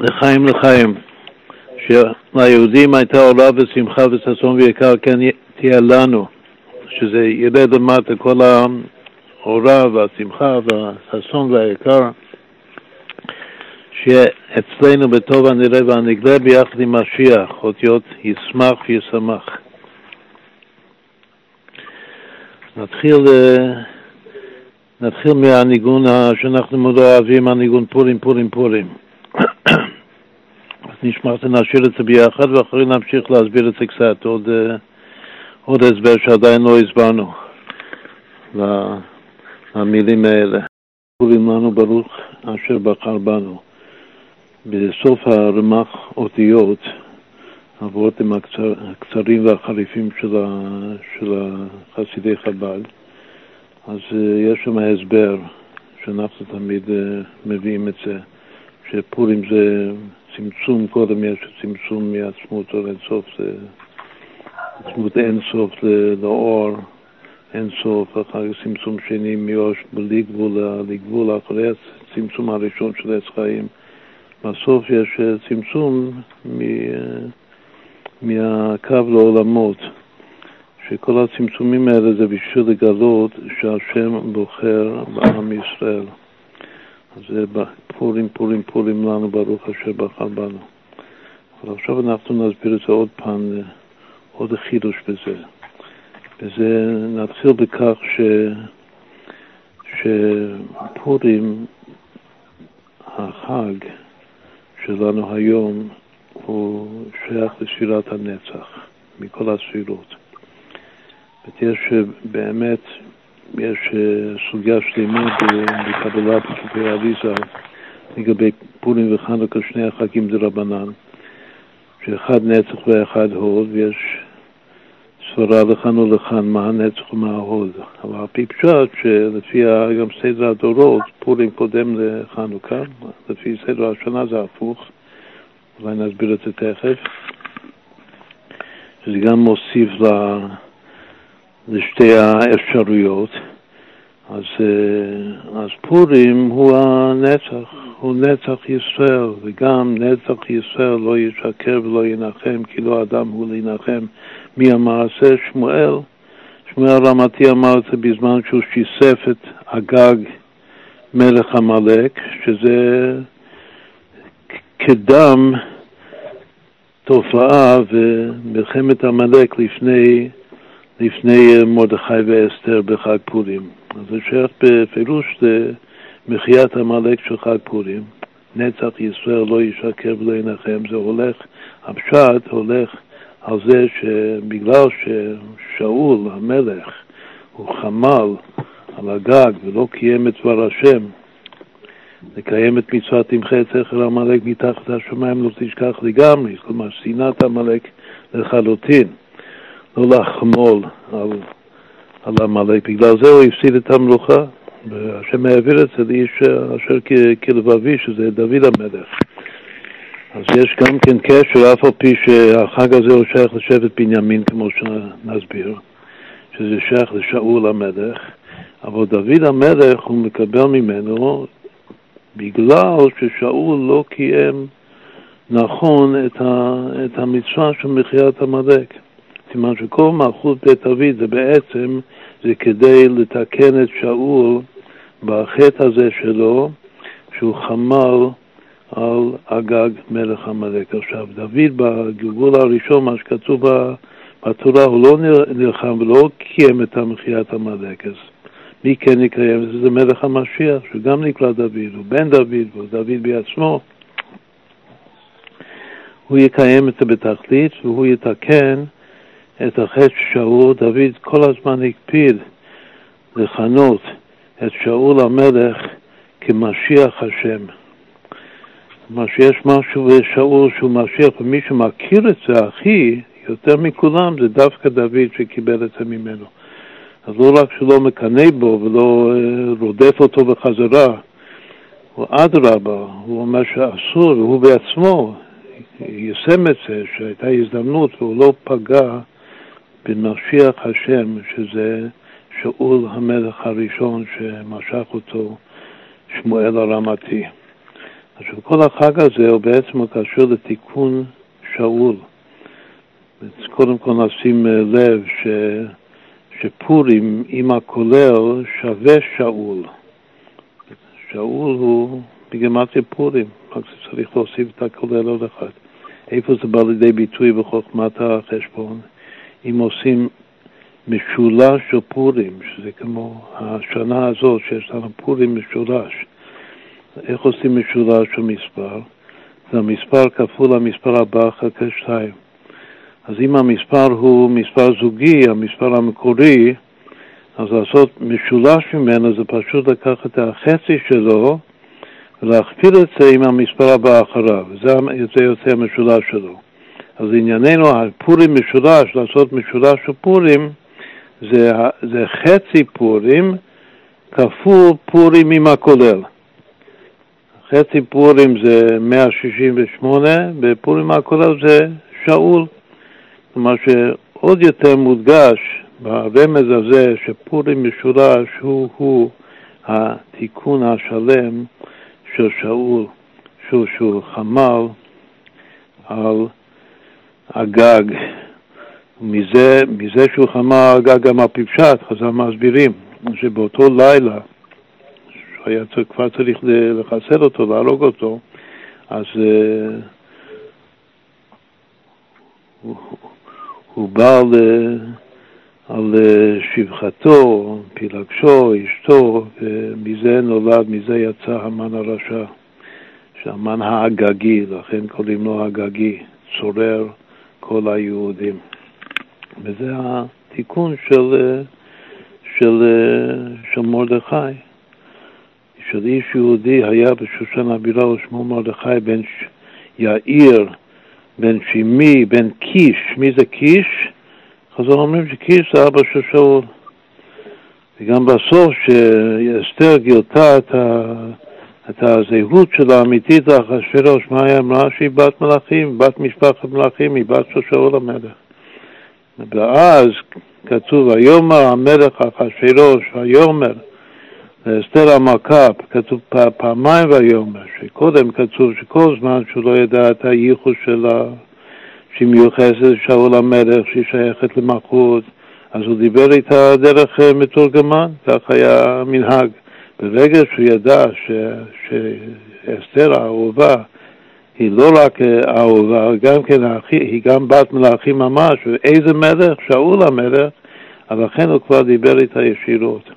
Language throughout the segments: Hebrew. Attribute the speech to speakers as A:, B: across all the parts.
A: לחיים לחיים, שליהודים הייתה עולה ושמחה וששון ויקר, כן תהיה לנו, שזה ירד למטה כל האורה והשמחה והששון והיקר, שיהיה אצלנו בטוב הנראה והנגלה ביחד עם משיח, אותיות ישמח וישמח. נתחיל, אה, נתחיל מהניגון שאנחנו מאוד אוהבים, הניגון פורים, פורים, פורים. נשמע שנשאיר את זה ביחד, ואחרי נמשיך להסביר את זה קצת, עוד, אה, עוד הסבר שעדיין לא הסברנו למילים האלה. קוראים לנו ברוך אשר בחר בנו. בסוף הרמ"ח אותיות, הוורוטים הקצר, הקצרים והחריפים של, ה, של חסידי חב"ד, אז uh, יש שם הסבר שאנחנו תמיד uh, מביאים את זה, שפורים זה צמצום, קודם יש צמצום מעצמות אינסוף, עצמות אינסוף לאור, אינסוף, אחר כך צמצום שני מאור בלי גבול לגבול, אחרי הצמצום הראשון של עץ חיים. בסוף יש אה, צמצום מ, אה, מהקו לעולמות, שכל הצמצומים האלה זה בשביל לגלות שהשם בוחר בעם ישראל. זה פורים, פורים, פורים לנו, ברוך אשר בחר בנו. אבל עכשיו אנחנו נסביר את זה עוד פעם, אה, עוד חידוש בזה. וזה, נתחיל בכך ש, שפורים, החג, שלנו היום הוא שייך לספירת הנצח מכל הספירות. יש באמת, יש אה, סוגיה שלמה בקבלת כתבי אריזה לגבי פורים וחנוכה, שני החגים דרבנן, שאחד נצח ואחד הוד, ויש סברה לכאן ולכאן מה הנצח ומה ההוד. אבל על פי פשט, שלפי גם סדר הדורות, פורים קודם לחנוכה, לפי סדר השנה זה הפוך, אולי נסביר את זה תכף. זה גם מוסיף לשתי האפשרויות. אז, אה, אז פורים הוא הנצח, הוא נצח ישראל, וגם נצח ישראל לא ישקר ולא ינחם, כי לא אדם הוא להנחם מהמעשה שמואל. שמואל רמתי אמר את זה בזמן שהוא שיסף את הגג מלך עמלק, שזה קדם תופעה ומלחמת עמלק לפני, לפני מרדכי ואסתר בחג פורים. אז זה שייך בפירוש למחיית עמלק של חג פורים. נצח ישראל לא ישקר ולא ינחם, זה הולך, הפשט הולך על זה שבגלל ששאול המלך הוא חמל על הגג ולא קיים את דבר השם, לקיים את מצוות תמחה את זכר עמלק מתחת השמיים לא תשכח לגמרי, כלומר שנאת עמלק לחלוטין, לא לחמול על, על עמלק, בגלל זה הוא הפסיד את המלוכה, והשם העביר את זה לאיש אשר כלבבי, שזה דוד המלך. אז יש גם כן קשר, אף על פי שהחג הזה הוא שייך לשבט בנימין, כמו שנסביר, שזה שייך לשאול המלך, אבל דוד המלך, הוא מקבל ממנו, בגלל ששאול לא קיים נכון את, המצווה של מחיית עמלק. סימן שכל מלכות בית דוד זה בעצם, זה כדי לתקן את שאול בחטא הזה שלו, שהוא חמל על אגג מלך עמלק. עכשיו, דוד בגלגול הראשון, מה שכתוב בתורה, הוא לא נלחם ולא קיים את המחיית עמלק. אז מי כן יקיים? זה מלך המשיח, שגם נקרא דוד, הוא בן דוד, והוא דוד בעצמו. הוא יקיים את זה בתכלית והוא יתקן את החטא שאול. דוד כל הזמן הקפיד לכנות את שאול המלך כמשיח השם. כלומר שיש משהו בשאול שהוא משיח, ומי שמכיר את זה הכי, יותר מכולם, זה דווקא דוד שקיבל את זה ממנו. אז לא רק שלא מקנא בו ולא אה, רודף אותו בחזרה, הוא אדרבה, הוא אומר שאסור, והוא בעצמו יישם את זה, שהייתה הזדמנות והוא לא פגע במשיח השם, שזה שאול המלך הראשון שמשך אותו, שמואל הרמתי. עכשיו, כל החג הזה הוא בעצם קשור לתיקון שאול. קודם כל נשים לב ש, שפורים עם הכולל שווה שאול. שאול הוא בגימטריה פורים, רק צריך להוסיף את הכולל עוד אחד. איפה זה בא לידי ביטוי בחוכמת החשבון? אם עושים משולש של פורים, שזה כמו השנה הזאת שיש לנו פורים משולש. איך עושים משולש של מספר? זה המספר כפול המספר הבא חלקי שתיים. אז אם המספר הוא מספר זוגי, המספר המקורי, אז לעשות משולש ממנו זה פשוט לקחת את החצי שלו ולהכפיל את זה עם המספר הבא אחריו, וזה יוצא המשולש שלו. אז ענייננו, הפורים משולש, לעשות משולש של פורים, זה, זה חצי פורים כפול פורים עם הכולל. חצי פורים זה 168, ופורים הכולל זה שאול. כלומר שעוד יותר מודגש ברמז הזה שפורים משולש הוא, הוא התיקון השלם של שאול, שהוא, שהוא חמל על הגג. מזה, מזה שהוא על הגג גם הפשט, חז"ל מסבירים, שבאותו לילה, שהוא היה כבר צריך לחסל אותו, להרוג אותו, אז uh, הוא, הוא בא על, על שפחתו, פילגשו, אשתו, ומזה נולד, מזה יצא המן הרשע, שהמן האגגי, לכן קוראים לו אגגי, צורר כל היהודים. וזה התיקון של, של, של מרדכי. של איש יהודי היה בשושן הבירה ושמו מרדכי בן יאיר בן שימי, בן קיש. מי זה קיש? חז"ל אומרים שקיש זה אבא של שאול. וגם בסוף, שאסתר גילתה את, ה, את הזהות שלה האמיתית לאחשוורוש, מה היא אמרה? שהיא בת מלאכים, בת משפחת מלאכים, היא בת של שאול המלך. ואז כתוב, ויאמר המלך אחשוורוש, ויאמר לאסתר המלכה, כתוב פעמיים ויאמר, שקודם כתוב שכל זמן שהוא לא ידע את הייחוס שלה, שהיא מיוחסת לשאול המלך, שהיא שייכת למלכות, אז הוא דיבר איתה דרך אה, מתורגמן, כך היה המנהג. ברגע שהוא ידע ש, שאסתר האהובה היא לא רק אה, אהובה, גם כן היא גם בת מלאכים ממש, ואיזה מלך? שאול המלך, אז לכן הוא כבר דיבר איתה ישירות.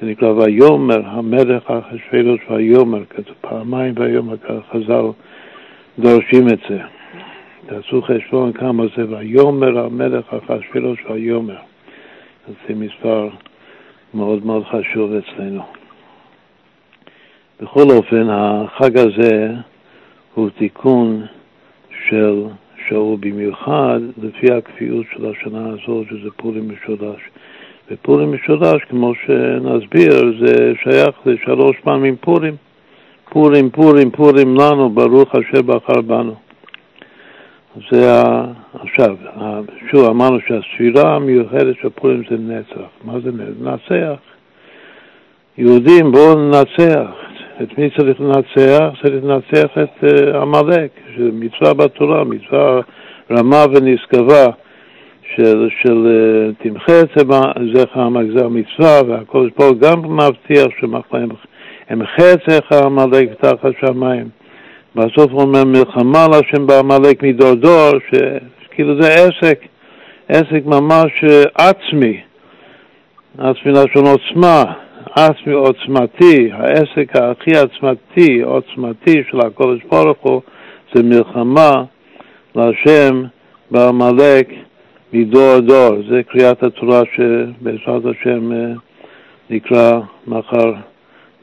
A: זה נקרא ויאמר המלך אחשוורוש ויאמר, כתוב פעמיים ויאמר, חז"ל דורשים את זה. תעשו חשבון כמה זה ויאמר המלך אחשוורוש ויאמר. זה מספר מאוד מאוד חשוב אצלנו. בכל אופן, החג הזה הוא תיקון של שאול במיוחד לפי הקביעות של השנה הזאת, שזה פורים משולש. ופורים משולש, כמו שנסביר, זה שייך לשלוש פעמים פורים. פורים, פורים, פורים לנו, ברוך אשר בחר בנו. זה ה... עכשיו, שוב, אמרנו שהספירה המיוחדת של פורים זה נצח. מה זה? נצח. יהודים, בואו ננצח. את מי צריך לנצח? צריך לנצח את אה, עמלק, שזה מצווה בתורה, מצווה רמה ונשגבה. של, של אה, תמחה את זכר המגזר מצווה, והקודש פה גם מבטיח שמחלהם הם חצך העמלק תחת שמיים. בסוף הוא אומר מלחמה על השם בעמלק מדור דור, שכאילו זה עסק, עסק ממש אה, עצמי, עצמי לשון עוצמה, עצמי עוצמתי, העסק הכי עצמתי, עוצמתי של הקודש ברוך הוא, זה מלחמה להשם בעמלק מדור דור. זה קריאת התורה שבעזרת השם אה, נקרא מחר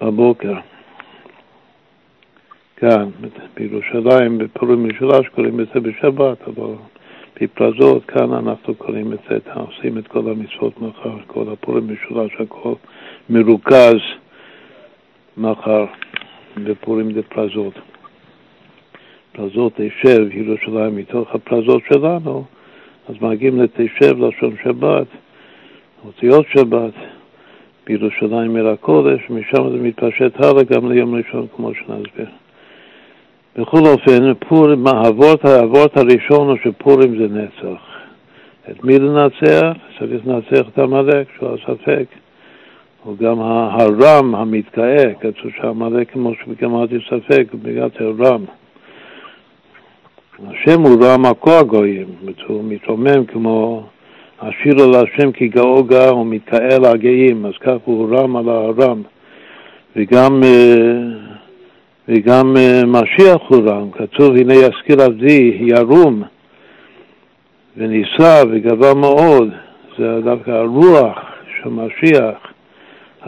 A: בבוקר. כאן, בירושלים, בפורים משולש קוראים את זה בשבת, אבל בפרזות, כאן אנחנו קוראים את זה, עושים את כל המצוות מחר, כל הפורים משולש, הכל מרוכז מחר בפורים דפרזות. פרזות תשב ירושלים מתוך הפרזות שלנו, אז מגיעים לתשב לשון שבת, אותיות שבת, בירושלים עיר הקודש, משם זה מתפשט הלאה גם ליום ראשון כמו שנסביר. בכל אופן, פורים, האבות, האבות הראשון הוא שפורים זה נצח. את מי לנצח? צריך לנצח את עמלק, שהוא הספק. הוא גם הרם המתגאה, כתוב שעמלק כמו שגמרתי ספק, בגלל הרם. השם הוא רם הכל הגויים, הוא מתרומם כמו השיר על השם כי גאו גא הוא מתקהל הגאים, אז כך הוא רם על הרם. וגם, אה, וגם אה, משיח הוא רם, כתוב הנה ישכיל עבדי ירום ונישא וגבה מאוד, זה דווקא הרוח של משיח,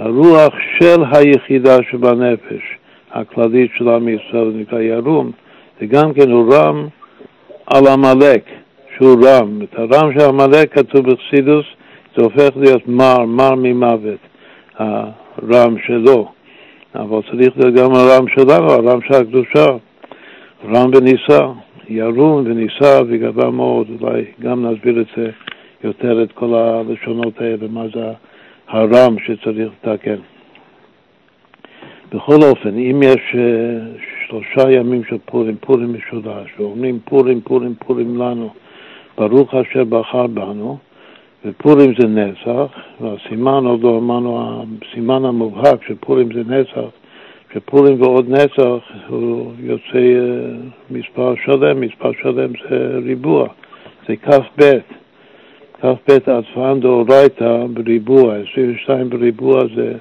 A: הרוח של היחידה שבנפש, הכללית של עם ישראל, נקרא ירום, וגם כן הוא רם על עמלק, שהוא רם. את הרם של עמלק כתוב בחסידוס, זה הופך להיות מר, מר ממוות, הרם שלו. אבל צריך להיות גם הרם שלנו, הרם של הקדושה, רם ונישא, ירום ונישא וגבה מאוד, אולי גם נסביר את זה יותר, את כל הלשונות האלה, מה זה הרם שצריך לתקן. בכל אופן, אם יש אה, שלושה ימים של פורים, פורים משולש, ואומרים פורים, פורים, פורים לנו, ברוך אשר בחר בנו, ופורים זה נצח, והסימן, עוד לא אמרנו, הסימן המובהק שפורים זה נצח, שפורים ועוד נצח הוא יוצא אה, מספר שלם, מספר שלם זה ריבוע, זה כ"ב, כ"ב עטפן דאורייתא בריבוע, 22 בריבוע זה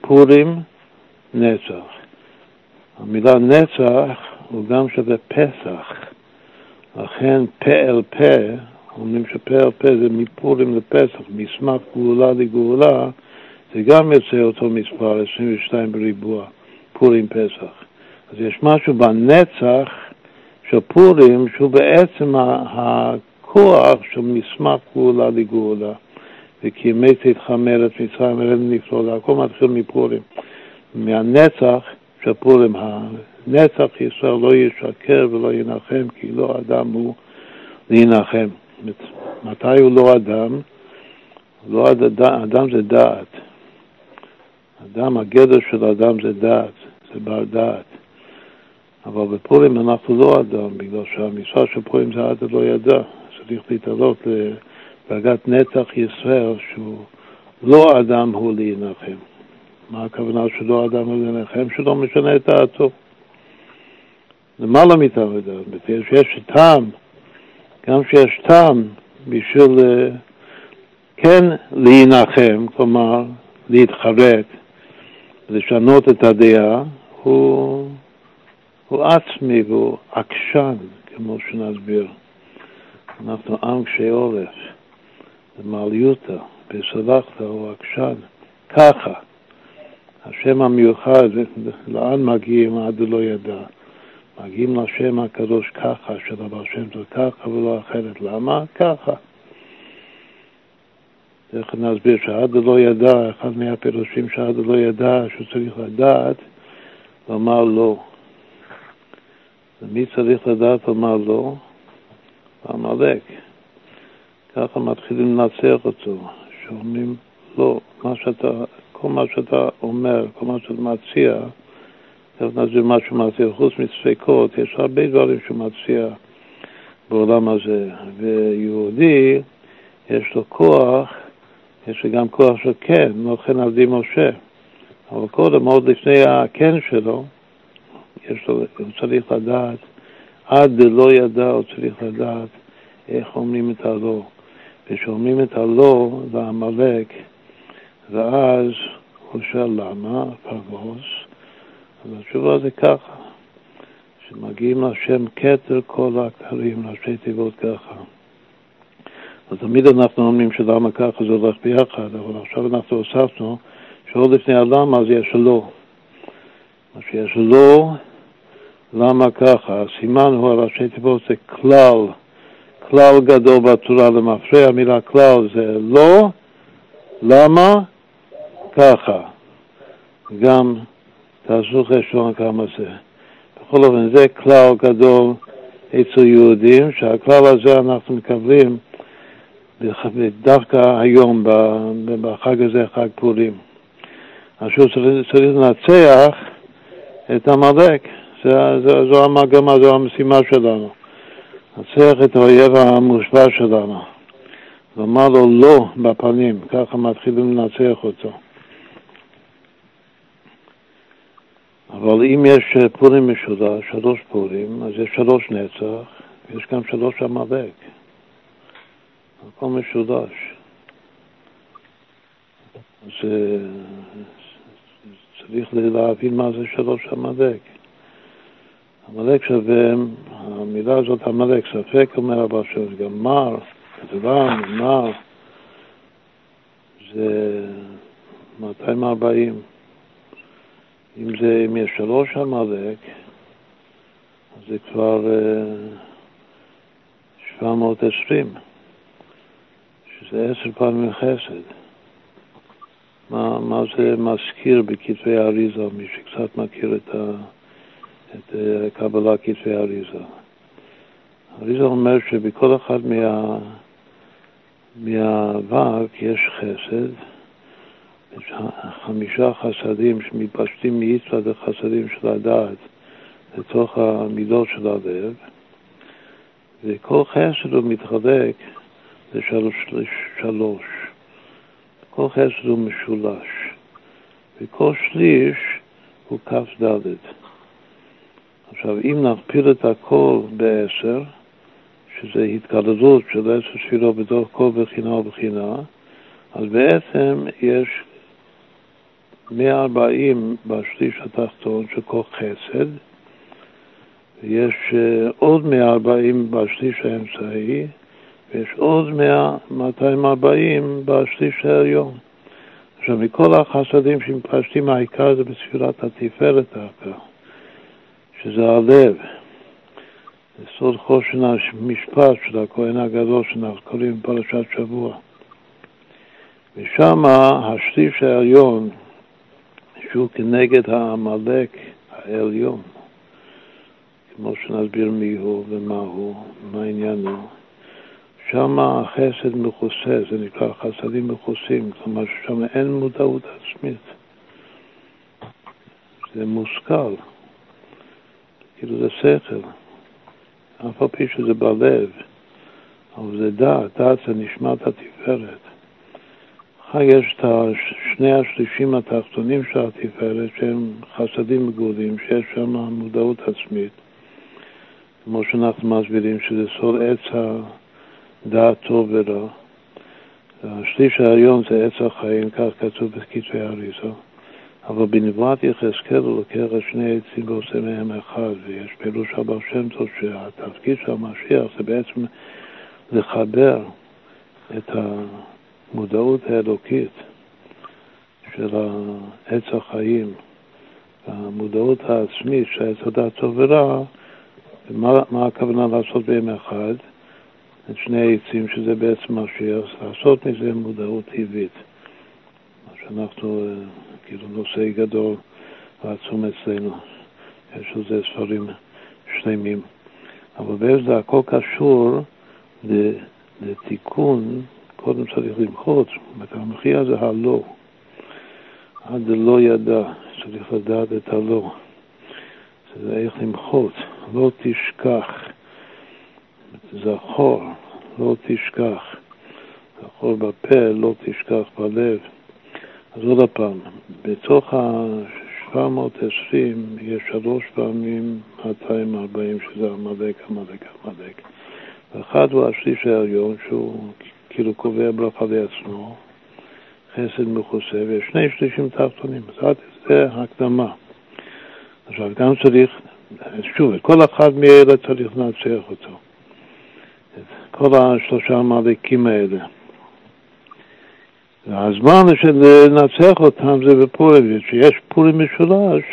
A: פורים נצח. המילה נצח הוא גם שווה פסח, לכן פה אל פה, אומרים שפה אל פה זה מפורים לפסח, מסמך גאולה לגאולה, זה גם יוצא אותו מספר, 22 בריבוע, פורים פסח. אז יש משהו בנצח של פורים שהוא בעצם הכוח של מסמך גאולה לגאולה. וכי מת תתחמר את מצרים ארץ נפלא, הכל מתחיל מפורים. מהנצח של פורים, הנצח ישראל לא ישקר ולא ינחם, כי לא אדם הוא להנחם. מתי הוא לא אדם? לא אדם, אדם זה דעת. אדם, הגדר של אדם זה דעת, זה בר דעת. אבל בפורים אנחנו לא אדם, בגלל שהמשרה של פורים זה עד לא ידע. צריך להתעלות לדרגת נצח ישראל, שהוא לא אדם הוא להנחם. מה הכוונה שלא אדם הוא להנחם? שלא משנה את דעתו. למעלה מטעם ודעת. יש טעם, גם שיש טעם בשביל אה, כן להנחם, כלומר להתחרט, לשנות את הדעה, הוא, הוא עצמי והוא עקשן, כמו שנסביר. אנחנו עם קשי עורף, מעליותא, בסלחתא הוא עקשן, ככה. השם המיוחד, לאן מגיעים עד לא ידע? מגיעים לשם הקדוש ככה, של הבעל שם טוב ככה ולא אחרת. למה? ככה. איך נסביר שעד לא ידע, אחד מהפירושים שעד לא ידע, שהוא צריך לדעת, לומר לא. ומי צריך לדעת לומר לא? עמלק. ככה מתחילים לנצח אותו, שאומרים לא, מה שאתה, כל מה שאתה אומר, כל מה שאתה מציע, תכף נסביר מה שהוא מציע, חוץ מספקות, יש הרבה דברים שהוא מציע בעולם הזה. ויהודי, יש לו כוח, יש לו גם כוח של כן, נותן על די משה. אבל קודם, עוד לפני הכן שלו, יש לו, הוא צריך לדעת, עד לא ידע, הוא צריך לדעת איך אומרים את הלא. וכשאומרים את הלא לעמלק, ואז הוא שואל למה, פרבוס, אז התשובה זה ככה, שמגיעים לשם כתר כל הכתרים, ראשי תיבות ככה. אז תמיד אנחנו אומרים שלמה ככה זה הולך ביחד, אבל עכשיו אנחנו הוספנו שעוד לפני הלמה אז יש לא. מה שיש לא, למה ככה? הסימן הוא הראשי תיבות זה כלל, כלל גדול בתורה למפרע, המילה כלל זה לא, למה? ככה. גם תעשו חשבון כמה זה. בכל אופן, זה כלל גדול אצל יהודים, שהכלל הזה אנחנו מקבלים דווקא היום, בחג הזה, חג פורים. אז שהוא צריך לנצח את עמלק, זה, זה, זו המגמה, זו המשימה שלנו. נצח את האויב המושבע שלנו. לומר לו לא בפנים, ככה מתחילים לנצח אותו. אבל אם יש פורים משולש, שלוש פורים, אז יש שלוש נצח, ויש גם שלוש עמלק. הכל משולש. אז אה, צריך להבין מה זה שלוש עמלק. עמלק שווה, המילה הזאת עמלק, ספק אומר אבל גם מר, כתבה, מר, זה 240. אם, זה, אם יש שלוש עמלק, אז זה כבר 720, אה, שזה עשר פעמים חסד. מה, מה זה מזכיר בכתבי האריזה, מי שקצת מכיר את, ה, את אה, קבלה כתבי האריזה. האריזה אומר שבכל אחד מה, מהאבק יש חסד, יש חמישה חסדים שמתפשטים מיצד החסדים של הדעת לתוך המידות של הלב, וכל חסד הוא מתחלק לשלוש. לשלוש. כל חסד הוא משולש, וכל שליש הוא כ"ד. עכשיו, אם נכפיל את הכל בעשר, שזה התגללות של עשר ספירות בתוך כל בחינה ובחינה, אז בעצם יש 140 בשליש התחתון של כל חסד, ויש אה, עוד 140 בשליש האמצעי, ויש עוד 100, 240 בשליש העליון. עכשיו, מכל החסדים שמפשטים, העיקר זה בספירת התפארת דווקא, שזה הלב. זה סוד חושן המשפט של הכהן הגדול שאנחנו קוראים בפרשת שבוע. ושם השליש העליון, שהוא כנגד העמלק העליון, כמו שנסביר מי הוא ומה הוא, מה העניין הוא. שם החסד מכוסה, זה נקרא חסדים מכוסים, כלומר ששם אין מודעות עצמית. זה מושכל, כאילו זה שכל, אף על פי שזה בלב, אבל זה דעת, דעת זה נשמת התפארת. אחר יש את שני השלישים התחתונים של התפארת שהם חסדים מגולים, שיש שם מודעות עצמית, כמו שאנחנו מסבירים שזה סוד עץ דעת טוב ורע. השליש העליון זה עץ החיים, כך כתוב בכתבי האריזה. אבל בנבואת יחזקאל הוא לוקח את שני עצים ועושה מהם אחד, ויש פירוש הבא שם טוב שהתפקיד של המשיח זה בעצם לחבר את המודעות האלוקית של עץ החיים, המודעות העצמית של עץ הדעת טוב ורע, מה הכוונה לעשות בהם אחד? את שני העצים, שזה בעצם משיח, לעשות מזה מודעות טבעית. מה שאנחנו, אה, כאילו, נושא גדול ועצום אצלנו. יש על זה ספרים שלמים. אבל בעצם זה הכל קשור לתיקון, קודם צריך למחות, המחיה זה הלא. עד לא ידע, צריך לדעת את הלא. זה איך למחות, לא תשכח. זכור, לא תשכח. זכור בפה, לא תשכח בלב. אז עוד פעם, בתוך ה-720 יש שלוש פעמים 240 שזה עמלק, עמלק, עמלק. ואחד הוא השליש העליון שהוא כאילו קובע ברכה לעצמו, חסד מכוסה, ויש שני שלישים תחתונים. זה הקדמה. עכשיו גם צריך, שוב, כל אחד מאלה צריך לנצח אותו. כל השלושה המעלקים האלה. והזמן של לנצח אותם זה בפורים, כשיש פורים משולש,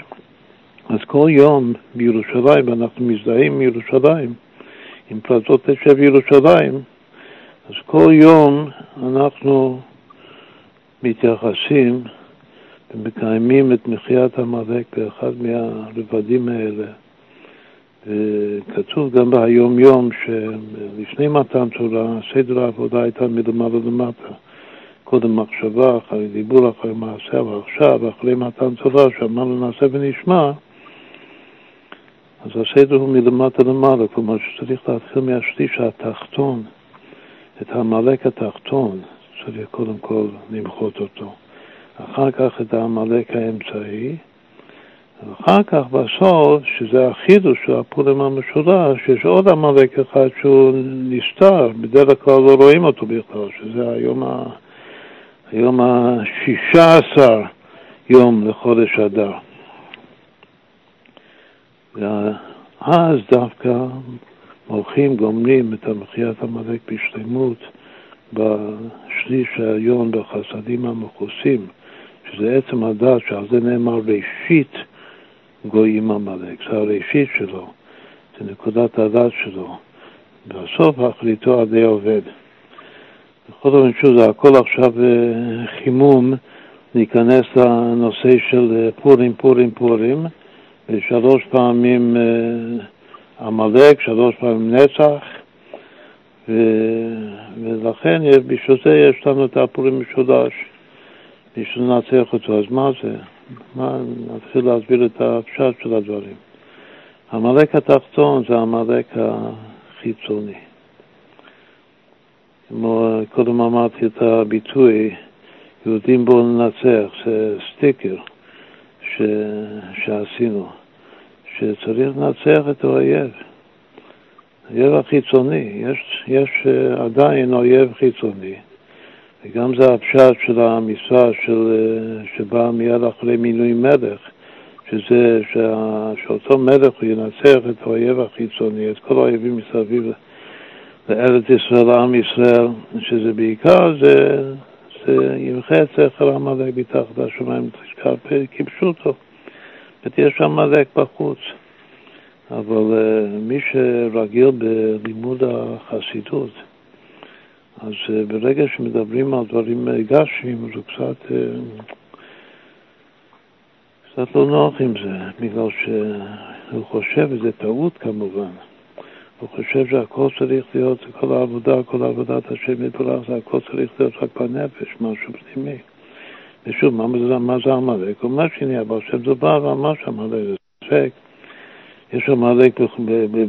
A: אז כל יום בירושלים, ואנחנו מזדהים מירושלים, עם פרצות תשב ירושלים, אז כל יום אנחנו מתייחסים ומקיימים את מחיית עמלק באחד מהרבדים האלה. וכתוב גם ביום יום שלפני מתן תורה, סדר העבודה הייתה מלמעלה למטה. קודם מחשבה, אחרי דיבור, אחרי מעשה, ועכשיו, אחרי מתן תורה, שאמרנו נעשה ונשמע, אז הסדר הוא מלמטה למעלה, כלומר שצריך להתחיל מהשליש התחתון, את העמלק התחתון, צריך קודם כל למחות אותו. אחר כך את העמלק האמצעי, ואחר כך בסוף, שזה החידוש של הפורים המשולש, יש עוד עמלק אחד שהוא נסתר, בדרך כלל לא רואים אותו בכלל, שזה היום, ה... היום השישה עשר יום לחודש אדר. ואז דווקא מורחים, גומלים את המחיית עמלק בשלמות בשליש העליון בחסדים המכוסים, שזה עצם הדת, שעל זה נאמר ראשית גויים עמלק, זה הראשית שלו, זה נקודת הדת שלו. בסוף אחריתו עדי עובד. בכל אופן, שוב, זה הכל עכשיו אה, חימום להיכנס לנושא של אה, פורים, פורים, פורים, ושלוש פעמים אה, עמלק, שלוש פעמים נצח, ו... ולכן בשביל זה יש לנו את הפורים משולש, בשביל לנצח אותו. אז מה זה? מה, נתחיל להסביר את הפשט של הדברים. עמלק התחתון זה עמלק החיצוני. כמו קודם אמרתי את הביטוי, יהודים בואו לנצח, זה סטיקר ש... שעשינו. שצריך לנצח את האויב. האויב החיצוני, יש, יש אה, עדיין אויב חיצוני, וגם זה הפשט של המשרה אה, שבא מיד אחרי מינוי מלך, שזה, שאותו מלך הוא ינצח את האויב החיצוני, את כל האויבים מסביב לארץ ישראל, לעם ישראל, שזה בעיקר, זה, זה את שכל עמלק מתחת השמיים, כפשוטו. יש שם עמלק בחוץ. אבל uh, מי שרגיל בלימוד החסידות, אז uh, ברגע שמדברים על דברים גשמיים, אז הוא קצת, קצת לא נוח עם זה, בגלל שהוא חושב, וזו טעות כמובן, הוא חושב שהכל צריך להיות, כל העבודה, כל עבודת השם יתברך, זה הכל צריך להיות רק בנפש, משהו פנימי. ושוב, מה זה, זה עמלק? הוא אומר שני, אבל כשמדובר על מה שעמלק זה ספק. יש עמלק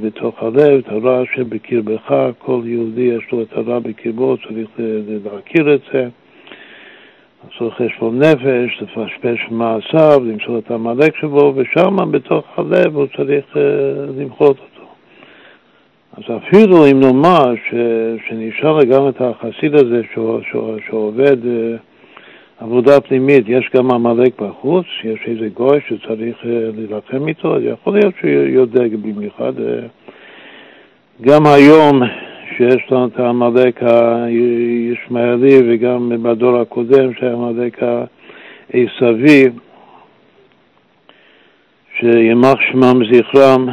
A: בתוך הלב, את הרע שבקרבך, כל יהודי יש לו את הרע בקרבו, צריך להכיר את זה, לעשות חשבון נפש, לפשפש מעשיו, למצוא את העמלק שבו, ושם בתוך הלב הוא צריך אה, למחות אותו. אז אפילו אם נאמר שנשאר גם את החסיד הזה שעובד אה, עבודה פנימית, יש גם עמלק בחוץ, יש איזה גוי שצריך אה, להילחם איתו, יכול להיות שהוא יודע במיוחד. אה, גם היום שיש לנו את העמלק הישמעאלי וגם בדור הקודם שהעמלק העשוי, שימח שמם זכרם,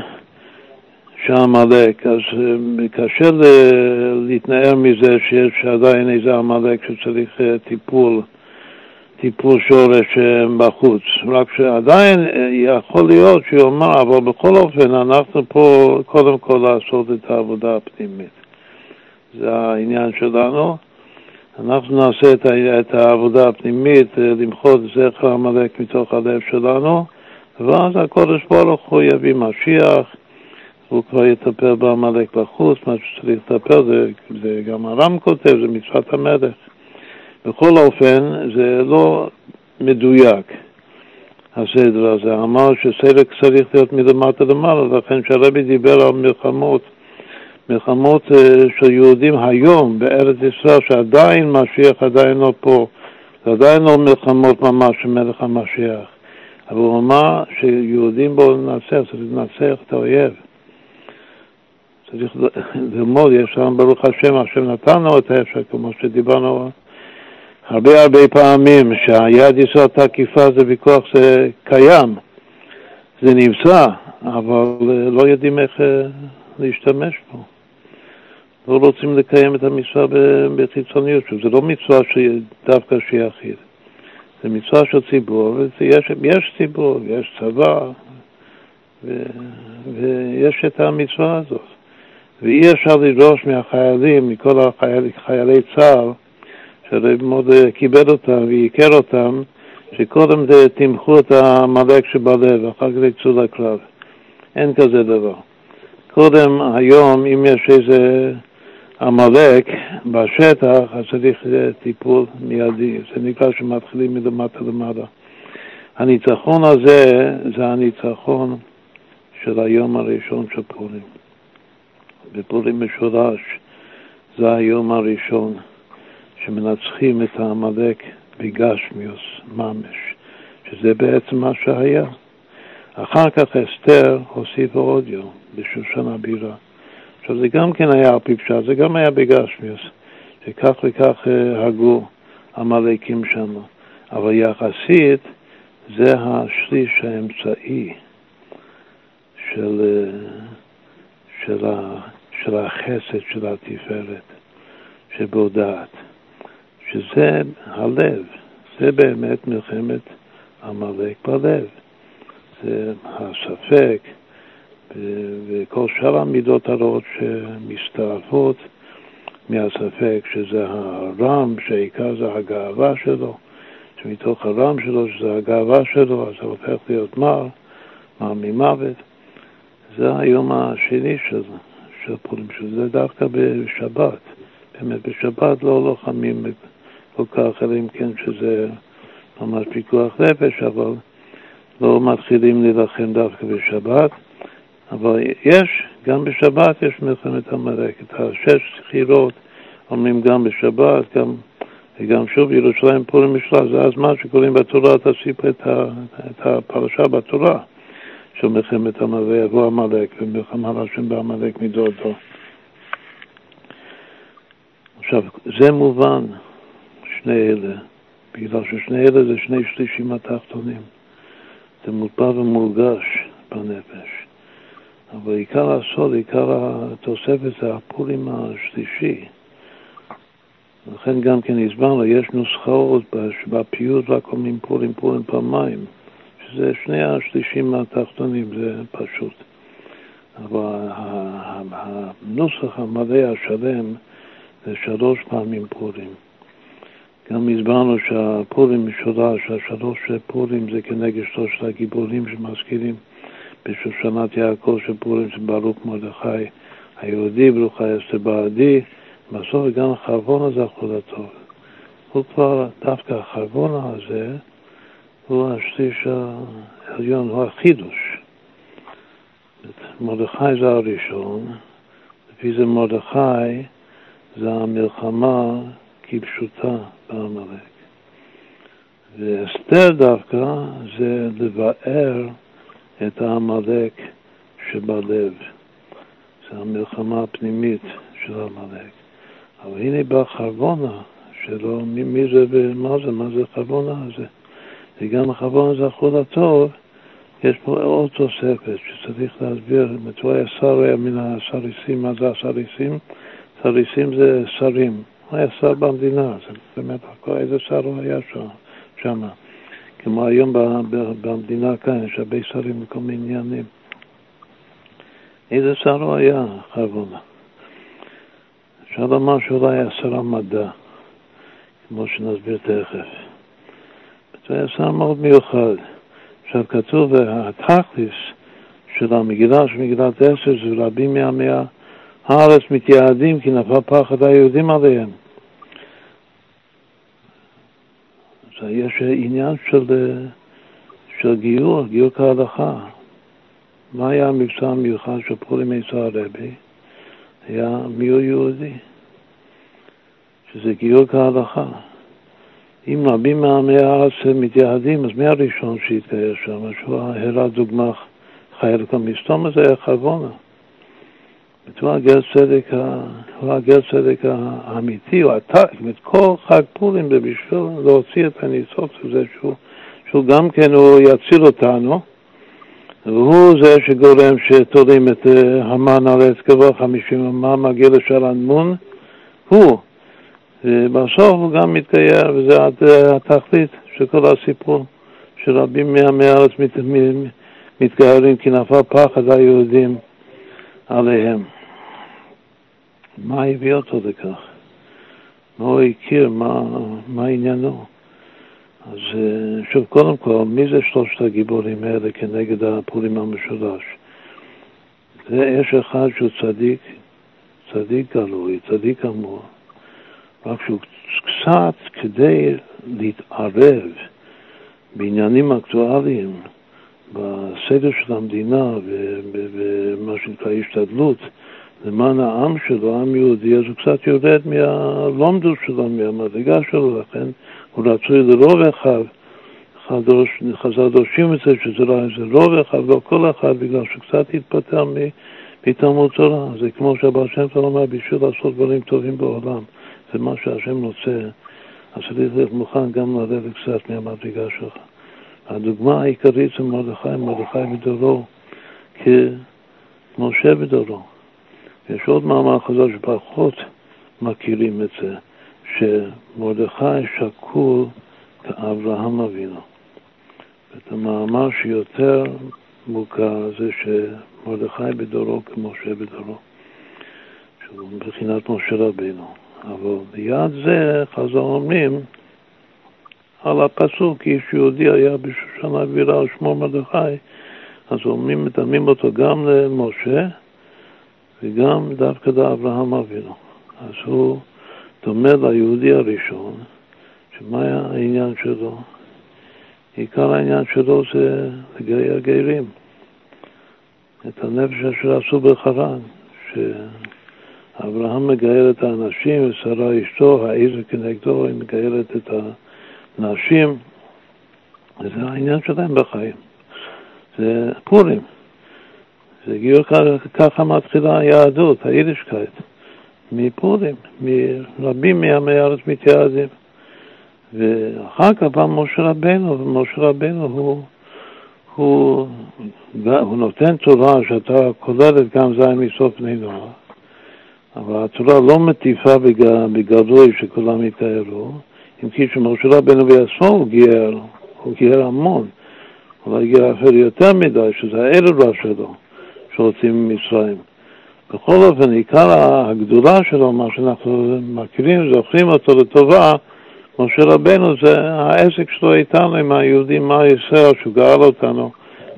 A: שהעמלק, אז אה, קשה להתנער מזה שיש עדיין איזה עמלק שצריך טיפול. טיפול שורש אה, בחוץ. רק שעדיין אה, יכול להיות שהוא אמר, אבל בכל אופן אנחנו פה קודם כל לעשות את העבודה הפנימית. זה העניין שלנו. אנחנו נעשה את, את העבודה הפנימית, אה, למחות זכר עמלק מתוך הלב שלנו, ואז הקודש ברוך הוא יביא משיח, הוא כבר יטפל בעמלק בחוץ, מה שצריך לטפל זה, זה גם הר"ם כותב, זה מצוות המלך. בכל אופן, זה לא מדויק, הסדר הזה. אמר שסדר צריך להיות מלמטה למעלה, לכן כשהרבי דיבר על מלחמות, מלחמות אה, של יהודים היום בארץ ישראל, שעדיין משיח עדיין לא פה, זה עדיין לא מלחמות ממש של מלך המשיח. אבל הוא אמר שיהודים בואו לנצח, צריך לנצח את האויב. צריך ללמוד, יש שם ברוך השם, השם נתן לו את האפשר, כמו שדיברנו הרבה הרבה פעמים שהיד ישראל תקיפה זה ויכוח זה קיים, זה נמצא, אבל אה, לא יודעים איך אה, להשתמש בו. לא רוצים לקיים את המצווה בחיצוניות, זה לא מצווה דווקא שיחיד, זה מצווה של ציבור, ויש יש ציבור, יש צבא, ו, ויש את המצווה הזאת. ואי אפשר לדרוש מהחיילים, מכל החיילי, חיילי צה"ל, שהרב מאוד כיבד אותם ועיקר אותם, שקודם תמכו את העמלק שבלב, ואחר כך יצאו לקרב. אין כזה דבר. קודם, היום, אם יש איזה עמלק בשטח, אז צריך טיפול מיידי. זה נקרא שמתחילים מלמטה למעלה. הניצחון הזה זה הניצחון של היום הראשון של פורים. בפורים משולש זה היום הראשון שמנצחים את העמלק בגשמיוס ממש, שזה בעצם מה שהיה. אחר כך אסתר הוסיפה עוד יום, בשושן הבירה. עכשיו זה גם כן היה על פי פשט, זה גם היה בגשמיוס, שכך וכך אה, הגו עמלקים שם. אבל יחסית זה השליש האמצעי של, אה, של, ה, של החסד של התפארת שבהודעת, שזה הלב, זה באמת מלחמת עמלק בלב. זה הספק וכל שאר המידות הרעות שמסתעפות מהספק, שזה הרם, שעיקר זה הגאווה שלו, שמתוך הרם שלו, שזה הגאווה שלו, אז זה הופך להיות מר, מר ממוות. זה היום השני של, של פורים, שזה דווקא בשבת. באמת, בשבת לא לוחמים כל כך, אלא אם כן שזה ממש פיקוח נפש, אבל לא מתחילים להילחם דווקא בשבת. אבל יש, גם בשבת יש מלחמת עמלק. את השש זכירות אומרים גם בשבת, גם, וגם שוב ירושלים פורים משלה, זה הזמן שקוראים בתורה, תוסיף את, את הפרשה בתורה של מלחמת עמלק, יבוא עמלק, ומלחמה להשם בעמלק מדורתו. עכשיו, זה מובן, שני אלה, בגלל ששני אלה זה שני שלישים התחתונים. זה מוטבע ומורגש בנפש. אבל עיקר הסוד, עיקר התוספת זה הפורים השלישי. לכן גם כן הסברנו, יש נוסחאות בפיוט רק אומרים פורים פורים פעמיים, שזה שני השלישים התחתונים, זה פשוט. אבל הנוסח המלא השלם זה שלוש פעמים פורים. גם הסברנו שהפורים משולש, השלוש פורים זה כנגד שלושת הגיבורים שמזכירים בשושנת יעקב של פורים של ברוך מרדכי היהודי, ברוך אסתר בעדי, בסוף גם החרבון הזה אחוזתו. הוא כבר, דווקא החרבון הזה, הוא השליש העליון, הוא החידוש. מרדכי זה הראשון, לפי זה מרדכי זה המלחמה כפשוטה בעמלק. ואסתר דווקא זה לבאר את העמלק שבלב. זה המלחמה הפנימית של העמלק. אבל הנה בא חרבונה שלו, מי, זה ומה זה, מה זה חרבונה הזה. וגם החרבונה זה החול הטוב, יש פה עוד תוספת שצריך להסביר, הוא היה שר היה מן הסריסים, מה זה הסריסים? סריסים זה שרים, הוא היה שר במדינה, זה באמת, איזה שר הוא היה שם. כמו היום במדינה כאן, יש הרבה שרים וכל מיני עניינים. איזה שר הוא היה, חרבונה? אפשר לומר שאולי היה שר המדע, כמו שנסביר תכף. זה היה שר מאוד מיוחד. עכשיו כתוב, התכליס של המגילה, של מגילת עשר, זה רבים מעמי הארץ מתייעדים כי נפל פחד היהודים עליהם. יש עניין של, של גיור, גיור כהלכה. מה היה המבצע המיוחד של פורים עיסא הרבי? היה מיור יהודי, שזה גיור כהלכה. אם רבים מעמי הארץ מתייעדים, אז מי הראשון שהתגייר שם? שהוא הראה דוגמה חיה לכל מסתום, הזה היה חרבונה. הוא הגר צדק, הוא הגר צדק האמיתי, הוא עתק, זאת כל חג פורים בשביל להוציא את הניצוץ הזה, שהוא, שהוא גם כן, הוא יציל אותנו, והוא זה שגורם שתולים את אה, המן על עץ גבוה חמישים מה מגיע לשלנמון, הוא. ובסוף הוא גם מתגייר, אה, התכלית של כל הסיפור, שרבים מעמי הארץ מת, מתגיירים כי נפל פחד היהודים עליהם. מה הביא אותו לכך? מה הוא הכיר? מה, מה עניינו? אז אה, שוב, קודם כל, מי זה שלושת הגיבורים האלה כנגד הפורים המשולש? זה יש אחד שהוא צדיק, צדיק גלוי, צדיק אמור, רק שהוא קצת כדי להתערב בעניינים אקטואליים, בסדר של המדינה ומה שנקרא השתדלות למען העם שלו, העם יהודי, אז הוא קצת יורד מהלומדות שלו, מהמדרגה שלו, לכן הוא רצוי לרוב אחד. חז"ל דורשים את זה שזה לא איזה רוב אחד, לא כל אחד, בגלל שקצת התפטר מתלמוד תורה. זה כמו שהבעל שם טוב אמר, בשביל לעשות דברים טובים בעולם, זה מה שהשם רוצה, אז צריך להיות מוכן גם לרדת קצת מהמדרגה שלך. הדוגמה העיקרית זה מרדכי, מרדכי בדורו כמשה בדורו. יש עוד מאמר חז"ל שפחות מכירים את זה, שמרדכי שקול כאברהם אבינו. את המאמר שיותר מוכר זה שמרדכי בדורו כמשה בדורו, שהוא מבחינת משה רבינו. אבל ליד זה חז"ל אומרים על הפסוק, איש יהודי היה בשושנה גבירה על שמו מרדכי, אז אומרים, מדמים אותו גם למשה וגם דווקא לאברהם אבינו. אז הוא דומה ליהודי הראשון, שמה היה העניין שלו? עיקר העניין שלו זה לגייר גרים, את הנפש אשר עשו בחרן, שאברהם מגייר את האנשים, ושרה אשתו, העיר כנגדו, היא מגיירת את הנשים, וזה העניין שלהם בחיים. זה פורים. זה גיור ככה מתחילה היהדות, היידישקייט, מפורים, מרבים מעמי הארץ מתייעדים. ואחר כך בא משה רבנו, ומשה רבנו הוא, הוא, הוא נותן תורה שאתה כוללת גם זין מסוף בני נוער, אבל התורה לא מטיפה בגלוי שכולם יתארו, אם כי שמשה רבנו בעצמו הוא גייר, הוא גייר המון, אולי גייר אפילו יותר מדי, שזה הערב שלו. שהוצאים ממצרים. בכל אופן, עיקר הגדולה שלו, מה שאנחנו מכירים, זוכרים אותו לטובה, משה רבנו זה העסק שלו איתנו עם היהודים, מה ישראל, שהוא גאל אותנו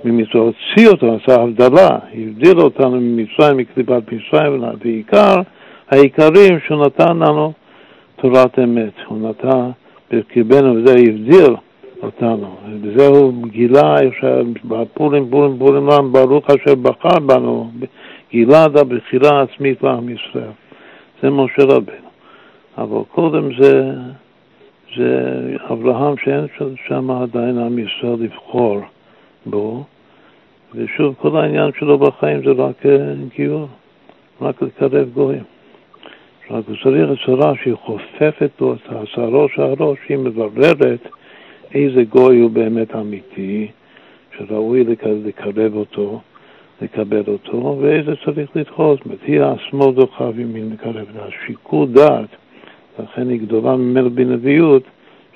A: ממצרים, הוציא אותו, עשה הבדלה, הבדיל אותנו ממצרים, מקליפת מצרים, בעיקר העיקרים שהוא נתן לנו תורת אמת. הוא נתן בקרבנו, וזה הבדיל אותנו. וזה הוא גילה בפורים, פורים, פורים לעם, ברוך אשר בחר בנו, גילה את הבחירה העצמית לעם ישראל. זה משה רבנו. אבל קודם זה, זה אברהם שאין שם עדיין עם ישראל לבחור בו, ושוב, כל העניין שלו בחיים זה רק אה, גיור, רק לקרב גויים. רק הוא צריך צורה שהיא חופפת לו את השערו שערו, שהיא מבררת איזה גוי הוא באמת אמיתי, שראוי לקרב אותו, לקבל אותו, ואיזה צריך לדחות. זאת אומרת, היא השמאל דוחה וימין לקרב. זה השיקול דעת, לכן היא גדולה ממנו בנביאות,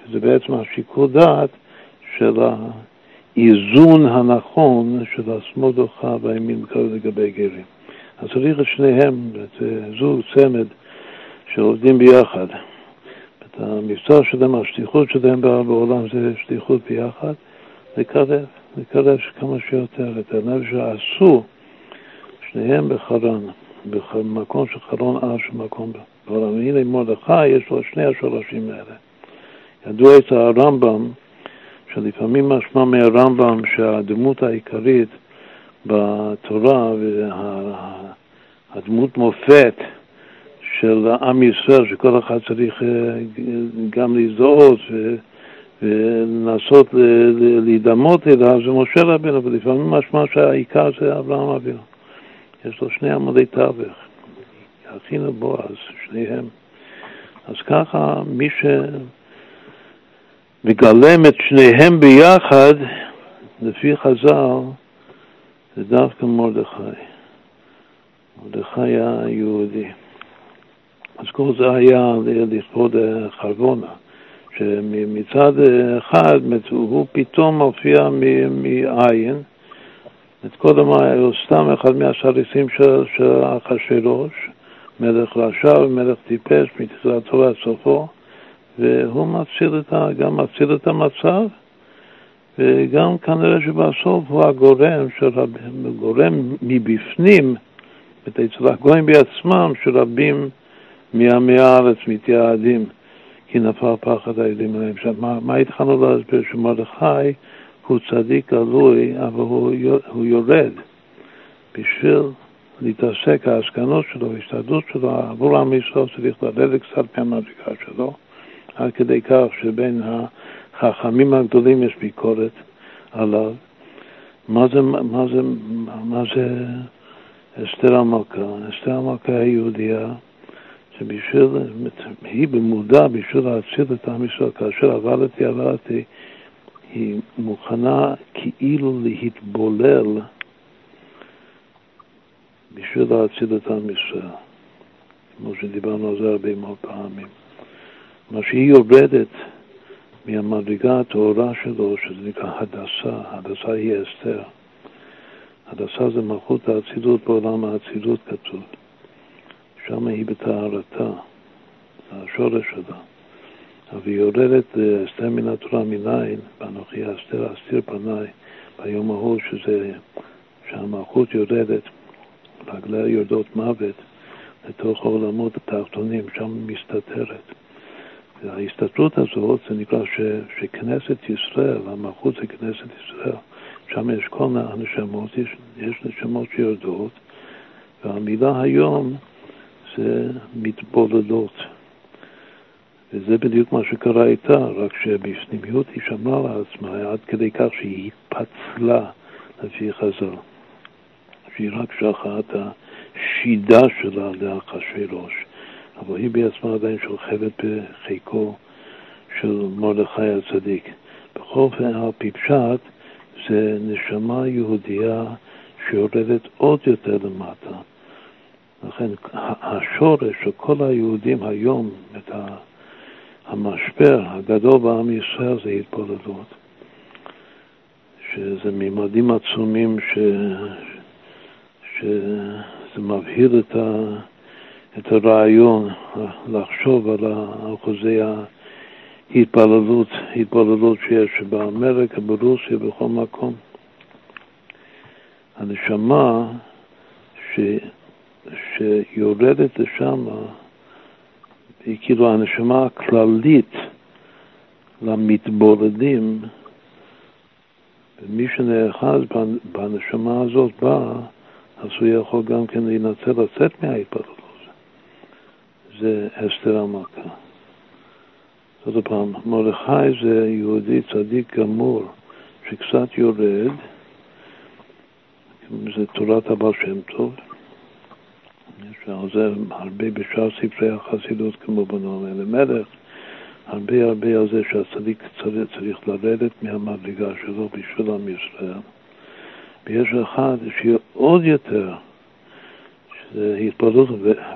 A: שזה בעצם השיקול דעת של האיזון הנכון של השמאל דוחה והימין מקרב לגבי גרים. אז צריך את שניהם, את זוג צמד שעובדים ביחד. המבצע שלהם, השליחות שלהם בעולם זה שליחות ביחד, לקרב, לקרב כמה שיותר את הנפש שעשו שניהם בחרן, במקום של חרון אש ומקום בעולם. והנה מרדכי יש לו שני השורשים האלה. ידוע את הרמב"ם, שלפעמים משמע מהרמב"ם שהדמות העיקרית בתורה והדמות מופת של עם ישראל, שכל אחד צריך אה, גם להזדהות ולנסות להידמות אליו, זה משה רבינו, ולפעמים משמע שהעיקר זה אברהם אבינו. יש לו שני עמודי תווך, יכינו בועז, שניהם. אז ככה, מי שמגלם את שניהם ביחד, לפי חז"ל, זה דווקא מרדכי. מרדכי היה יהודי. אז כל זה היה לכבוד חרבונה, שמצד אחד הוא פתאום מופיע מעין, את קודם הוא סתם אחד מהסריסים של אחשוורוש, מלך רשע ומלך טיפש מתחילתו ועד סופו, והוא מציל את, גם מציל את המצב, וגם כנראה שבסוף הוא הגורם, גורם מבפנים, את אצל הגויים בעצמם, שרבים מעמי הארץ מתייעדים, כי נפל פחד האלים עליהם. עכשיו, מה, מה התחלנו להסביר? שמרדכי הוא צדיק גלוי, אבל הוא, הוא יורד בשביל להתעסק, העסקנות שלו, ההשתדלות שלו, עבור עם ישראל צריך לרדת קצת מהמדרגה שלו, עד כדי כך שבין החכמים הגדולים יש ביקורת עליו. מה זה, מה זה, מה זה אסתר המלכה? אסתר המלכה היהודייה, שבשביל, היא במודע בשביל להציל את עם ישראל, כאשר עבדתי עבדתי, היא מוכנה כאילו להתבולל בשביל להציל את עם ישראל, כמו שדיברנו על זה הרבה מאוד פעמים. מה שהיא יורדת מהמדרגה הטהורה שלו, שזה נקרא הדסה, הדסה היא אסתר. הדסה זה מלכות האצילות בעולם האצילות כתוב. שם היא בטהרתה, זה השורש שלה. אבל היא יורדת אסתר מן התורה מניין, ואנוכי אסתר אסתיר פניי ביום ההוא, שזה, שהמלכות יורדת, רגליה יורדות מוות לתוך העולמות התחתונים, שם מסתתרת. וההסתתרות הזאת זה נקרא ש, שכנסת ישראל, המלכות זה כנסת ישראל, שם יש כל הנשמות, יש, יש נשמות שיורדות, והמילה היום זה מתבודדות. וזה בדיוק מה שקרה איתה, רק שבפנימיות היא שמרה לעצמה עד כדי כך שהיא התפצלה לפי חז"ל. שהיא רק שלחה את השידה שלה לאחשוורוש. אבל היא בעצמה עדיין שוכבת בחיקו של מרדכי הצדיק. בכל אופן, על פי פשט, זה נשמה יהודייה שיורדת עוד יותר למטה. לכן השורש של כל היהודים היום, את המשבר הגדול בעם ישראל זה התבוללות, שזה ממדים עצומים ש... שזה מבהיר את ה... את הרעיון לחשוב על אחוזי ההתפללות, התפללות שיש באמריקה, ברוסיה, בכל מקום. הנשמה ש, שיורדת לשם היא כאילו הנשמה הכללית למתבודדים, ומי שנאחז בנשמה הזאת בא, אז הוא יכול גם כן להינצל לצאת מההתפללות. זה אסתר המלכה. עוד פעם, מרדכי זה יהודי צדיק גמור שקצת יורד, זה תורת הבעל שם טוב. זה הרבה בשאר ספרי החסידות כמו בנועם אלימלך, הרבה הרבה על זה שהצדיק צריך, צריך לרדת מהמדרגה שלו בשביל עם ישראל. ויש אחד שיהיה עוד יותר זה התפללות,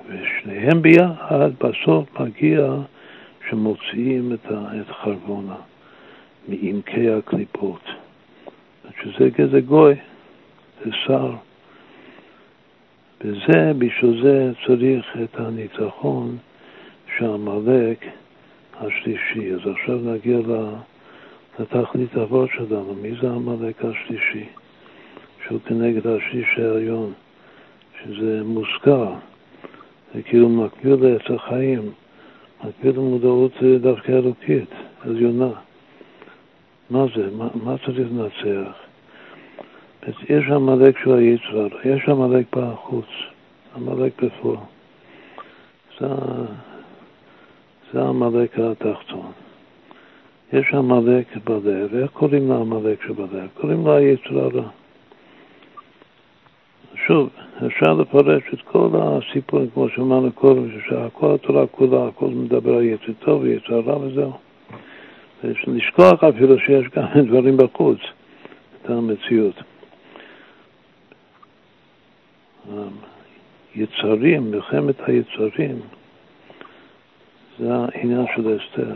A: ושניהם ביחד בסוף מגיע שמוציאים את, את חרבונה מעמקי הקליפות. שזה גזע גוי, זה שר. וזה, בשביל זה צריך את הניצחון של עמלק השלישי. אז עכשיו נגיע לתכלית אבות שלנו. מי זה עמלק השלישי? שהוא כנגד השלישי העליון. שזה מוזכר, זה כאילו מקביל לעץ החיים, מקביל למודעות דווקא אלוקית, עליונה. מה זה? מה, מה צריך לנצח? יש עמלק של היצר, יש עמלק בחוץ, עמלק בפועל. זה, זה עמלק התחתון. יש עמלק בלב, איך קוראים לעמלק שבלב? קוראים לה יצר הרע. שוב, אפשר לפרש את כל הסיפורים, כמו שאמרנו קודם, שכל התורה כולה, הכל מדבר על יצר טוב ויצר רע וזהו. לשכוח אפילו שיש גם דברים בחוץ, את המציאות. יצרים, מלחמת היצרים, זה העניין של אסתר.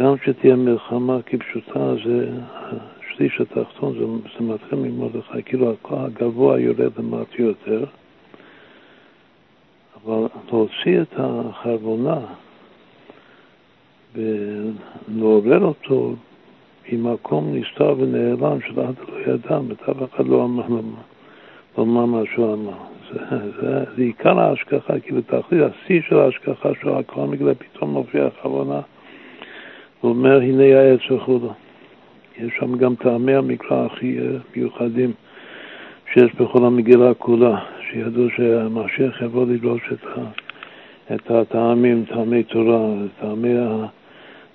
A: גם שתהיה מלחמה כפשוטה, זה השליש התחתון זה, זה מתחיל ממרדכי, כאילו הגבוה יורד למטה יותר, אבל להוציא את החרבונה ולעורר אותו ממקום נסתר ונעלם של עד לא ידע, ואף אחד לא אמר, לא אמר מה שהוא אמר. זה, זה, זה עיקר ההשגחה, כאילו תכלית השיא של ההשגחה של הכל מגלה פתאום מופיע אחרונה, הוא אומר הנה העץ וכו'. יש שם גם טעמי המקרא הכי אה, מיוחדים שיש בכל המגילה כולה, שידעו שהמשיח יבוא לדרוש את, את הטעמים, טעמי תורה, טעמי,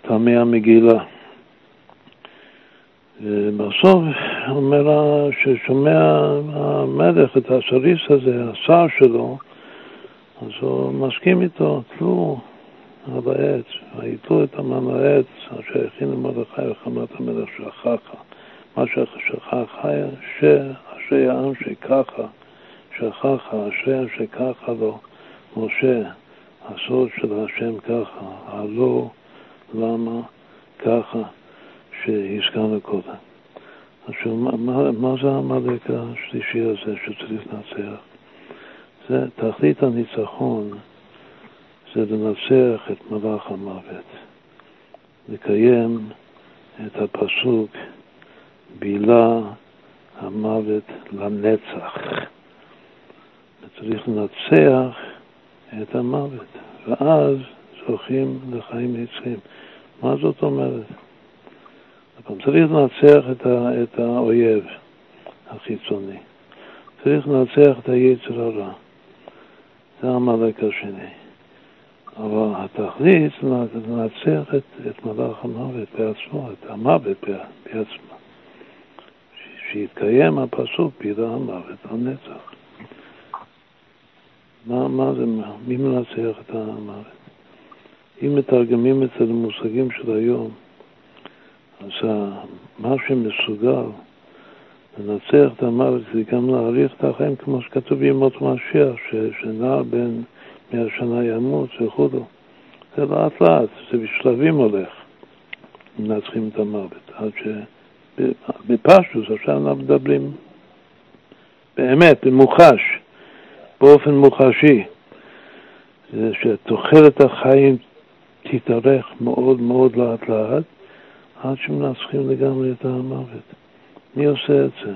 A: טעמי המגילה. ובסוף אומר ששומע המלך את הסריס הזה, השר שלו, אז הוא מסכים איתו, תלו על העץ, ויתלו את המן העץ אשר הכין למרדכי וחמת המלך שכחה. מה ששכחה, שאשרי העם שככה, שכחה, אשרי שככה לו משה, הסוד של השם ככה, הלא למה ככה. שהזכרנו קודם. עכשיו, מה, מה זה העמלק השלישי הזה שצריך לנצח? זה תכלית הניצחון, זה לנצח את מלאך המוות, לקיים את הפסוק בילה המוות לנצח. צריך לנצח את המוות, ואז זוכים לחיים נצחיים. מה זאת אומרת? אבל צריך לנצח את, ה, את האויב החיצוני. צריך לנצח את היצר הרע. זה המלאק השני. אבל התכלית זה לנצח את, את מלאך המוות בעצמו, את המוות בעצמו. שיתקיים הפסוק בידי המוות הנצח. מה, מה זה, מי מנצח את המוות? אם מתרגמים את זה למושגים של היום, אז מה שמסוגל לנצח את המוות זה גם להאריך את החיים, כמו שכתוב בימות משיח, שנער בן מאה שנה ימות וכו'. זה לאט לאט, זה בשלבים הולך, מנצחים את המוות. עד ש... בפשטוס עכשיו אנחנו מדברים באמת, במוחש, באופן מוחשי, שתוחלת החיים תתארך מאוד מאוד לאט לאט, עד שמנצחים לגמרי את המוות. מי עושה את זה?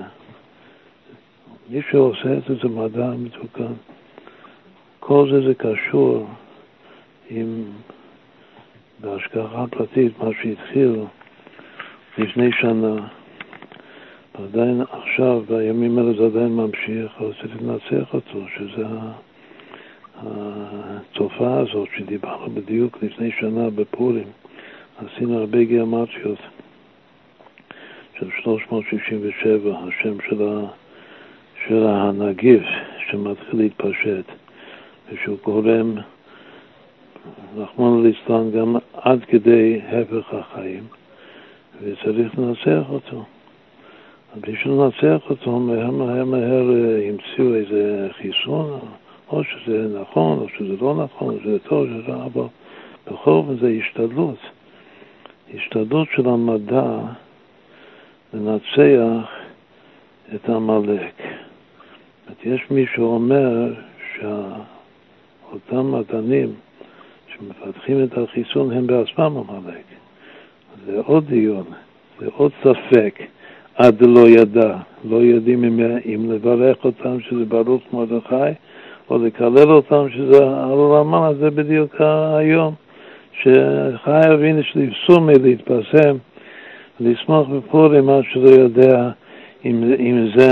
A: מי שעושה את זה זה מדע מתוקן. כל זה זה קשור עם, בהשגחה פרטית, מה שהתחיל לפני שנה, ועדיין עכשיו, בימים האלה זה עדיין ממשיך, צריך לנצח אותו, שזה התופעה הזאת שדיברנו בדיוק לפני שנה בפורים. עשינו הרבה גיאומטריות של 367, השם של, ה, של הנגיף שמתחיל להתפשט ושהוא גורם, רחמנא ליצלן, גם עד כדי הפך החיים וצריך לנצח אותו. בשביל לנצח אותו, מהר מהר מהר אה, המציאו איזה חיסון, או שזה נכון, או שזה לא נכון, או שזה טוב, שזה רע, אבל בכל אופן זה השתדלות. השתדלות של המדע לנצח את עמלק. יש מי שאומר שאותם מדענים שמפתחים את החיסון הם בעצמם עמלק. זה עוד דיון, זה עוד ספק, עד לא ידע. לא יודעים אם, אם לברך אותם שזה ברוך מרדכי, או לקלל אותם שזה על זה בדיוק היום. שחי אבינו שלפסומי להתפרסם, לשמוח בפורים מה שלא יודע אם, אם זה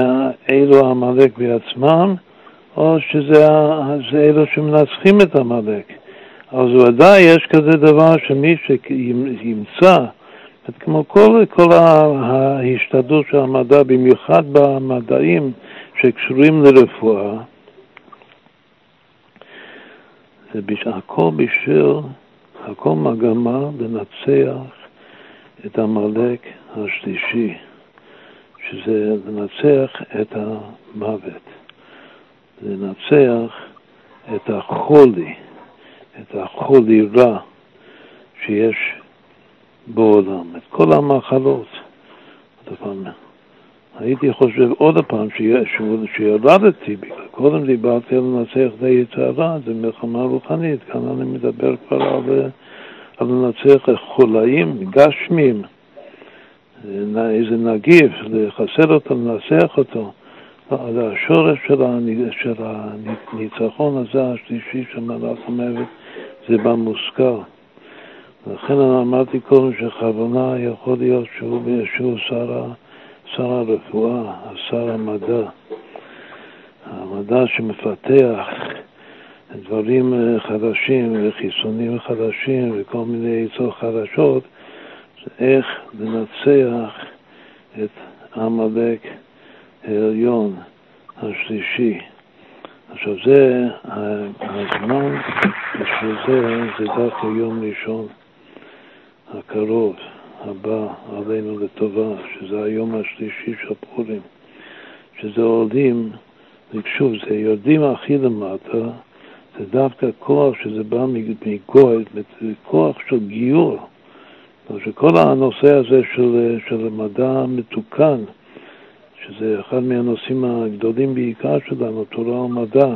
A: אלו עמלק בעצמם, או שזה אלו שמנצחים את עמלק. אז ודאי יש כזה דבר שמי שימצא, כמו כל, כל ההשתדלות של המדע, במיוחד במדעים שקשורים לרפואה, זה הכל בשביל הכל מגמה לנצח את עמלק השלישי, שזה לנצח את המוות, לנצח את החולי, את החולי רע שיש בעולם, את כל המחלות. הייתי חושב עוד פעם שירדתי, קודם דיברתי על לנצח את היצרה, זה מלחמה רוחנית, כאן אני מדבר כבר על, על לנצח חולאים, גשמים, איזה נגיף, לחסל אותו, לנסח אותו. אז השורש של, הניצחון הזה, השלישי של מלאך המוות, זה במושכל. לכן אני אמרתי קודם שכוונה יכול להיות שהוא, שהוא שר, שר הרפואה, שר המדע. המדע שמפתח דברים אה, חדשים וחיסונים חדשים וכל מיני עצות חדשות, זה איך לנצח את עמלק העליון השלישי. עכשיו זה, הזמן בשביל זה, זה דווקא יום ראשון הקרוב, הבא עלינו לטובה, שזה היום השלישי של פורים, שזה עולים, שוב, זה יורדים הכי למטה, זה דווקא כוח שזה בא מגוי, כוח של גיור. שכל הנושא הזה של, של מדע מתוקן, שזה אחד מהנושאים הגדולים בעיקר שלנו, תורה ומדע,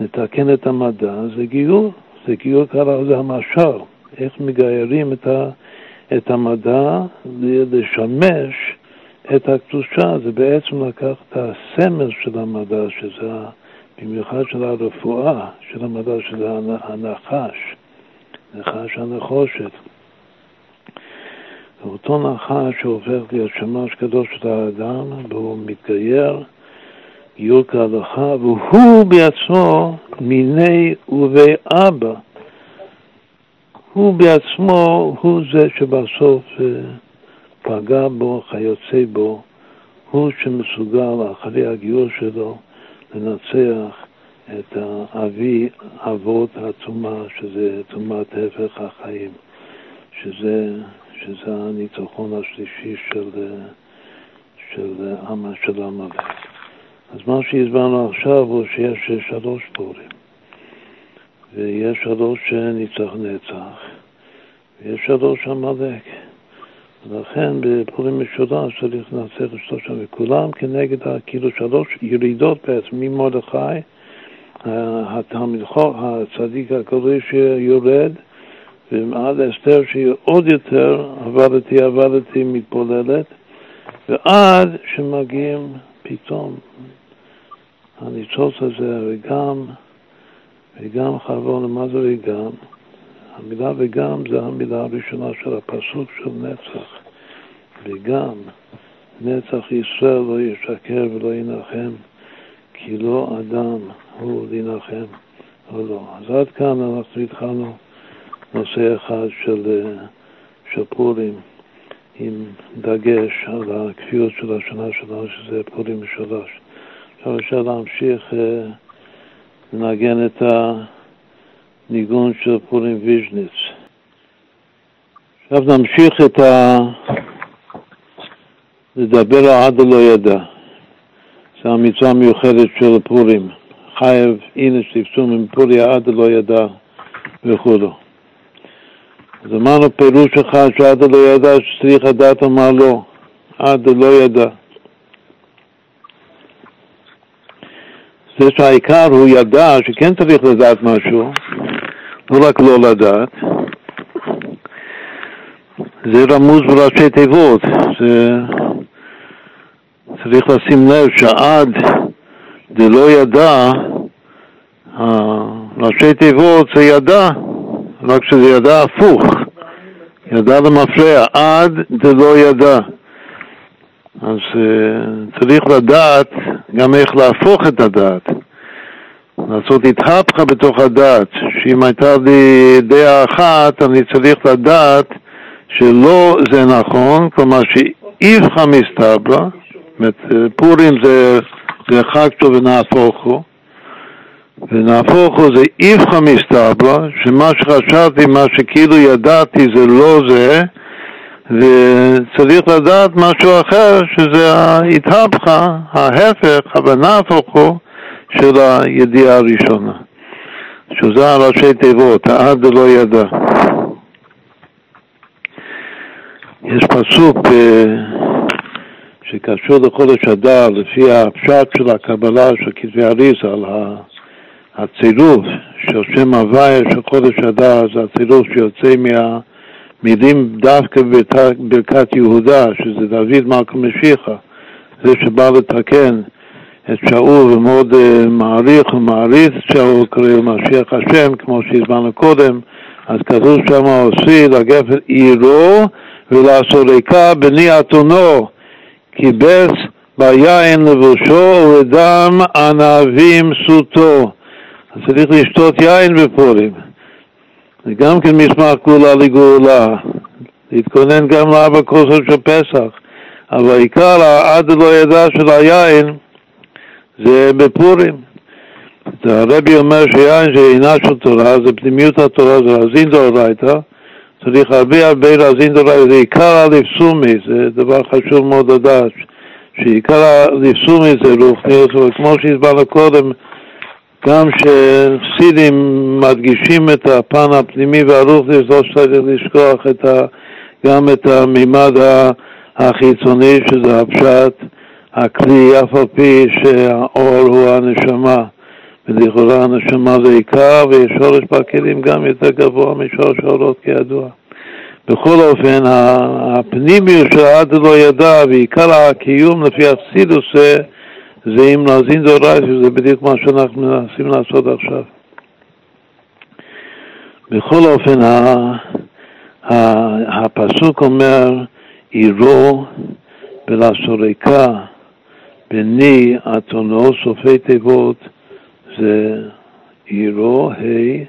A: לתקן את המדע, זה גיור, זה גיור קרה, זה המשל, איך מגיירים את, ה, את המדע לשמש את הקדושה, זה בעצם לקחת את הסמל של המדע, שזה במיוחד של הרפואה, של המדע, שזה הנחש, נחש הנחושת. אותו נחש שהופך להיות שמש קדוש של האדם, והוא מתגייר גיור כהלכה, והוא בעצמו מיני ובי אבא. הוא בעצמו, הוא זה שבסוף אה, פגע בו, כיוצא בו, הוא שמסוגל אחרי הגיור שלו לנצח את האבי אבות הטומאה, שזה טומאת הפך החיים, שזה שזה הניצחון השלישי של, של עם של עמלק. אז מה שהסברנו עכשיו הוא שיש שלוש פורים, ויש שלוש ניצח נצח, ויש שלוש עמלק. ולכן בפורים משולש צריך לנצח את שלושה, וכולם כנגד, כאילו שלוש ירידות בעצם, ממרדכי, התלמיד הצדיק הקודש שיורד, ועד אסתר שהיא עוד יותר עבדתי, עבדתי, מתבוללת, ועד שמגיעים פתאום הניצוץ הזה, וגם, וגם חרבון, מה זה וגם? המילה וגם זה המילה הראשונה של הפסוק של נצח. וגם נצח ישראל לא ישקר ולא ינחם, כי לא אדם הוא להנחם או לא. אז עד כאן אנחנו התחלנו. נושא אחד של, אה, של פורים, עם דגש על הכפיות של השנה שלנו, שזה פורים משולש. עכשיו אפשר להמשיך אה, לנגן את הניגון של פורים ויז'ניץ. עכשיו נמשיך את ה... לדבר עד הלא ידע. זו המצווה המיוחדת של פורים. חייב אינס תפסום עם פורי עד הלא ידע וכו'. אז אמרנו פירוש אחד שעד לא ידע שצריך לדעת מה לא, עד לא ידע. זה שהעיקר הוא ידע שכן צריך לדעת משהו, לא רק לא לדעת. זה רמוז בראשי תיבות, זה... צריך לשים לב שעד דלא ידע, ראשי תיבות זה ידע, רק שזה ידע הפוך, ידע למפרע, עד דלא ידע. אז uh, צריך לדעת גם איך להפוך את הדעת, לעשות התהפכה בתוך הדעת, שאם הייתה לי דעה אחת, אני צריך לדעת שלא זה נכון, כלומר שאיפכא מסתברא, פורים זה, זה חג טוב ונהפוך הוא, ונהפוך הוא זה איפכא מסתברא, שמה שחשבתי, מה שכאילו ידעתי זה לא זה, וצריך לדעת משהו אחר, שזה ההתהפכה, ההפך, הבנהפוך הוא, של הידיעה הראשונה. שזה הראשי תיבות, העד לא ידע. יש פסוק אה, שקשור לחודש אדר, לפי הפשט של הקבלה של כתבי אריזה, על הצירוף של שם הוויה של חודש אדר זה הצירוף שיוצא מה, מילים דווקא בברכת יהודה, שזה דוד מלכה משיחה, זה שבא לתקן את שאול ומאוד uh, מעריך ומעריץ שאול, קורא למשיח השם, כמו שהזמנו קודם, אז כתוב שם עושי לגפת עירו ולסורקה בני אתונו, כיבס ביין לבושו ודם ענבים סוטו. אז צריך לשתות יין בפורים. זה גם כן מסמך גאולה לגאולה, להתכונן גם לארבע כוסות של פסח. אבל העיקר, עד לא ידע של היין, זה בפורים. הרבי אומר שיין זה עינה של תורה, זה פנימיות התורה, זה רזין דאורייתא, צריך הרבה הרבה רזין דאורייתא, זה עיקר הלפסומי, זה דבר חשוב מאוד לדעת, שעיקר הלפסומי זה רוחניות, וכמו שהסברנו קודם, גם שסידים מדגישים את הפן הפנימי והרוחני, לא צריך לשכוח את ה, גם את המימד החיצוני, שזה הפשט, הכלי, אף על פי שהאור הוא הנשמה, ולכאורה הנשמה זה עיקר, ויש שורש בכלים גם יותר גבוה משורש האורות כידוע. בכל אופן, הפנימיות של עד לא ידע, ועיקר הקיום לפי אכסידוס זה אם להזין דאורייתא, שזה בדיוק מה שאנחנו מנסים לעשות עכשיו. בכל אופן, הפסוק אומר, עירו ולסורקה בני אתונו, סופי תיבות, זה עירו, ה',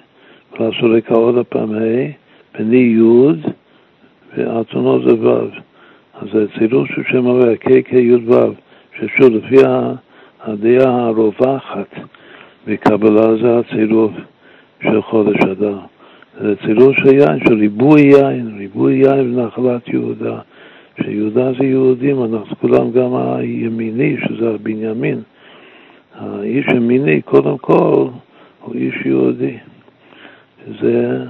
A: ולסורקה עוד פעם ה', בני י', ואתונו זה ו'. אז זה צילום של שם הווה, KKY"ו, ששוב, לפי הדעה הרווחת בקבלה זה הצירוף של חודש אדר. זה צירוף של יין, של ריבוי יין, ריבוי יין ונחלת יהודה. שיהודה זה יהודים, אנחנו כולם גם הימיני, שזה הבנימין. האיש ימיני, קודם כל, הוא איש יהודי. זה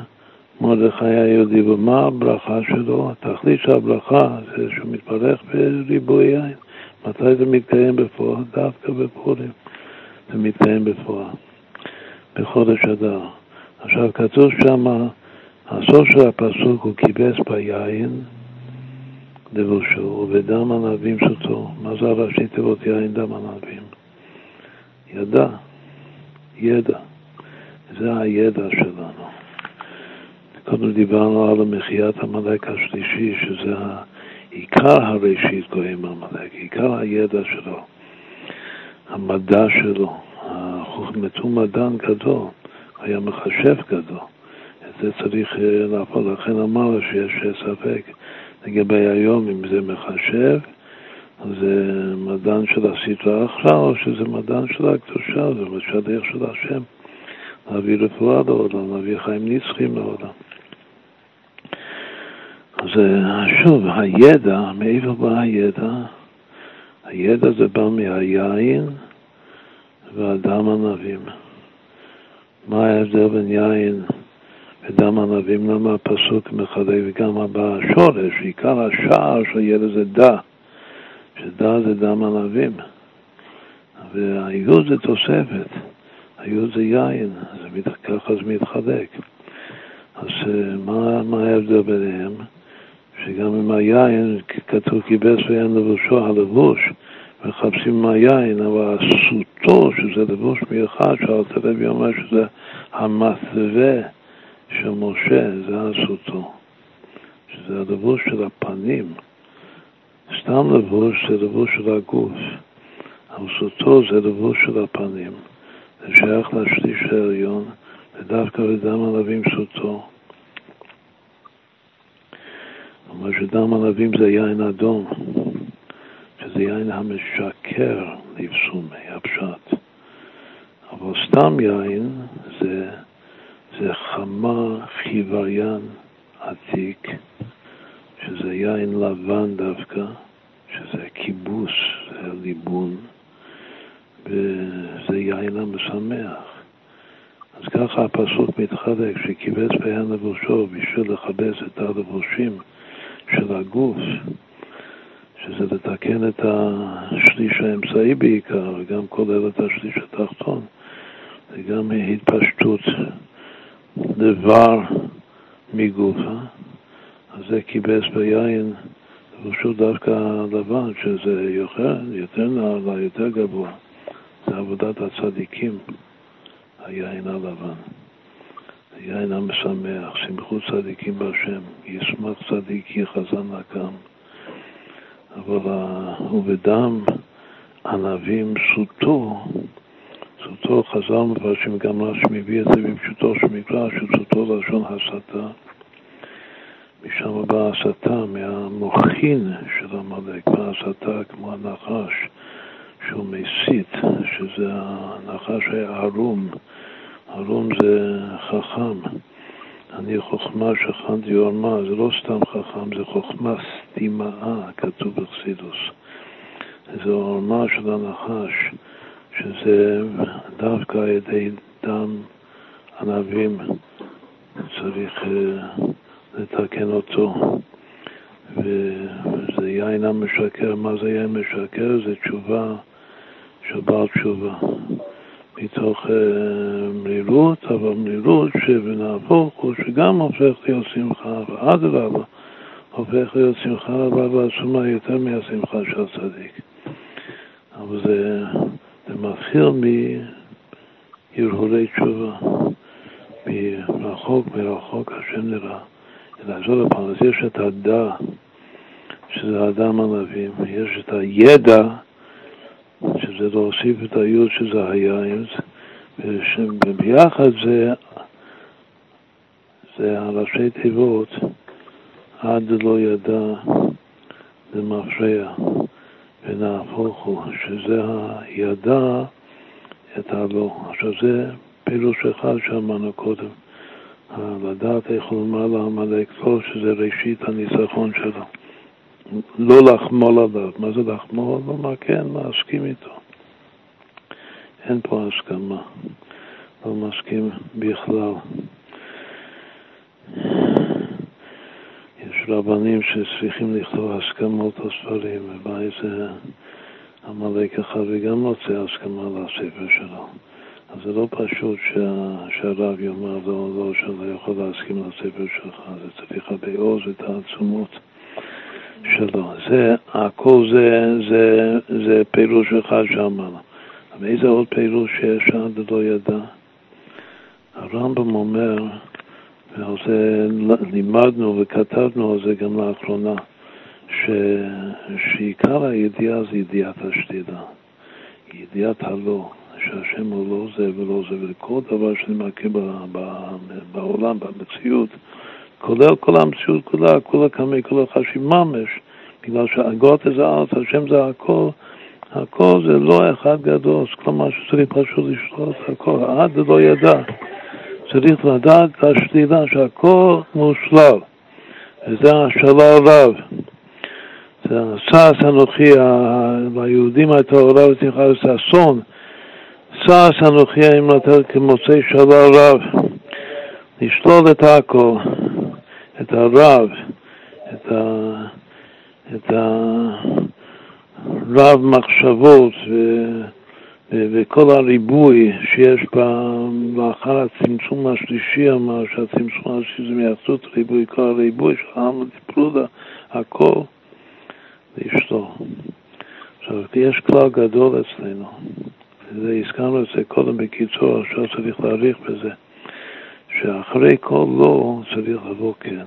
A: מרדכי היהודי. ומה הברכה שלו? התכלית של הברכה זה שהוא מתברך בריבוי יין. מתי זה מתקיים בפועל? דווקא בפורים זה מתקיים בפועל, בחודש אדר. עכשיו כתוב שם, הסוף של הפסוק הוא כיבס ביין לבושו ובדם ענבים שותו. מה זה הראשי תיבות יין דם ענבים? ידע, ידע. זה הידע שלנו. קודם דיברנו על מחיית עמלק השלישי, שזה עיקר הראשית גויים עמלק, עיקר הידע שלו, המדע שלו, החוכמתו מדען גדול, היה מחשב גדול. את זה צריך אה, להפעל, לכן אמר שיש ספק לגבי היום, אם זה מחשב, זה מדען של הסדרה אחלה, או שזה מדען של הקדושה, זה משדך של השם, להביא רפואה לעולם, להביא חיים נצחים לעולם. אז שוב, הידע, מאיפה בא הידע? הידע זה בא מהיין והדם ענבים. מה ההבדל בין יין ודם ענבים? למה הפסוק מחלק וגם הבא השורש, עיקר השער של ידע זה דה, שדה זה דם ענבים. והיוד זה תוספת, היוד זה יין, זה ככה זה מתחלק. אז אה, מה, מה ההבדל ביניהם? שגם עם היין כתוב כיבס ויין לבושו הלבוש, מחפשים מהיין, אבל הסוטו, שזה לבוש מיוחד, שאלת רבי אומר שזה המסווה של משה, זה הסוטו, שזה הלבוש של הפנים. סתם לבוש זה לבוש של הגוף, אבל סוטו זה לבוש של הפנים. זה שייך לשליש העליון, ודווקא בדם הלווים סוטו. אומר שדם ענבים זה יין אדום, שזה יין המשקר לבסומי, הפשט. אבל סתם יין זה, זה חמה חיוויין עתיק, שזה יין לבן דווקא, שזה כיבוס, זה ליבון, וזה יין המשמח. אז ככה הפסוק מתחלק, שקיבץ בהן לבושו בשביל לכבס את הלבושים של הגוף, שזה לתקן את השליש האמצעי בעיקר, וגם כולל את השליש התחתון, וגם התפשטות דבר מגופה, שזה כיבס ביין, פשוט דווקא לבן, שזה יותר, יותר נעלה, יותר גבוה. זה עבודת הצדיקים, היין הלבן. היין המשמח, שמחו צדיקים בהשם, ישמח צדיק יחזן לקם. אבל ובדם ענבים סוטו, סוטו חז"ל מפרשים גם רש"י מביא את זה בפשוטו של מקרא, שסוטו לשון הסתה. משם באה הסתה, מהמוחין של עמלק, באה הסתה כמו הנחש שהוא מסית, שזה הנחש היה ערום זה חכם. אני חוכמה שכנתי עורמה, זה לא סתם חכם, זה חוכמה סתימאה, כתוב בחסידוס. זה עורמה של הנחש, שזה דווקא על ידי דם ענבים צריך uh, לתקן אותו. וזה יין המשקר, מה זה יין משקר? זה תשובה של בעל תשובה. מתוך uh, מרירות, אבל מרירות שבנהפוך הוא שגם הופך להיות שמחה, ואדרבה, הופך להיות שמחה רבה ועצומה יותר מהשמחה של הצדיק. אבל זה, זה מתחיל מהרהורי תשובה, מרחוק, מרחוק השם נראה. לעזור לפעם, אז יש את הדע, שזה האדם הנביא, יש את הידע, שזה להוסיף את היוד שזה היין, וביחד זה, זה הראשי תיבות עד לא ידע למפרע ונהפוך הוא, שזה הידע את הלא. עכשיו זה פילוש אחד שאמרנו קודם, לדעת איך לומר לעמלק לא, שזה ראשית הניצחון שלו. לא לחמול עליו. מה זה לחמול? לומר כן, להסכים איתו. אין פה הסכמה. לא מסכים בכלל. יש רבנים שצריכים לכתוב הסכמות הספרים, ובא איזה עמלק אחד וגם רוצה הסכמה לספר שלו. אז זה לא פשוט שה, שהרב יאמר לו, לא, שלא יכול להסכים לספר שלך, זה צריך הרבה עוז ותעצומות. שלו. זה, הכל זה, זה, זה פירוש אחד שאמרנו. אבל איזה עוד פירוש שיש עד לא ידע? הרמב"ם אומר, ועל זה לימדנו וכתבנו על זה גם לאחרונה, ש, שעיקר הידיעה זה ידיעת השתילה, ידיעת הלא, שהשם הוא לא זה ולא זה, וכל דבר שאני מכיר בעולם, במציאות, כולל כל המציאות כולה, כולה כמי, כולה חשיב ממש, בגלל שהגות זה ארץ, השם זה הכל, הכל זה לא אחד גדול, כלומר שצריך פשוט לשלוט הכל, עד לא ידע. צריך לדעת את השלילה שהכל מושלל, וזה השלל רב. זה השש אנוכי, ליהודים הייתה עולה ותיכה לששון, שש אנוכי האם לתת כמוצאי שלל רב, לשלול את הכל. את הרב, את, ה, את הרב מחשבות ו, ו, וכל הריבוי שיש בה לאחר הצמצום השלישי, אמר שהצמצום השלישי זה מייחסות ריבוי, כל הריבוי של העם דיפלודה, הכל לאשתו. עכשיו, יש כלל גדול אצלנו, והזכרנו את זה קודם בקיצור, עכשיו צריך להאריך בזה. שאחרי כל לא צריך לבוא כן.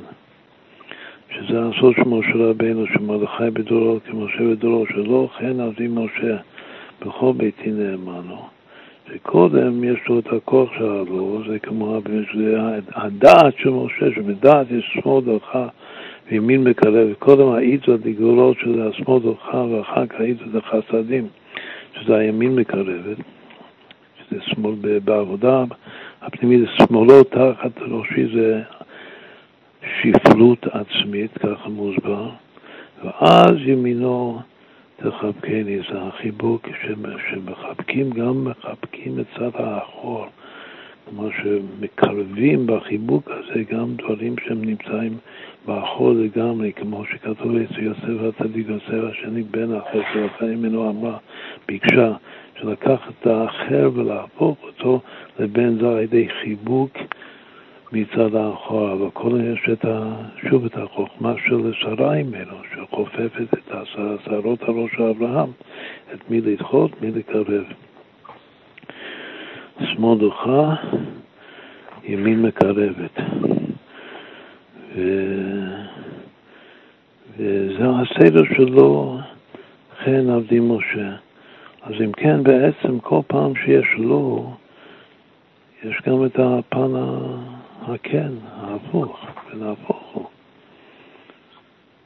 A: שזה הסוד של משה רבינו, שמרדכי בדורו כמשה בדורו, שלא כן אבי משה, בכל ביתי נאמנו. שקודם יש לו את הכוח של הלא, זה כמו הדעת של משה, שבדעת יש שמאל דרך וימין מקרב, וקודם האיצו דגבולות שזה השמאל דרך ואחר כך האיצו דחסדים, שזה הימין מקרבת, שזה שמאל בעבודה, הפנימית שמאלו תחת ראשי זה שפלות עצמית, ככה מוסבר, ואז ימינו תחבקני, זה החיבוק שמחבקים, גם מחבקים את צד האחור. כלומר שמקרבים בחיבוק הזה גם דברים שהם נמצאים באחור לגמרי, כמו שכתוב אצל יוסף הצדיק יוסף השני בן החסר, לכן ממנו אמרה, ביקשה, שלקח את האחר ולהפוך אותו לבן זר על ידי חיבוק מצד האחורה, אבל כל יש את ה, שוב את החוכמה של שרה ממנו, שחופפת את שערות הראש של אברהם, את מי לדחות, מי לקרב. שמאל דוחה, ימין מקרבת. ו... וזה הסדר שלו, חן עבדי משה. אז אם כן, בעצם כל פעם שיש לו, יש גם את הפן הכן, ההפוך, ונהפוך הוא.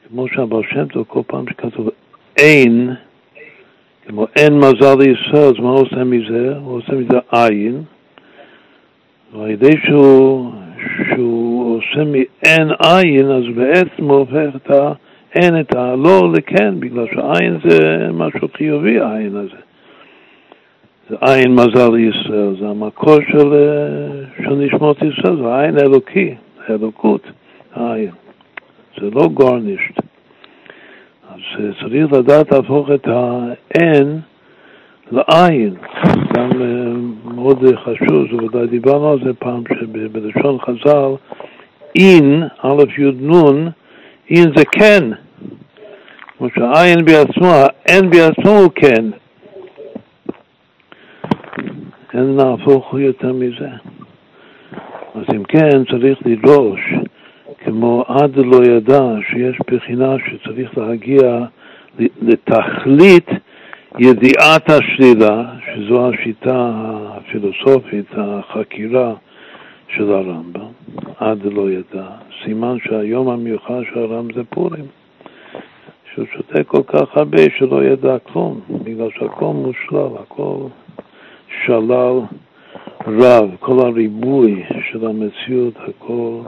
A: כמו שהבר שם טוב, כל פעם שכתוב אין, כמו אין מזל לישראל, אז מה הוא עושה מזה? הוא עושה מזה עין, ועל ידי שהוא, שהוא עושה מאין עין, אז בעצם הוא הופך את האין, את הלא לכן, בגלל שעין זה משהו חיובי, העין הזה. זה עין מזל לישראל, זה המקור של, של נשמות ישראל, זה עין אלוקי, אלוקות, העין. זה לא גורנישט. אז צריך לדעת להפוך את האין לעין. גם אה, מאוד חשוב, זה ודאי דיברנו על זה פעם, שבלשון חז"ל, אין, א' י' נ', אין זה כן. כמו שהעין בעצמו, האין בעצמו הוא כן. אין להפוך יותר מזה. אז אם כן, צריך לדרוש, כמו עד לא ידע, שיש בחינה שצריך להגיע לתכלית ידיעת השלילה, שזו השיטה הפילוסופית, החקירה של הרמב"ם, עד לא ידע. סימן שהיום המיוחד של הרמב"ם זה פורים. שהוא שותק כל כך הרבה שלא ידע כלום, בגלל שהכל מושלל, הכל שלל רב, כל הריבוי של המציאות, הכל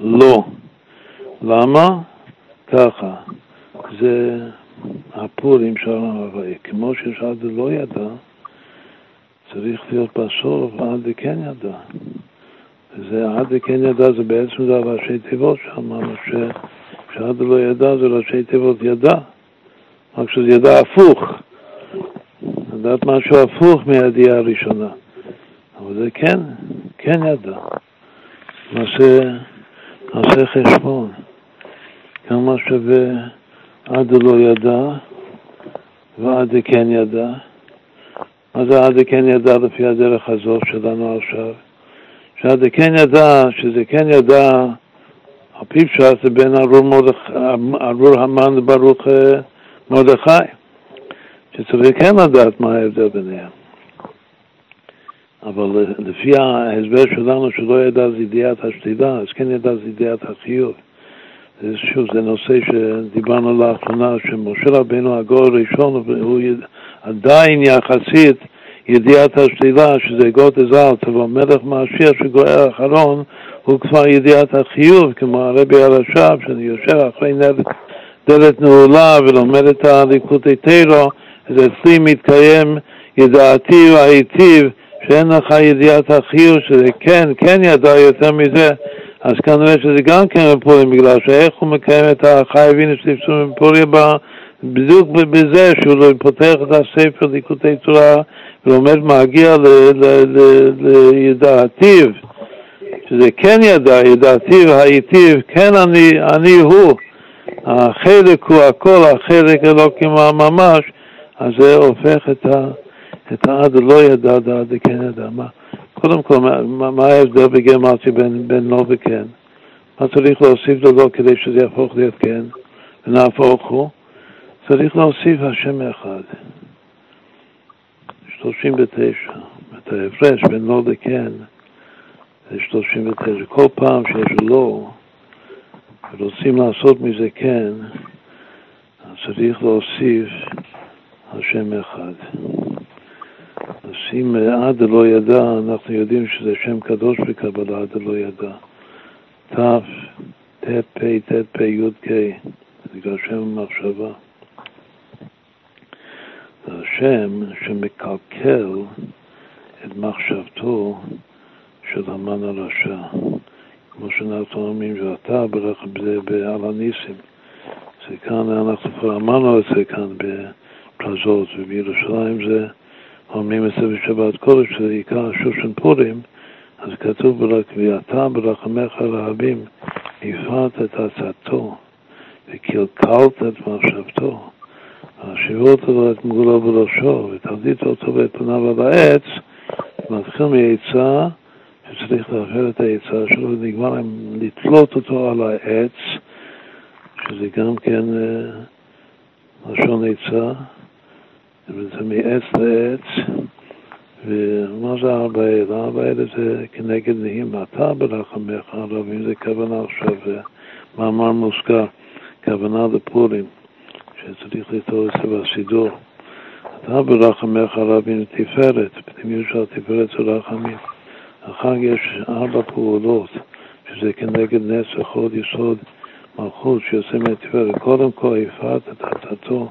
A: לא. למה? ככה, זה הפורים של הרב, כמו שיש עד לא ידע, צריך להיות בסוף עד כן ידע. וזה עד כן ידע זה בעצם זה ראשי תיבות שאמרנו ש... שעד לא ידע זה ראשי תיבות ידע, רק שזה ידע הפוך. לדעת משהו הפוך מהידיעה הראשונה. אבל זה כן, כן ידע. נעשה, נעשה חשבון. כמה שווה עד לא ידע ועד כן ידע. מה זה עד כן ידע לפי הדרך הזאת שלנו עכשיו? שעד כן ידע, שזה כן ידע, פיו זה בין ארור המן לברוך אה, מרדכי. שצריך כן לדעת מה ההבדל ביניהם. אבל לפי ההסבר שלנו שלא ידע זה ידיעת השלילה, אז כן ידע זה ידיעת החיוב. שוב, זה נושא שדיברנו לאחרונה, שמשה רבינו הגור הראשון, הוא עדיין יחסית ידיעת השלילה, שזה גוד עזר, אבל מלך מעשיר שגואר האחרון, הוא כבר ידיעת החיוב, כמו הרבי הרש"ב, שאני יושב אחרי דלת נעולה ולומד את הליקוטי תירו, אז אצלי מתקיים ידעתי והיטיב, שאין לך ידיעת החיוב, שזה כן, כן ידע יותר מזה, אז כנראה שזה גם כן בפורים, בגלל שאיך הוא מקיים את החייבים שתפסו בפורים בדיוק בזה שהוא לא פותח את הספר ליקוטי תורה ולומד מגיע לידעתיו, שזה כן ידע, ידעתיו, היטיב, כן אני, אני הוא, החלק הוא הכל, החלק אלוקים ממש, אז זה הופך את, ה, את העד לא ידע, עד כן ידע. מה, קודם כל, מה, מה ההבדל בגרמטי בין, בין לא וכן? מה צריך להוסיף ללא כדי שזה יהפוך להיות כן? ונהפוך הוא? צריך להוסיף השם אחד. 39. את ההפרש בין לא לכן זה 39. כל פעם שיש לא, ורוצים לעשות מזה כן, צריך להוסיף השם אחד. אז אם עד לא ידע, אנחנו יודעים שזה שם קדוש בקבלה, עד לא ידע. ת', ט', פ', ט', פ', י', ק', זה שם מחשבה. זה השם שמקלקל את מחשבתו של המן הרשע. כמו שאנחנו אומרים, ואתה ברך בזה על הניסים. זה כאן, אנחנו כבר אמרנו את זה כאן פרזות, ובירושלים זה אומרים את זה בשבת קודש, שזה עיקר שושן פורים, אז כתוב ברק, ואתה ברחמך רבים הפרת את עצתו וקלקלת את מחשבתו, והשיבות לו את מגולו בראשו, ותרדית אותו ואת פניו על העץ, מתחיל מעצה שצריך להפר את העצה שלו, ונגמר להם לתלות אותו על העץ, שזה גם כן אה, לשון עצה, וזה מעץ לעץ. ומה זה ארבע אלה? ארבע אלה זה כנגד נהים אתה ברחמך הרבים, זה כוונה עכשיו, מאמר מוזכר, כוונה לפורים, שצריך לכתוב את זה בסידור. אתה ברחמך הרבים תפארת, פנימיות של התפארת של רחמים. אחר יש ארבע פעולות, שזה כנגד נצח, עוד יסוד, מלכות שיוצא מהתפארת. קודם כל הפרת את עצתו,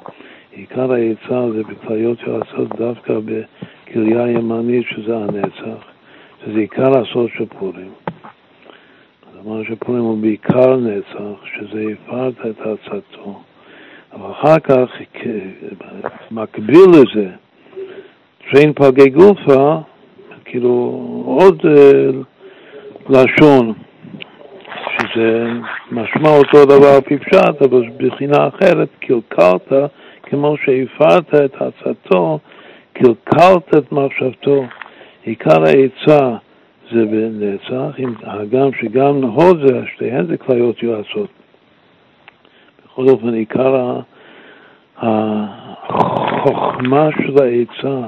A: עיקר העצה זה בכליות יועצות דווקא בכליה ימנית, שזה הנצח, שזה עיקר הסוד של פורים. הדבר של פורים הוא בעיקר נצח, שזה הפרת את עצתו. אבל אחר כך, מקביל לזה, טרין פגי גופה, כאילו עוד uh, לשון, שזה משמע אותו דבר פי פשט, אבל בחינה אחרת, קלקלת, כמו שהפרת את עצתו, קלקלת את מחשבתו. עיקר העצה זה בנצח, הגם שגם הוד זה, שתיהן זה כליות יועצות. בכל אופן, עיקר החוכמה של העצה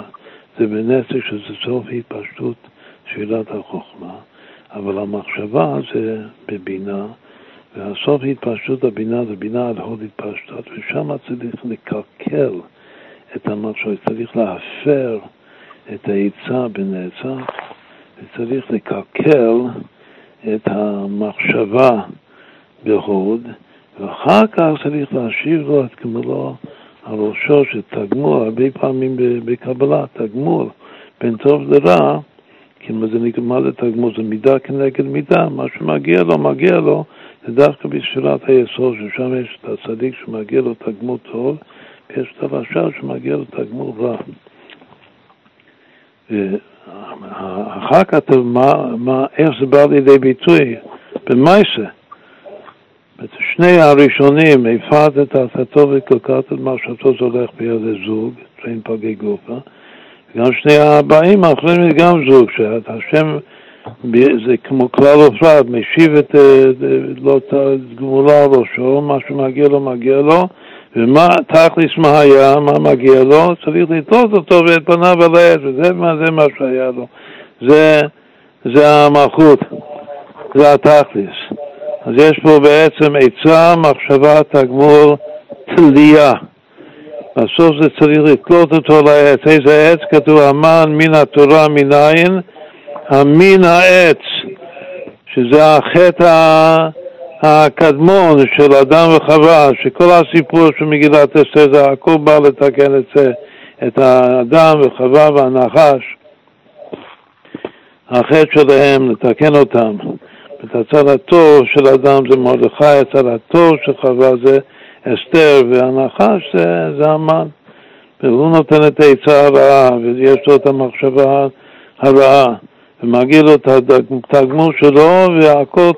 A: זה בנצח שזה סוף התפשטות שאלת החוכמה, אבל המחשבה זה בבינה, והסוף התפשטות הבינה זה בינה על הוד התפשטות, ושם צריך לקלקל את המחשבה, צריך להפר את העצה בנצח, וצריך לקלקל את המחשבה בהוד, ואחר כך צריך להשיב לו את גמולו על ראשו של תגמול, הרבה פעמים בקבלה, תגמול בין טוב לרע, כי מה זה נגמר לתגמול? זה מידה כנגד מידה, מה שמגיע לו, מגיע לו, זה דווקא בספירת היסוד, ששם יש את הצדיק שמגיע לו תגמול טוב, ויש את הרשע שמגיע לו תגמול רע. אחר כך, מה, מה, איך זה בא לידי ביטוי במייסה? שני הראשונים, הפרת את עצתו וקלקלת את מחשבתו, זה הולך בידי זוג, טרין פגי גופה, וגם שני הבאים האחרים זה גם זוג, שאת השם זה כמו כלל ופרט, משיב את, לא, את גמולה על ראשו, מה שמגיע לו מגיע לו, ומה תכלס מה היה, מה מגיע לו, צריך לתלות אותו ואת פניו על העץ, וזה מה, זה מה שהיה לו. זה, זה המלכות, זה התכלס. אז יש פה בעצם עצה, מחשבה, תגמול, תלייה. בסוף זה צריך לתלות אותו לעץ. איזה עץ? כתוב המן מן התורה מנין, המין העץ, שזה החטא הקדמון של אדם וחווה, שכל הסיפור של מגילת אסתר זה הכל בא לתקן את זה, את האדם וחווה והנחש, החטא שלהם, לתקן אותם. את הצד הטוב של אדם זה מרדכי, הצד הטוב של חווה זה אסתר, והנחש זה, זה המן. והוא נותן את העצה הרעה, ויש לו את המחשבה הרעה, ומגיע לו את התגמול שלו, והכל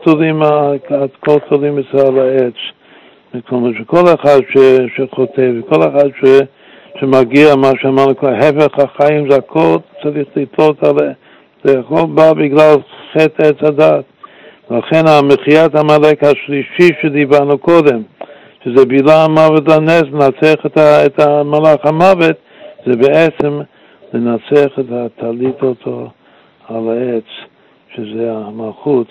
A: תולים, אצל העץ. כלומר שכל אחד שחוטא, וכל אחד ש, שמגיע, מה שאמרנו כבר, הפך החיים זה הכל צריך לתלות עליה. זה הכל בא בגלל חטא עץ הדת. לכן המחיית עמלק השלישי שדיברנו קודם, שזה בילה המוות לנס, לנצח את, ה, את המלאך המוות, זה בעצם לנצח את הטלית אותו על העץ, שזה המלכות,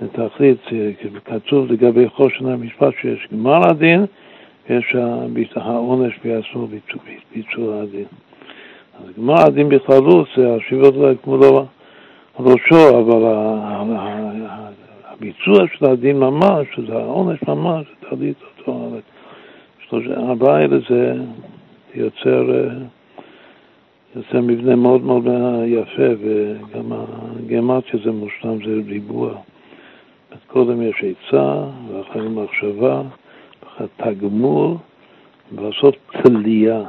A: לתכלית, כתוב לגבי חושן המשפט שיש גמר הדין, ויש העונש ויעשו ביצוע הדין. אז גמר הדין בכללות זה השיבות לגמולו ראשו, אבל הביצוע של הדין ממש, שזה העונש ממש, זה תלית אותו. ארבעה האלה זה יוצר, יוצר מבנה מאוד מאוד יפה, וגם הגמטיה זה מושלם, זה ריבוע. קודם יש עצה, ואחר מחשבה, ואחר תגמול, ולעשות תלייה.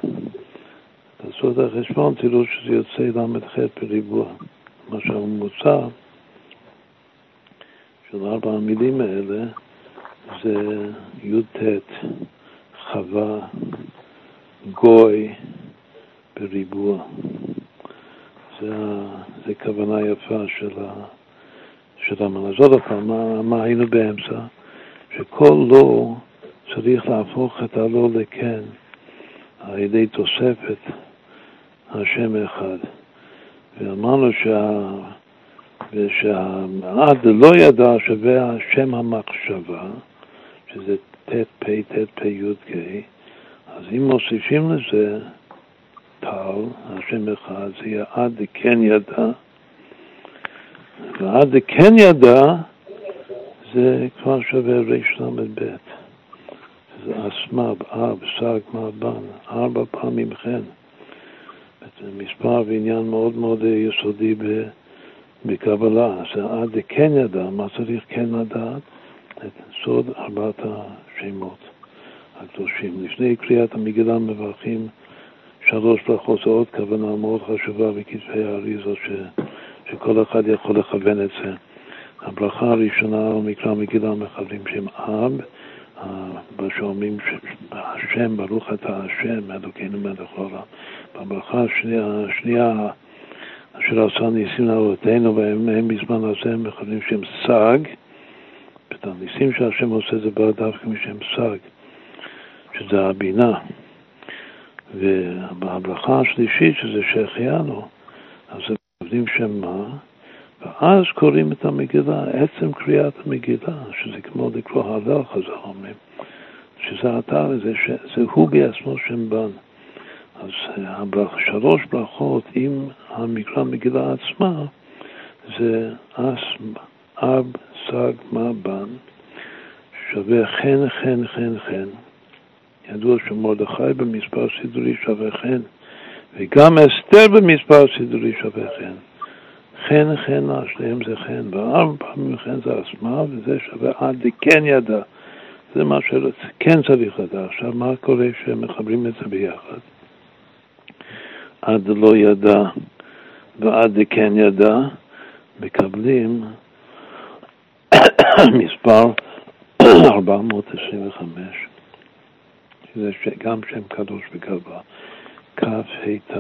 A: לעשות את החשבון, תראו שזה יוצא ל"ח בריבוע. מה שהממוצע של ארבע המילים האלה זה י"ט, חווה, גוי בריבוע. זה, זה כוונה יפה של, של המנה. אז עוד פעם, מה, מה היינו באמצע? שכל לא צריך להפוך את הלא לכן על ידי תוספת השם אחד. ואמרנו שה... ושהעד לא ידע שווה השם המחשבה, שזה ט' פ' ט' פ' י' כ', אז אם מוסיפים לזה טל, השם אחד, זה יהיה עד כן ידע, ועד כן ידע זה כבר שווה רל"ב. זה אסמב, אב, סג, מבן, ארבע פעמים חן. זה מספר ועניין מאוד מאוד יסודי בקבלה. זה עד כן ידע, מה צריך כן לדעת? את סוד ארבעת השמות הקדושים. לפני קריאת המגילה מברכים שלוש ברכות, זו עוד כוונה מאוד חשובה בכתבי האריזות, ש, שכל אחד יכול לכוון את זה. הברכה הראשונה במקרא מגילה מכוונים שם אב, בשאומרים השם, ברוך אתה השם, אלוקינו מלך העולם. בברכה השנייה, אשר עשה ניסים לאבותינו, והם בזמן הזה מכוונים שם סג, את הניסים שהשם עושה זה בא דווקא משם סג, שזה הבינה. ובברכה השלישית, שזה שהחיינו, אז הם עובדים שם מה? ואז קוראים את המגילה, עצם קריאת המגילה, שזה כמו לקרוא הלל חז"ל אומרים, שזה אתה, זה, זה הוא בעצמו שם בן. אז הברח, שלוש ברכות עם המקרא מגילה עצמה זה אס, אב, סג, מה, בן, שווה חן, חן, חן, חן. ידוע שמרדכי במספר סידורי שווה חן, וגם אסתר במספר סידורי שווה חן. חן חן שניהם זה חן, וארבע פעמים חן זה עצמה, וזה שווה עד לכן ידע. זה מה שכן צריך לדעת. עכשיו, מה קורה כשמחברים את זה ביחד? עד לא ידע ועד לכן ידע, מקבלים מספר 425, שזה גם שם קדוש בגלבה, כ"ה ת'.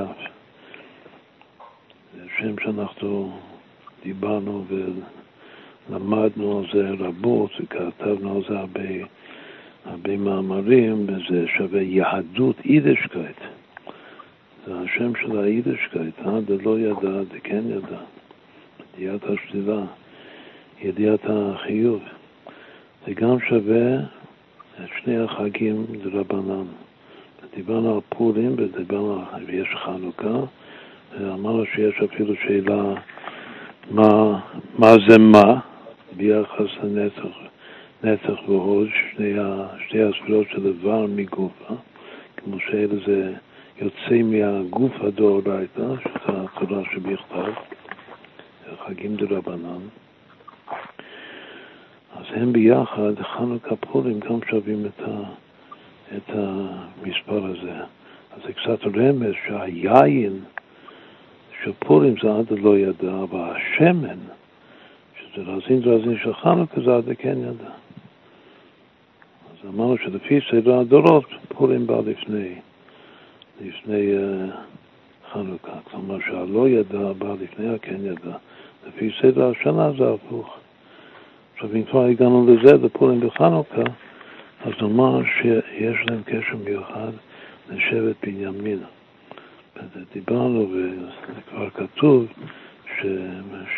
A: זה שם שאנחנו דיברנו ולמדנו על זה רבות, וכתבנו על זה הרבה, הרבה מאמרים, וזה שווה יהדות יידישקייט. זה השם של היידישקייט, אה? דלא ידע, דכן ידע. ידיעת השלילה, ידיעת החיוב. זה גם שווה את שני החגים דרבנן. דיברנו על פורים ודיברנו על, ויש חנוכה, אמרנו שיש אפילו שאלה מה, מה זה מה ביחס לנצח, נצח והוד, שני, שני הספירות של איבר מגופה, כמו שאלה זה יוצא מהגוף הדאורייתא, שזה התורה שבכתב, חגים דרבנן. אז הם ביחד, חנוכה פורים, גם שווים את, ה, את המספר הזה. אז זה קצת רמז שהיין שפורים זה עד לא ידע, אבל השמן, שזה רזין רזין של חנוכה, זה עד כן ידע. אז אמרנו שלפי סדר הדורות, פורים בא לפני, לפני uh, חנוכה. כלומר שהלא ידע בא לפני הכן ידע. לפי סדר השנה זה הפוך. עכשיו, אם כבר הגענו לזה, לפורים בחנוכה, אז נאמר שיש להם קשר מיוחד לשבט בנימין. דיברנו, וזה כבר כתוב, ש,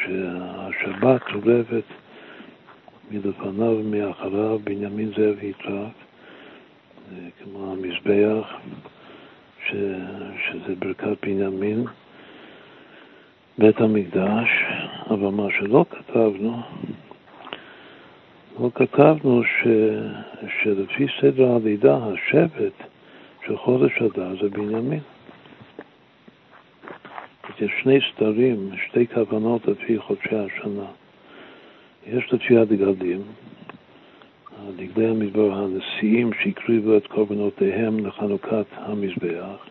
A: שהשבת צורבת מלפניו ומאחריו בנימין זאב יצחק, כמו המזבח, ש, שזה ברכת בנימין, בית המקדש, אבל מה שלא כתבנו, לא כתבנו ש, שלפי סדר הלידה, השבט של חודש אדר זה בנימין. יש שני סתרים, שתי כוונות לפי חודשי השנה. יש לפי הדגלים, דגלי המזבח הנשיאים שהקריבו את קורבנותיהם לחנוכת המזבח,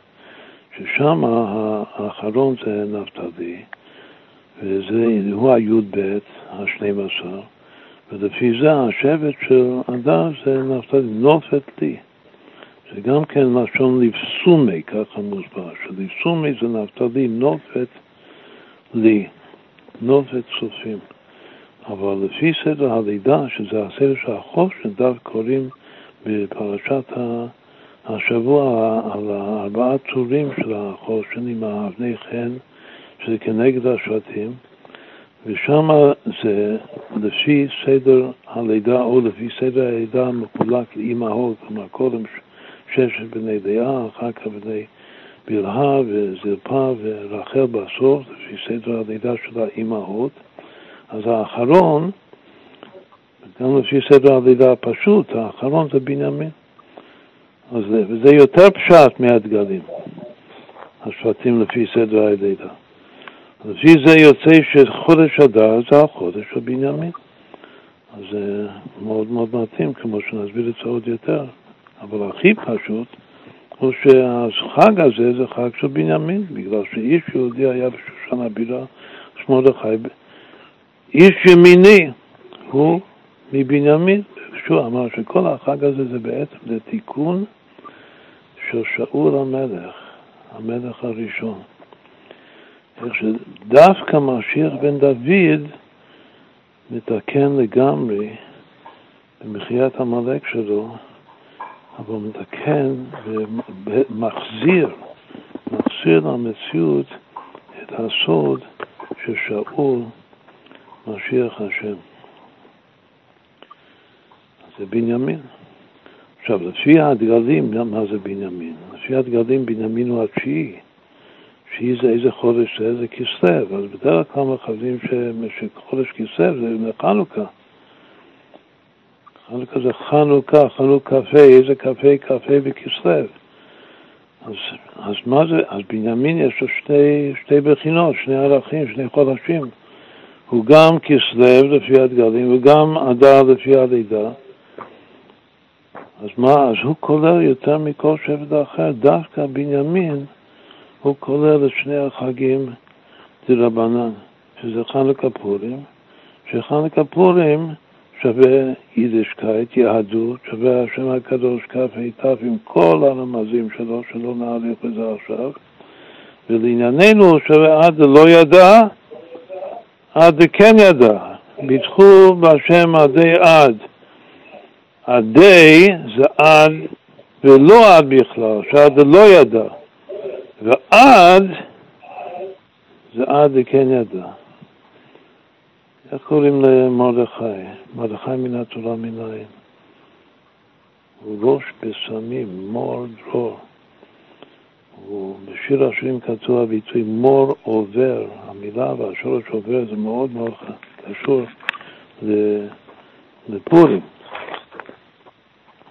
A: ששם האחרון זה נפתלי, וזה הוא הי"ב, השנים עשר, ולפי זה השבט של אדר זה נפתלי, נופת לי. זה גם כן לשון לפסומי, ככה מוסבר, שלפסומי זה נפתלי, נופת לי, נופת צופים. אבל לפי סדר הלידה, שזה הסדר של החושן, דווקא קוראים בפרשת השבוע על הארבעה צורים של החושן עם האבני חן, שזה כנגד השבטים, ושם זה לפי סדר הלידה או לפי סדר הלידה מחולק לאימהות, כלומר קודם ששת בני דעה, אחר כך בני בלהה וזרפה ורחל בסוף, לפי סדר הלידה של האימהות. אז האחרון, גם לפי סדר הלידה הפשוט, האחרון זה בנימין. אז, וזה יותר פשט מהדגלים, השבטים לפי סדר הלידה. לפי זה יוצא שחודש אדר זה החודש של בנימין. אז זה מאוד מאוד מתאים, כמו שנסביר את זה עוד יותר. אבל הכי פשוט הוא שהחג הזה זה חג של בנימין, בגלל שאיש יהודי היה בשושן הבירה, שמו מרדכי, איש ימיני הוא מבנימין. שהוא אמר שכל החג הזה זה בעצם לתיקון של שאול המלך, המלך הראשון. איך שדווקא משיח בן דוד מתקן לגמרי במחיית עמלק שלו, אבל מתקן ומחזיר, מחזיר למציאות את הסוד של שאול משיח השם. זה בנימין. עכשיו, לפי הדגלים, מה זה בנימין? לפי הדגלים, בנימין הוא התשיעי. שהיא זה איזה חודש זה, זה כסלו, אז בדרך כלל מכוונים שחודש כסלו זה חנוכה. חנוכה זה חנוכה, חנוכה קפה, איזה קפה, קפה בכסלו. אז, אז מה זה, אז בנימין יש לו שתי, שתי בחינות, שני ערכים, שני חודשים. הוא גם כסלו לפי הדגלים וגם אדר לפי הלידה. אז מה, אז הוא כולל יותר מכל שבט אחר, דווקא בנימין הוא כולל את שני החגים דרבנן, שזה חנוכה פורים, שחנוכה פורים שווה יידישקייט, יהדות, שווה השם הקדוש כ"ה עם כל הרמזים שלו, שלא נעריך בזה עכשיו, ולענייננו שווה עד לא ידע, עד כן ידע, ביטחו בהשם עדי עד. עדי זה עד ולא עד בכלל, שעד לא ידע. ועד זה עד וכן ידע. איך קוראים למרדכי? מרדכי מן התורה מנין. הוא ראש בשמים, מור דרור. בשיר השירים כתוב הביטוי מור עובר, המילה והשורש עובר זה מאוד מאוד קשור לפורים.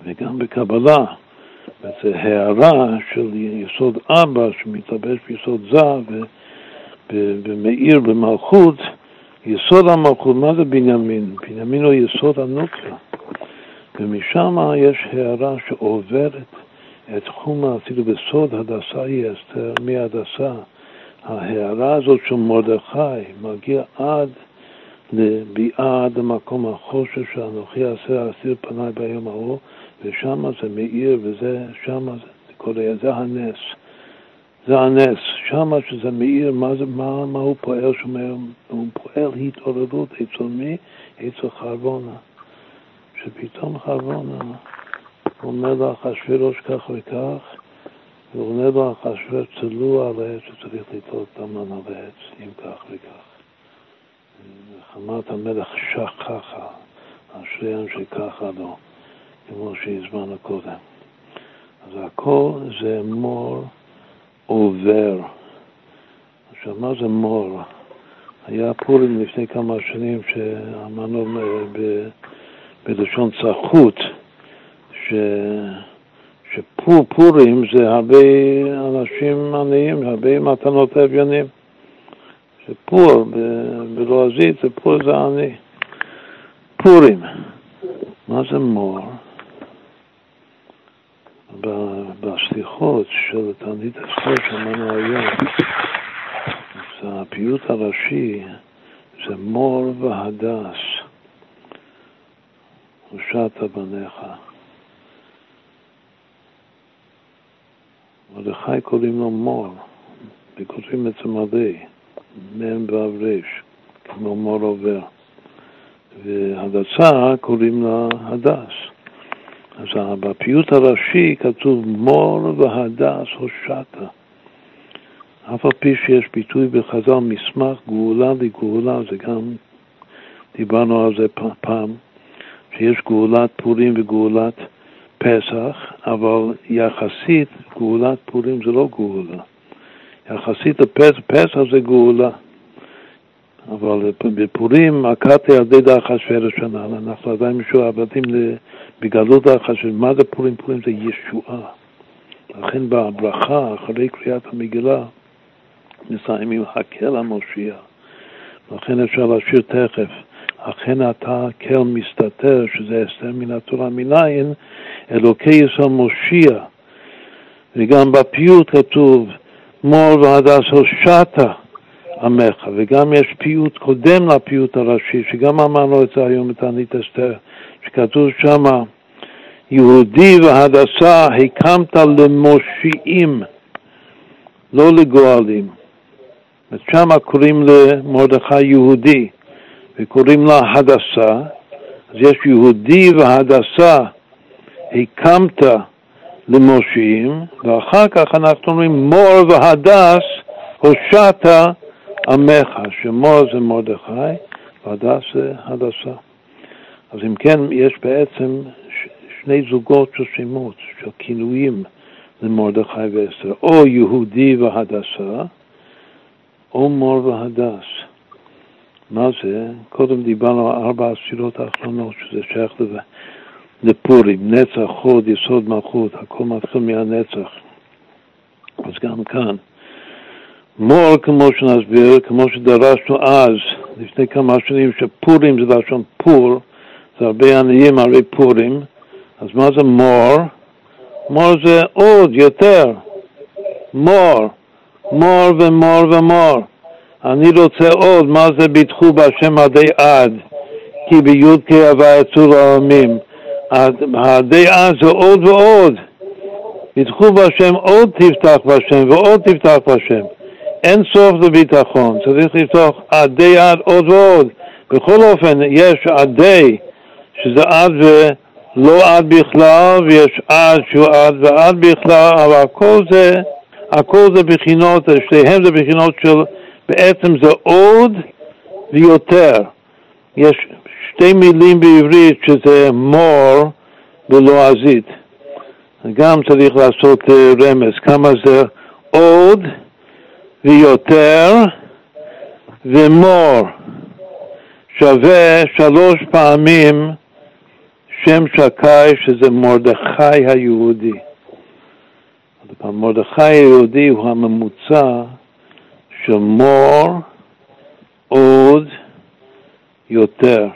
A: וגם בקבלה זה הערה של יסוד אבא שמתלבש ביסוד זר ומאיר במלכות, יסוד המלכות, מה זה בנימין? בנימין הוא יסוד הנוקלה, ומשם יש הערה שעוברת את תחום אפילו בסוד הדסה היא אסתר, מהדסה. ההערה הזאת של מרדכי מגיע עד לביאה עד למקום החושך שאנוכי אעשה אסיר פניי ביום ההוא ושם זה מאיר, וזה, שם זה, כל זה הנס. זה הנס. שם שזה מאיר, מה, זה, מה, מה הוא פועל שם? הוא פועל התעוררות אצל מי? אצל חרבונה. שפתאום חרבונה אומר לאחשוורוש כך וכך, והוא אומר לו אחשוורוש צלו על העץ שצריך לטעות דמן על העץ, אם כך וכך. חמת המלך שככה, אשריהם שככה לא. כמו שהזמנו קודם. אז הכל זה מור עובר. עכשיו, מה זה מור? היה פורים לפני כמה שנים שאמרנו ב, בלשון צחות, ש, שפורים זה הרבה אנשים עניים, הרבה מתנות אביונים. שפור בלועזית זה פור זה עני. פורים. מה זה מור? בסליחות של תלמיד הספר שאמרנו היום, זה הפיוט הראשי, זה מור והדס. הושעת בניך. מרדכי קוראים לו מור, וכותבים את זה מלא, מ' ו' ר', כמו מור עובר. והדסה קוראים לה הדס. אז בפיוט הראשי כתוב מור והדס הושעת. אף על פי שיש ביטוי בחז"ל מסמך גאולה לגאולה, זה גם, דיברנו על זה פעם, שיש גאולת פורים וגאולת פסח, אבל יחסית גאולת פורים זה לא גאולה. יחסית לפסח, פסח זה גאולה. אבל בפורים עקרתי על ידי אחשוורש שנה, אנחנו עדיין משועבדים בגלות אחשוורש. מה זה פורים? פורים זה ישועה. לכן בברכה, אחרי קריאת המגילה, מסיימים הקל המושיע. לכן אפשר להשאיר תכף. אכן אתה קל מסתתר, שזה הסתר מן התורה מניין, אלוקי ישראל מושיע. וגם בפיוט כתוב, מור והדס הושעת עמך, וגם יש פיוט קודם לפיוט הראשי, שגם אמרנו את זה היום בתענית אסתר, שכתוב שמה, יהודי והדסה הקמת למושיעים, לא לגואלים. שם קוראים למרדכי יהודי, וקוראים לה הדסה, אז יש יהודי והדסה, הקמת למושיעים, ואחר כך אנחנו אומרים מור והדס הושעת עמך, שמור זה מרדכי והדס זה הדסה. אז אם כן, יש בעצם שני זוגות של שמות, של כינויים למרדכי ואסתר, או יהודי והדסה, או מור והדס. מה זה? קודם דיברנו על ארבע הספירות האחרונות, שזה שייך לפורים, נצח, חוד, יסוד, מלכות, הכל מתחיל מהנצח. אז גם כאן, מור, כמו שנסביר, כמו שדרשנו אז, לפני כמה שנים, שפורים זה לשון פור, זה הרבה עניים, הרבה פורים, אז מה זה מור? מור זה עוד, יותר. מור. מור ומור ומור. אני רוצה עוד, מה זה ביטחו בהשם עדי עד? כי בי"ק הווה יצור העולמים. עדי עד זה עוד ועוד. ביטחו בהשם עוד תפתח בהשם ועוד תפתח בהשם. אין סוף לביטחון, צריך לפתוח עדי עד עוד ועוד. בכל אופן, יש עדי, שזה עד ולא עד בכלל, ויש עד שהוא עד ועד בכלל, אבל הכל זה הכל זה בחינות, שתיהם זה בחינות של, בעצם זה עוד ויותר. יש שתי מילים בעברית שזה מור ולועזית. גם צריך לעשות אה, רמז, כמה זה עוד ויותר ומור שווה שלוש פעמים שם שקאי שזה מרדכי היהודי. מרדכי היהודי הוא הממוצע של מור, עוד, יותר.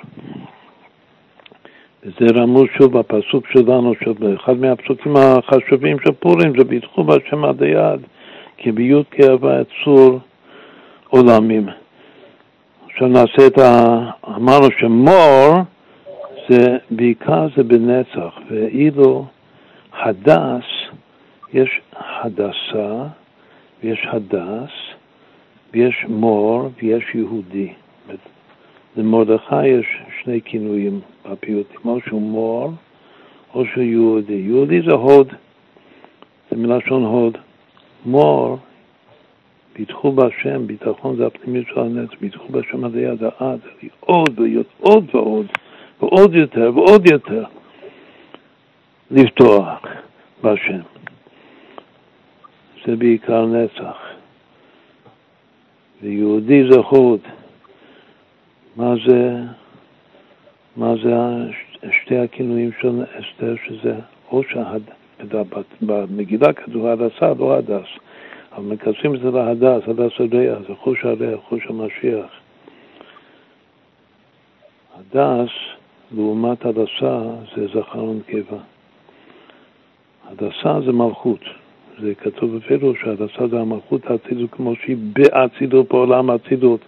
A: וזה רמוז שוב בפסוק שלנו, אחד מהפסוקים החשובים של פורים, זה ביטחו בהשם עד היד, כי בי"ד כאהבה צור עולמים. עכשיו נעשה את ה... אמרנו שמור זה בעיקר זה בנצח, ואילו הדס יש הדסה ויש הדס ויש מור ויש יהודי. למרדכי יש שני כינויים בפיוטים, או שהוא מור או שהוא יהודי. יהודי זה הוד, זה מלשון הוד. מור, ביטחו בהשם, ביטחון זה הפנימיות של הנץ, ביטחו בהשם עד היד העד, עוד ועוד ועוד ועוד יותר ועוד יותר לפתוח בהשם. זה בעיקר נצח. ויהודי חוד. מה זה, מה זה שתי הכינויים של אסתר, שזה או שהד... במגילה כתוב הדסה, לא הדס. אבל מקצרים את זה להדס, הדס הריח, זה חוש הריח, חוש המשיח. הדס, לעומת הדסה, זה זכר ונקבה. הדסה זה מלכות. זה כתוב בפירוש שהדסה זה המלכות האצילות כמו שהיא באצילות בעולם האצילות.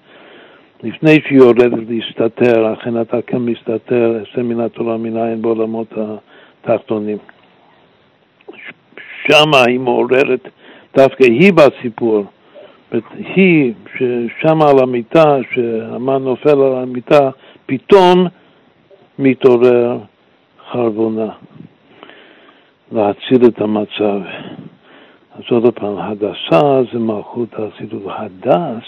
A: לפני שהיא יורדת להסתתר, אכן אתה כן מסתתר, עשה מן התורה מן העין בעולמות התחתונים. שמה היא מעוררת, דווקא היא בסיפור, היא ששמה על המיטה, שהמן נופל על המיטה, פתאום מתעורר חרבונה להציל את המצב. אז עוד פעם, הדסה זה מלכות האצילות, הדס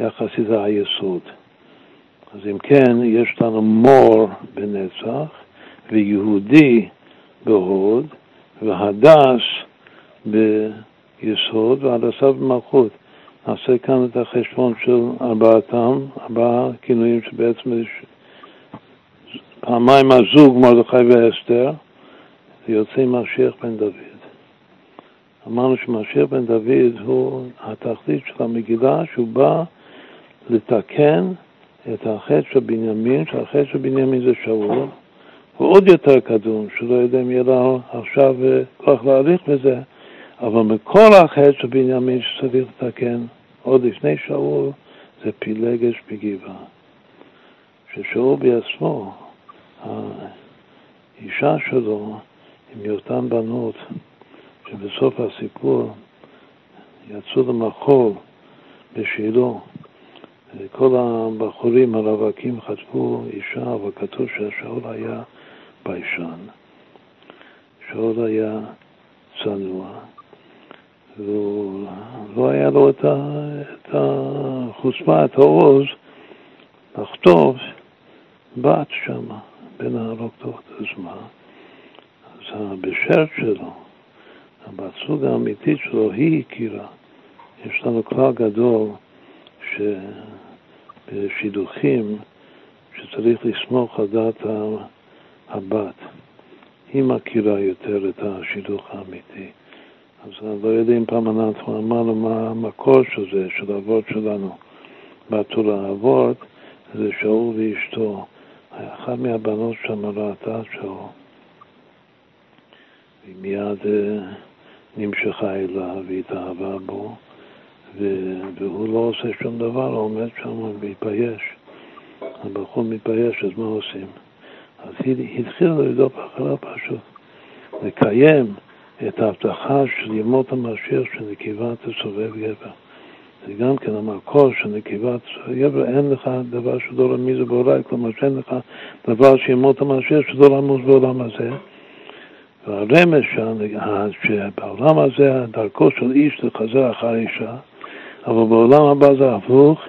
A: יחסית זה היסוד. אז אם כן, יש לנו מור בנצח ויהודי בהוד והדס ביסוד והדסה במלכות. נעשה כאן את החשבון של ארבעתם, ארבעה כינויים שבעצם יש פעמיים הזוג מרדכי ואסתר, זה יוצא משיח בן דוד. אמרנו שמשיח בן דוד הוא התכלית של המגילה, שהוא בא לתקן את החטא של בנימין, שהחטא של בנימין זה שאול, הוא עוד יותר קדום, שלא יודע אם יהיה לו עכשיו אה, כוח להאריך בזה, אבל מכל החטא של בנימין שצריך לתקן, עוד לפני שאול, זה פילגש בגבעה. ששאול בעצמו, האישה שלו, עם אותן בנות, שבסוף הסיפור יצאו למחול בשילה, כל הבחורים הרווקים חטפו אישה, אבל כתוב שהשאול היה ביישן. שאול היה צנוע, ולא היה לו את, החוצפה, את העוז, לחטוף בת שמה, בין הרוקטות. אז? אז הבשרת שלו, הבת סוג האמיתית שלו, היא הכירה. יש לנו כלל גדול שבשידוכים שצריך לסמוך על דעת הבת. היא מכירה יותר את השידוך האמיתי. אז אני לא יודע אם פעם אנחנו אמרנו מה המקור של זה, של האבות שלנו. בטור האבות זה שאול ואשתו. אחת מהבנות שם ראתה שאול. היא מיד אה, נמשכה אליו והתאהבה בו, והוא לא עושה שום דבר, הוא עומד שם ומתבייש. הבחור מתבייש, אז מה עושים? אז התחילה לרדוף אחריו פשוט, לקיים את ההבטחה של ימות המשיח של נקבה תסובב גבר. זה גם כן המקור של תסובב גבר, אין לך דבר שלא רמיז בעולם, כלומר שאין לך דבר שימות המשיח שלא רמוז בעולם הזה. והרמז שבעולם הזה דרכו של איש לחזר אחרי אישה, אבל בעולם הבא זה הפוך,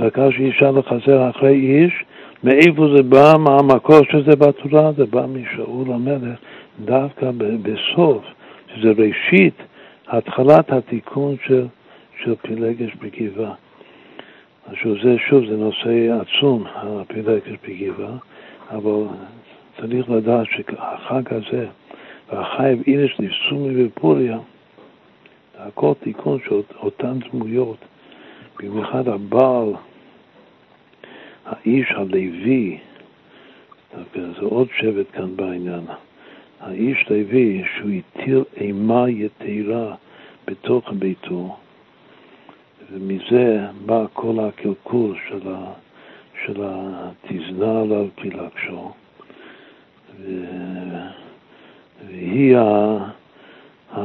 A: דרכה של אישה לחזר אחרי איש, מאיפה זה בא, מה המקור של זה בתורה? זה בא משאול המלך דווקא בסוף, שזה ראשית, התחלת התיקון של, של פילגש בגבעה. עכשיו זה שוב, זה נושא עצום, הפילגש בגבעה, אבל צריך לדעת שהחג הזה, והחייב אינש ניסומי ופוריה, הכל תיקון של אותן דמויות, במיוחד הבעל האיש הלוי, זה עוד שבט כאן בעניין, האיש לוי שהוא הטיל אימה יתרה בתוך ביתו, ומזה בא כל הקלקול של, ה, של התזנה עליו פילגשו, והיא ה, ה,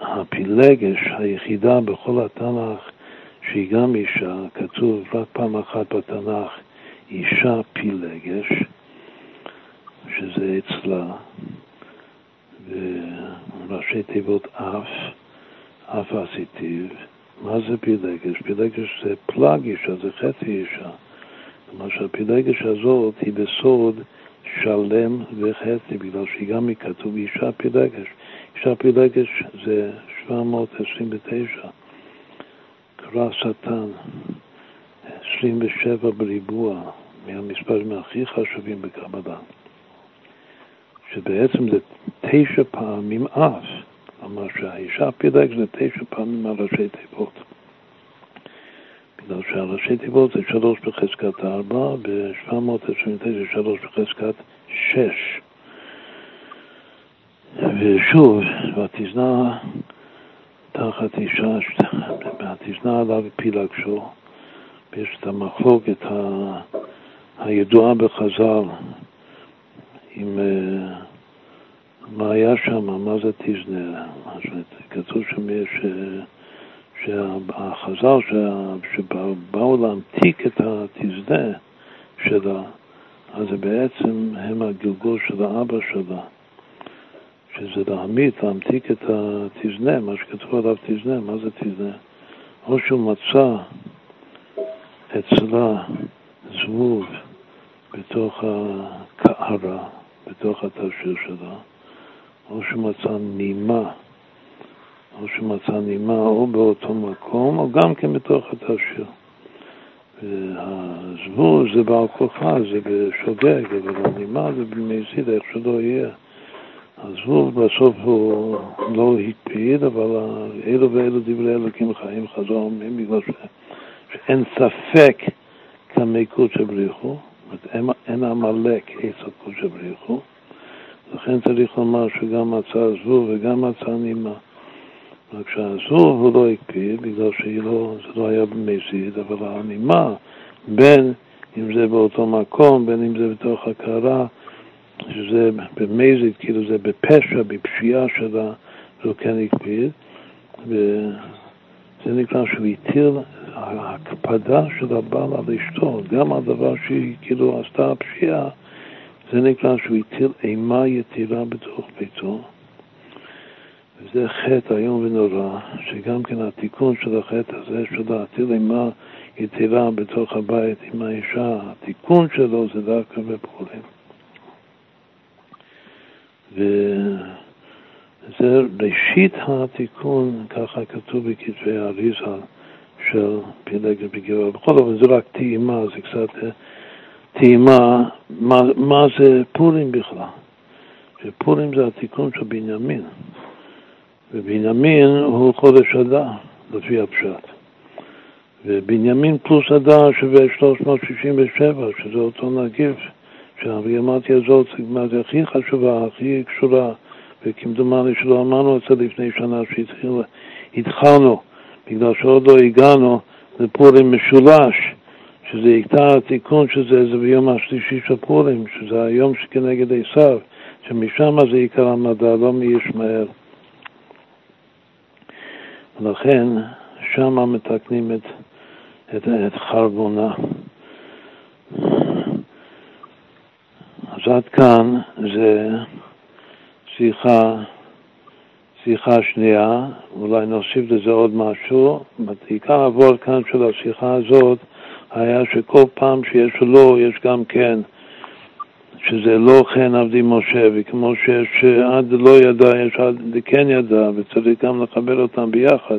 A: הפילגש היחידה בכל התנ"ך שהיא גם אישה, כתוב רק פעם אחת בתנ"ך, אישה פילגש, שזה אצלה, וראשי תיבות אף, אף עשיתיו. מה זה פילגש? פילגש זה פלג אישה, זה חצי אישה. כלומר שהפילגש הזאת היא בסוד שלם וחצי, בגלל שהיא גם מכתוב אישה פילגש. אישה פילגש זה 729. קרא שטן, 27 בריבוע, מהמספרים הכי חשובים בקבלה, שבעצם זה תשע פעמים אף, כלומר שהאישה פילג זה תשע פעמים על ראשי תיבות. בגלל שהראשי תיבות זה שלוש בחזקת ארבע, ב-729 שלוש בחזקת שש. ושוב, ותזנה תחת אישה, ותשנה עליו פילגשו, ויש את המחלוקת. הידועה בחז"ל עם uh, מה היה שם, מה זה תזנה. כתוב שם יש... Uh, שהחז"ל שבאו להמתיק את התזנה שלה, אז בעצם הם הגלגול של האבא שלה, שזה להמית, להמתיק את התזנה, מה שכתוב עליו תזנה, מה זה תזנה? או שהוא מצא אצלה זבוב בתוך הקערה, בתוך התשיר שלה, או שהוא מצא נימה או שמצא נימה או באותו מקום, או גם כן בתוך התשיר. והזבוז זה בעל כוחה, זה בשוגג, אבל הנימה זה במזיד, איך שלא יהיה. הזבוב בסוף הוא לא הקפיד, אבל אלו ואלו דברי אלוקים חיים חזור אומרים, בגלל שאין ספק כמי קודשא בריחו, אין עמלק עץ קודשא בריחו, לכן צריך לומר שגם מצא זבוב וגם מצא נימה. רק שהזוב הוא לא הקפיד, בגלל שזה לא, לא היה במזיד, אבל הנימה, בין אם זה באותו מקום, בין אם זה בתוך הכרה, שזה במזיד, כאילו זה בפשע, בפשיעה שלה, הוא כן הקפיד, וזה נקרא שהוא הטיל, ההקפדה של הבעל על אשתו, גם הדבר שהיא כאילו עשתה פשיעה, זה נקרא שהוא הטיל אימה יתירה בתוך ביתו. וזה חטא איום ונורא, שגם כן התיקון של החטא הזה של להטיל אימה יתירה בתוך הבית עם האישה, התיקון שלו זה דווקא בפורים. וזה ראשית התיקון, ככה כתוב בכתבי האריזה של פילגר בגבעה. בכל אופן זה רק טעימה, זה קצת אה, טעימה, מה, מה זה פורים בכלל? שפורים זה התיקון של בנימין. ובנימין הוא חודש אדר, לפי הפשט. ובנימין פלוס אדר שווה 367, שזה אותו נגיף, שהביומטיה הזאת זה הכי חשובה, הכי קשורה, וכמדומני שלא אמרנו את זה לפני שנה שהתחלנו, בגלל שעוד לא הגענו לפורים משולש, שזה עיקר התיקון שזה זה ביום השלישי של פורים, שזה היום שכנגד עשיו, שמשם זה עיקר המדע, לא מישמעאל. ולכן שם מתקנים את, את, את חרבונה. אז עד כאן זה שיחה, שיחה שנייה, אולי נוסיף לזה עוד משהו. עיקר הוורד כאן של השיחה הזאת היה שכל פעם שיש לו, יש גם כן, שזה לא כן עבדי משה, וכמו שיש עד לא ידע, יש עד כן ידע, וצריך גם לקבל אותם ביחד.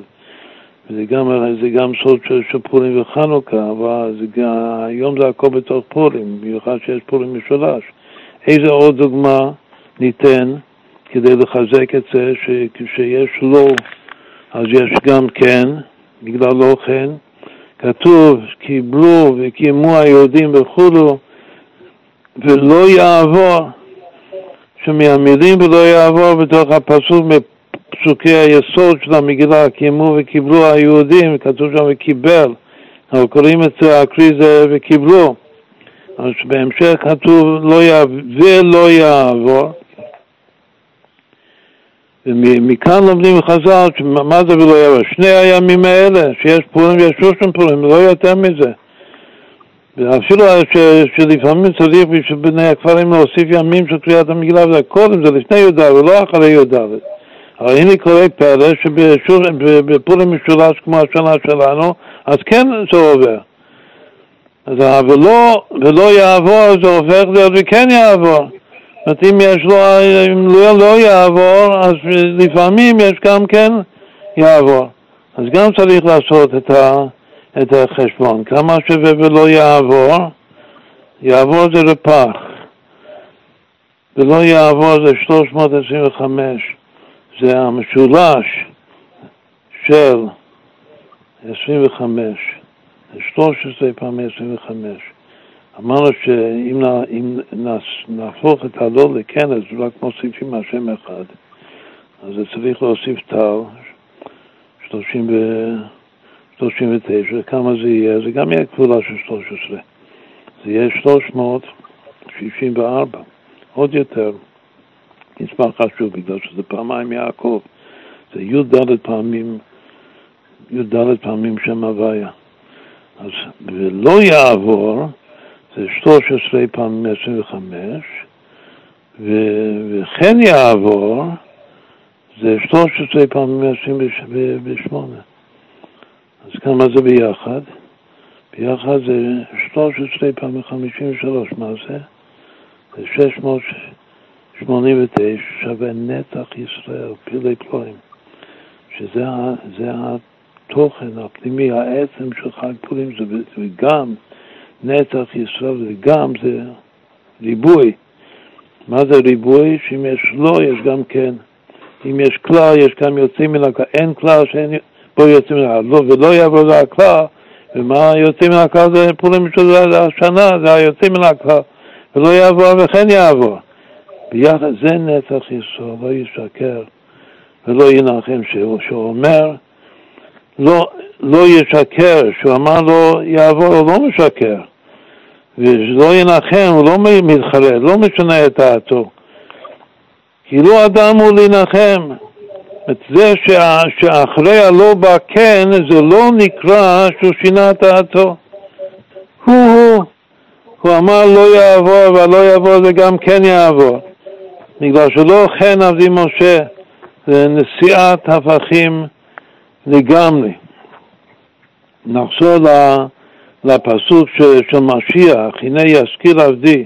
A: וזה גם, זה גם סוד של, של פורים וחנוכה, אבל זה, היום זה הכל בתוך פורים, במיוחד שיש פורים משולש. איזה עוד דוגמה ניתן כדי לחזק את זה שכשיש לא, אז יש גם כן, בגלל לא כן. כתוב, קיבלו וקיימו היהודים וכולו, ולא יעבור, שמהמילים ולא יעבור בתוך הפסוק מפסוקי היסוד של המגילה, קיימו וקיבלו היהודים, כתוב שם וקיבל, אבל קוראים את זה, הקריא זה וקיבלו. אז בהמשך כתוב לא יעבור, ולא יעבור. ומכאן לומדים חז"ל, מה זה ולא יעבור? שני הימים האלה, שיש פורים ויש שושן פורים, לא יותר מזה. ואפילו ש, שלפעמים צריך בשביל בני הכפרים להוסיף ימים של קריאת המגילה, וזה קודם, זה לפני י"ד ולא אחרי י"ד. אבל הנה קורה פלא שבפורים משולש כמו השנה שלנו, אז כן זה עובר. אז ולא, ולא יעבור זה הופך להיות וכן יעבור. זאת אם יש לו, אם לא, לא ya'avor, אז לפעמים יש גם כן יעבור. אז גם צריך לעשות את ה... את החשבון. כמה שווה ולא יעבור, יעבור זה לפח, ולא יעבור זה 325, זה המשולש של 25, זה 13 פעם 25. אמרנו שאם נהפוך את הלא לכן, אז רק מוסיפים השם אחד. אז זה צריך להוסיף טל, 30 ו... 39, כמה זה יהיה? זה גם יהיה כפולה של 13. זה יהיה 364, עוד יותר. מספר חשוב, בגלל שזה פעמיים יעקב. זה י"ד פעמים, י"ד פעמים שם הוויה. אז ולא יעבור, זה 13 פעמים 25, ו, וכן יעבור, זה 13 פעמים 28. אז כמה זה ביחד? ביחד זה 13 פעמים 53, מה זה? זה 689 שווה נתח ישראל, פילי פלואים, שזה זה התוכן הפנימי, העצם של חג פורים, זה, גם נתח ישראל וגם זה ריבוי. מה זה ריבוי? שאם יש לא, יש גם כן. אם יש כלל, יש גם יוצאים מן הכלל. אין כלל שאין בו יוצאים מן הכלל. לא, ולא יעבור זה הכלל, ומה יוצאים מן הכלל זה פורים של השנה, זה היוצאים מן הכלל. ולא יעבור וכן יעבור. ביחד זה נצח ישראל, לא ישקר ולא ינחם, שהוא, שהוא אומר לא, לא ישקר, שהוא אמר לא יעבור, הוא לא משקר. ולא ינחם, הוא לא מתחרט, לא משנה את דעתו. כי לא אדם הוא להנחם. זה שה, שאחרי הלא בא כן, זה לא נקרא שהוא שינה את דעתו. הוא הוא. הוא אמר לא יעבור, והלא יעבור זה גם כן יעבור. בגלל שלא כן עבדי משה, זה נשיאת הפכים לגמרי. נחזור לפסוק של משיח, הנה ישכיל עבדי.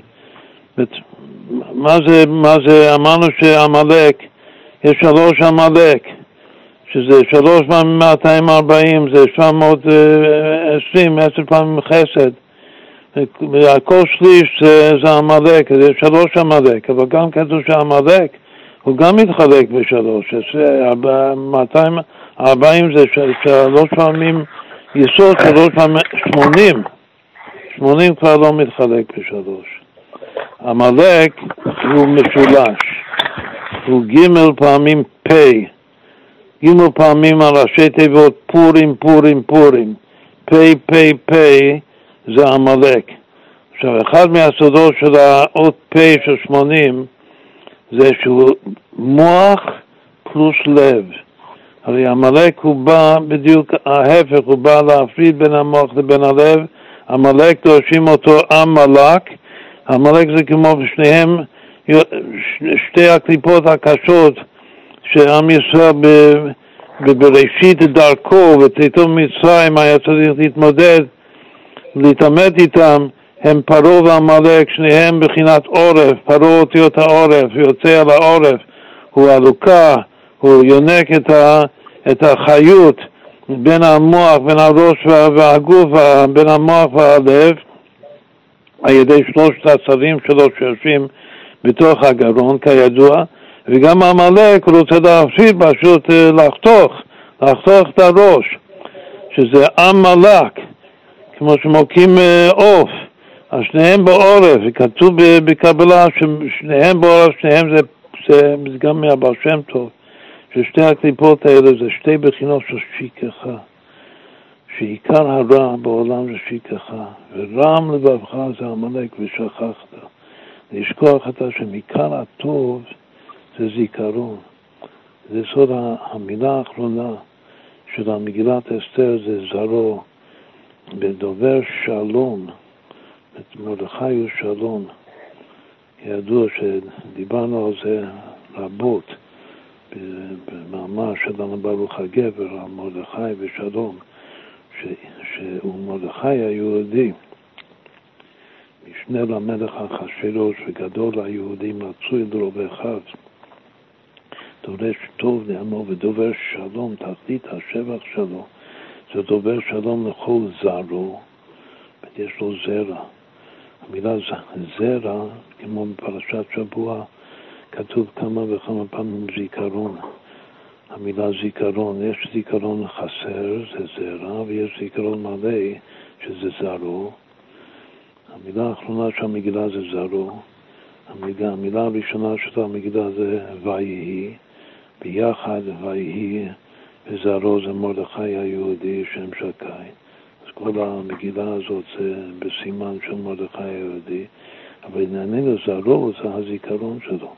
A: מה זה, מה זה, אמרנו שעמלק, יש שלוש עמלק, שזה שלוש פעמים 240, זה 720, עשר פעמים חסד. כל שליש זה, זה עמלק, זה שלוש עמלק, אבל גם כתוב שעמלק הוא גם מתחלק בשלוש, 240 זה שלוש פעמים יסוד, שלוש פעמים, 80, 80 כבר לא מתחלק בשלוש. עמלק הוא משולש, הוא ג' פעמים פ', ג' פעמים על ראשי תיבות פורים, פורים, פורים, פ', פ', פ', זה עמלק. עכשיו, אחד מהסודות של האות פ' של 80 זה שהוא מוח פלוס לב. הרי עמלק הוא בא בדיוק ההפך, הוא בא להפריד בין המוח לבין הלב. עמלק דורשים אותו עמלק, עמלק זה כמו שניהם, שתי הקליפות הקשות שעם ישראל בראשית דרכו וצאתו ממצרים היה צריך להתמודד, להתעמת איתם, הם פרעה ועמלק, שניהם בחינת עורף, פרעה אותיות העורף, יוצא על העורף, הוא עלוקה, הוא יונק את, ה, את החיות בין המוח, בין הראש והגוף, בין המוח והלב, על ידי שלושת הצווים שלו שיושבים בתוך הגרון, כידוע, וגם עמלק רוצה להפסיד פשוט אה, לחתוך, לחתוך את הראש, שזה עמלק, כמו שמוקים אה, עוף. אז שניהם בעורף, וכתוב בקבלה ששניהם בעורף, שניהם זה, זה גם מהבר שם טוב, ששתי הקליפות האלה זה שתי בחינות של שכחה, שעיקר הרע בעולם זה שכחה, ורם לבבך זה עמלק ושכחת. לשכוח אתה שמעיקר הטוב זה זיכרון. זה סוד המילה האחרונה של המגילת אסתר זה זרעו, בדובר שלום. את מרדכי הוא שלום. ידוע שדיברנו על זה רבות במאמר שלנו ברוך הגבר על מרדכי ושלום, ש, שהוא מרדכי היהודי, משנה למלך אחשוורוש וגדול היהודים רצוי לרוביכיו, דורש טוב לעמו ודובר שלום, תכלית השבח שלו, זה דובר שלום לכל זרו, יש לו זרע. המילה זרע, כמו בפרשת שבוע, כתוב כמה וכמה פעמים זיכרון. המילה זיכרון, יש זיכרון חסר, זה זרע, ויש זיכרון מלא, שזה זרו. המילה האחרונה של המגילה זה זרו. המילה, המילה הראשונה של המגילה זה ויהי, ביחד ויהי וזרעו זה מרדכי היהודי שם שקי. אז כל המגילה הזאת זה בסימן של מרדכי היהודי, אבל ענייננו זרעו זה הזיכרון שלו.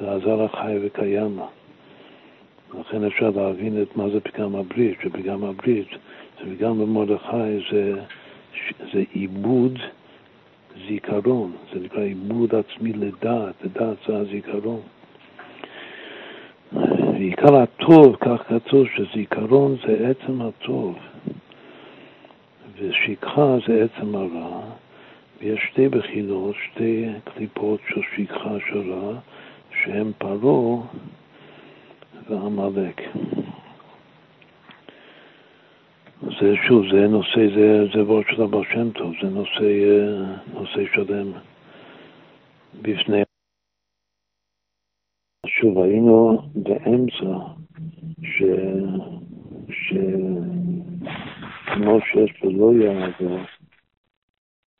A: זה הזר החי וקיימא. לכן אפשר להבין את מה זה פגם הברית, שפגם הברית זה פגם במרדכי זה, זה עיבוד זיכרון, זה נקרא עיבוד עצמי לדעת, לדעת זה הזיכרון. ועיקר הטוב, כך כתוב שזיכרון זה עצם הטוב, ושכחה זה עצם הרע, ויש שתי בחינות, שתי קליפות של שכחה של רע, שהם פרעה ועמלק. זה שוב, זה נושא, זה, זה וורד של הבעל שם טוב, זה נושא, אה, נושא שלם בפני... שוב, היינו באמצע ש... ש... כמו שיש ולא יעבור,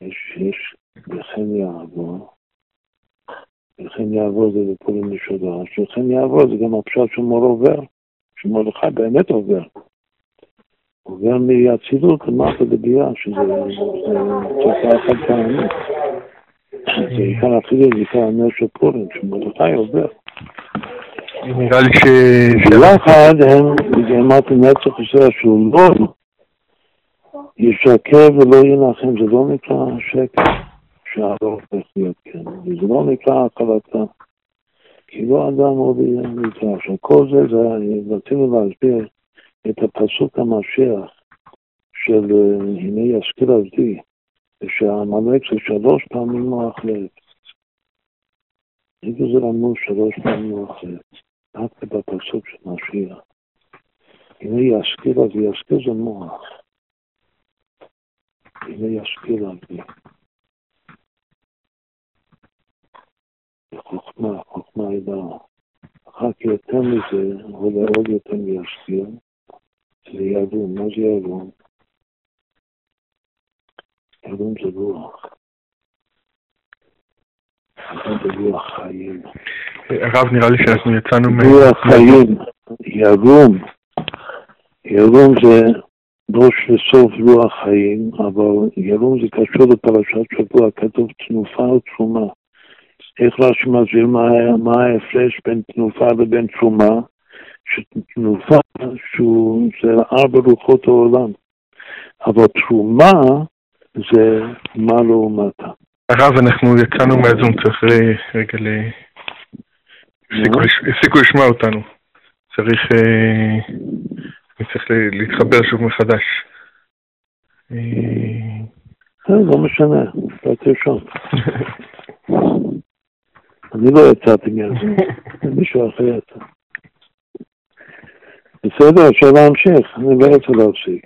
A: יש, יש וכן יעבור, וכן יעבור זה בפורים משודש, וכן יעבור זה גם הפשט של מור עובר, שמרדכי באמת עובר. עובר מאצילות למטה לביאה, שזה תופעה חד פעמית. זה עיקר אפילו זה עיקר הנר של פורים, שמרדכי עובר.
B: נראה לי ש...
A: ביחד הם, אמרתי נצח ישראל שהוא לא ישקר ולא ינחם, זה לא נקרא שקר שהרוב הופך להיות כן, וזה לא נקרא הקלטה. כי לא אדם עוד נקרא. עכשיו כל זה, זה רצינו להסביר את הפסוק המשיח של הנה ישכיל עבדי, ושהעמלק זה שלוש פעמים מוח לב. איפה זה אמרו שלוש פעמים מוח לב? רק בפסוק של משיח. הנה ישכיל עבדי, ישכיל זה מוח. הנה ישכיל עבדי. חוכמה, חוכמה היא באה. אחר כך יותר מזה, עולה עוד יותר מישכיל, זה ירום. מה זה ירום? ירום זה רוח. זה רוח חיים.
B: הרב, נראה לי שאנחנו יצאנו מ...
A: רוח חיים, ירום. ירום זה ראש וסוף רוח חיים, אבל ירום זה קשור לפרשת שבוע, כתוב תנופה ותרומה. איך רש"י מסביר מה ההפרש בין תנופה לבין תרומה? שתנופה שהוא, זה ארבע רוחות העולם, אבל תרומה זה מה לעומתה.
B: הרב, אנחנו יצאנו מהזום, צריך רגע ל... הפסיקו לשמוע אותנו. צריך... אני צריך להתחבר שוב מחדש.
A: לא משנה, תרשום. אני לא יצאתי מהזום, מישהו אחר יצא. בסדר, אפשר להמשיך, אני לא רוצה להפסיק.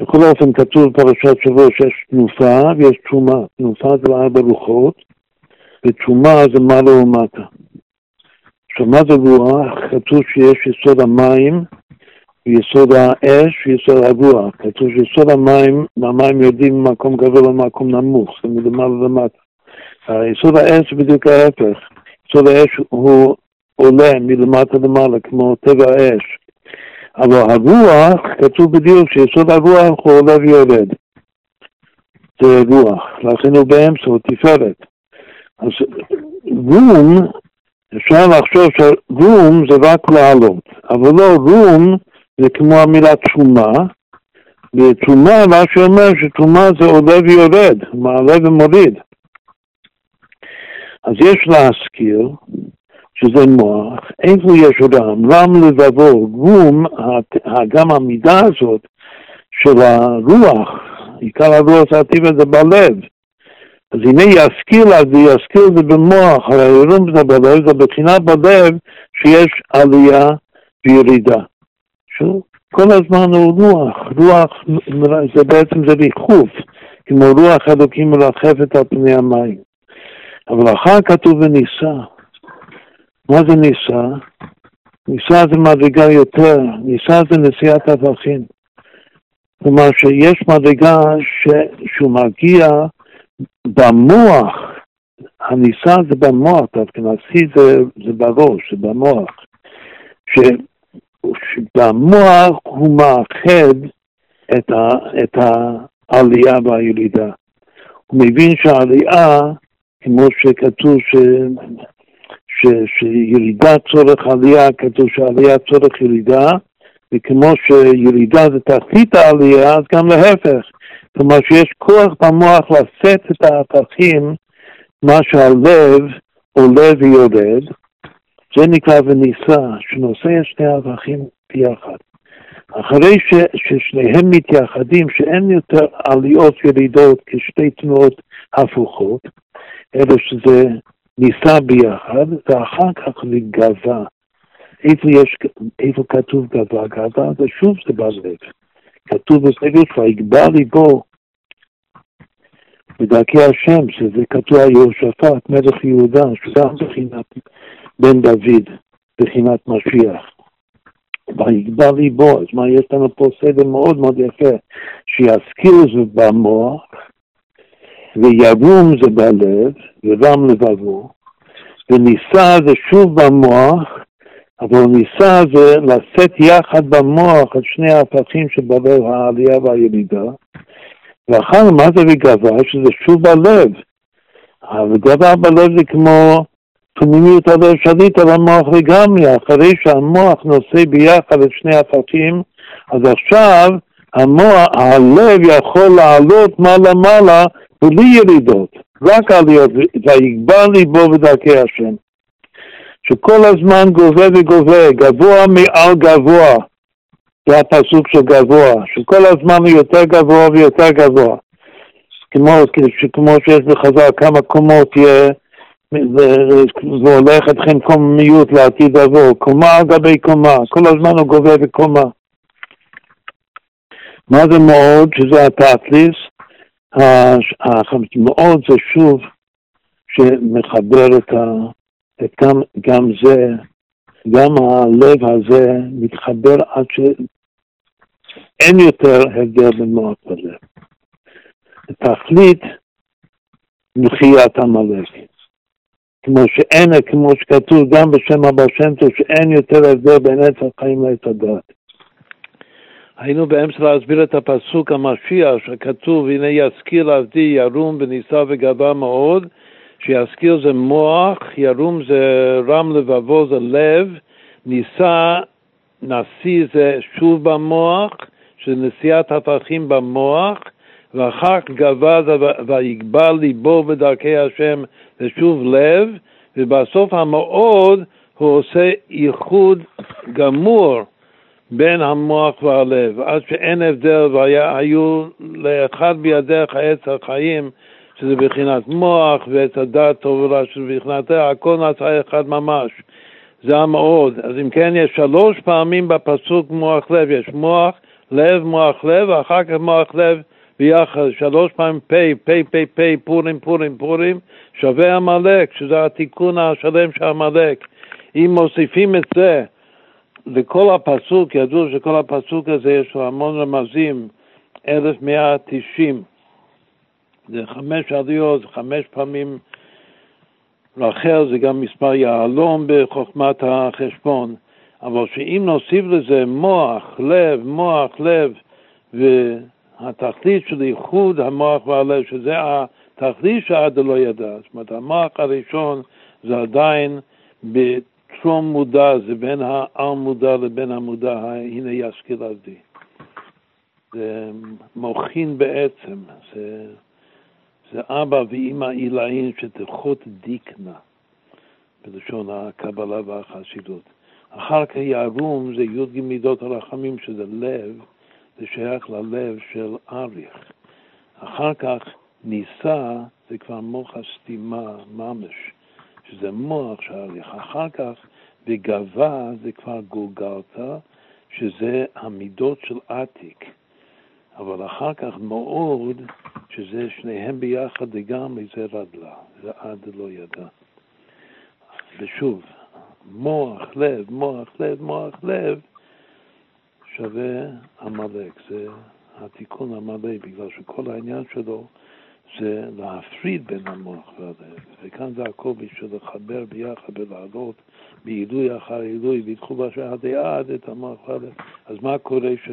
A: בכל אופן כתוב בפרשת שבוע שיש תנופה ויש תשומה. תנופה זה ארבע רוחות, ותשומה זה מעלה ומטה. עכשיו, מה זה רוח? כתוב שיש יסוד המים, ויסוד האש ויסוד הרוח. כתוב שיסוד המים, המים יודעים ממקום גדול למקום נמוך, זה מלמעלה למטה. יסוד האש זה בדיוק ההפך. יסוד האש הוא עולה מלמטה למעלה, כמו טבע האש. אבל הרוח, כתוב בדיוק שיסוד הרוח הוא עולה ויורד. זה רוח, לכן הוא באמצע, הוא תפארת. אז רום, אפשר לחשוב שרום זה רק לעלות, אבל לא, רום זה כמו המילה תשומה, ותשומה, מה שאומר שתשומה זה עולה ויורד, מעלה ומוריד. אז יש להזכיר שזה מוח, איפה יש רם? רם לבבו, רום, גם המידה הזאת של הרוח, עיקר הרוח זה הטבע זה בלב. אז הנה ישכיל, אז ישכיל זה במוח, הרי רום זה בלב, זה בחינה בלב שיש עלייה וירידה. שוב, כל הזמן הוא רוח, רוח זה בעצם זה ריחוף, כמו רוח אלוקים מרחפת על פני המים. אבל אחר כתוב ונישא. מה זה נישא? נישא זה מדרגה יותר, נישא זה נשיאת אברכים. כלומר שיש מדרגה ש... שהוא מגיע במוח, הנישא זה במוח, דווקא נשיא זה, זה בראש, זה במוח. שבמוח הוא מאחד את, ה, את העלייה והירידה. הוא מבין שהעלייה, כמו שכתוב ש, ש, שירידה צורך עלייה, כתוב שעלייה צורך ירידה, וכמו שירידה זה תחתית העלייה, אז גם להפך. כלומר שיש כוח במוח לשאת את ההפכים, מה שהלב עולה ויורד, זה נקרא וניסה, שנושא את שני ההפכים ביחד. אחרי ש, ששניהם מתייחדים, שאין יותר עליות ירידות כשתי תנועות הפוכות, אלא שזה ניסה ביחד, ואחר כך לגאווה. איפה, יש, איפה כתוב גאווה? גאווה זה שוב זה בלב. כתוב בסגל ויגבר ליבו בדרכי השם, שזה כתוב על יהושפט, מלך יהודה, שגם בחינת בן דוד, בחינת משיח. ויגבר ליבו, אז מה, יש לנו פה סדר מאוד מאוד יפה, שיזכיר זה במוח, וירום זה בלב, ורם לבבו, וניסה זה שוב במוח, אבל ניסה זה לשאת יחד במוח את שני ההפכים שבלב העלייה והירידה, ואחר מה זה בגאווה? שזה שוב בלב. וגאווה בלב זה כמו פנימיות הלב שליט על המוח לגמרי, אחרי שהמוח נושא ביחד את שני הפכים, אז עכשיו המוח, הלב יכול לעלות מעלה-מעלה בלי ירידות, רק עליות, ויגבר ליבו בדרכי השם. שכל הזמן גובה וגובה, גבוה מעל גבוה, זה הפסוק של גבוה, שכל הזמן הוא יותר גבוה ויותר גבוה. כמו, כמו שיש בחז"ל כמה קומות יהיה, והולך אתכם קוממיות לעתיד לבוא, קומה על גבי קומה, כל הזמן הוא גובה בקומה. מה זה מאוד? שזה התתליס. מאוד זה שוב שמחבר את ה... את גם, גם זה, גם הלב הזה מתחבר עד שאין יותר הבדל בין מוח ולב. תכלית מחיית עמלק. כמו שאין, כמו שכתוב גם בשם הבא שם טוב, שאין יותר הבדל בין עץ החיים לעץ הדת.
C: היינו באמצע להסביר את הפסוק המשיח שכתוב, הנה יזכיר עבדי ירום ונישא וגבה מאוד, שיזכיר זה מוח, ירום זה רם לבבו זה לב, נישא, נשיא זה שוב במוח, שזה נשיאת הפכים במוח, ואחר כך גבה זה ויגבר ליבו בדרכי השם זה שוב לב, ובסוף המאוד הוא עושה ייחוד גמור בין המוח והלב, עד שאין הבדל והיו לאחד בידיך עץ החיים שזה בחינת מוח, ואת הדעת טובה שזה בחינת זה, הכל נעשה אחד ממש. זה המאוד. אז אם כן, יש שלוש פעמים בפסוק מוח לב, יש מוח, לב, מוח לב, ואחר כך מוח לב ביחד, שלוש פעמים פ', פ', פ', פ', פורים, פורים, פורים, שווה עמלק, שזה התיקון השלם של עמלק. אם מוסיפים את זה לכל הפסוק, ידעו שכל הפסוק הזה יש לו המון רמזים, 1190. זה חמש עליות, חמש פעמים רחל, זה גם מספר יהלום בחוכמת החשבון. אבל שאם נוסיף לזה מוח, לב, מוח, לב, והתכלית של איחוד המוח והלב, שזה התכלית שעד לא ידע, זאת אומרת, המוח הראשון זה עדיין בטרום מודע, זה בין העל מודע לבין המודע, הנה עבדי. זה מוחין בעצם, זה... זה אבא ואימא עילאין שתכות דיקנה, בלשון הקבלה והחסידות. אחר כך יערום זה י"ג מידות הרחמים, שזה לב, זה שייך ללב של אריך. אחר כך ניסה זה כבר מוח הסתימה ממש, שזה מוח של אריך. אחר כך בגבה זה כבר גולגלתא, שזה המידות של עתיק. אבל אחר כך מאוד, שזה שניהם ביחד לגמרי, זה רדלה, זה עד לא ידע. ושוב, מוח לב, מוח לב, מוח לב, שווה עמלק, זה התיקון המלא, בגלל שכל העניין שלו
A: זה להפריד בין המוח והלב, וכאן זה הכל בשביל לחבר ביחד ולעלות בעילוי אחר עילוי, וידחו באשר הדעה את המוח והלב. אז מה קורה ש...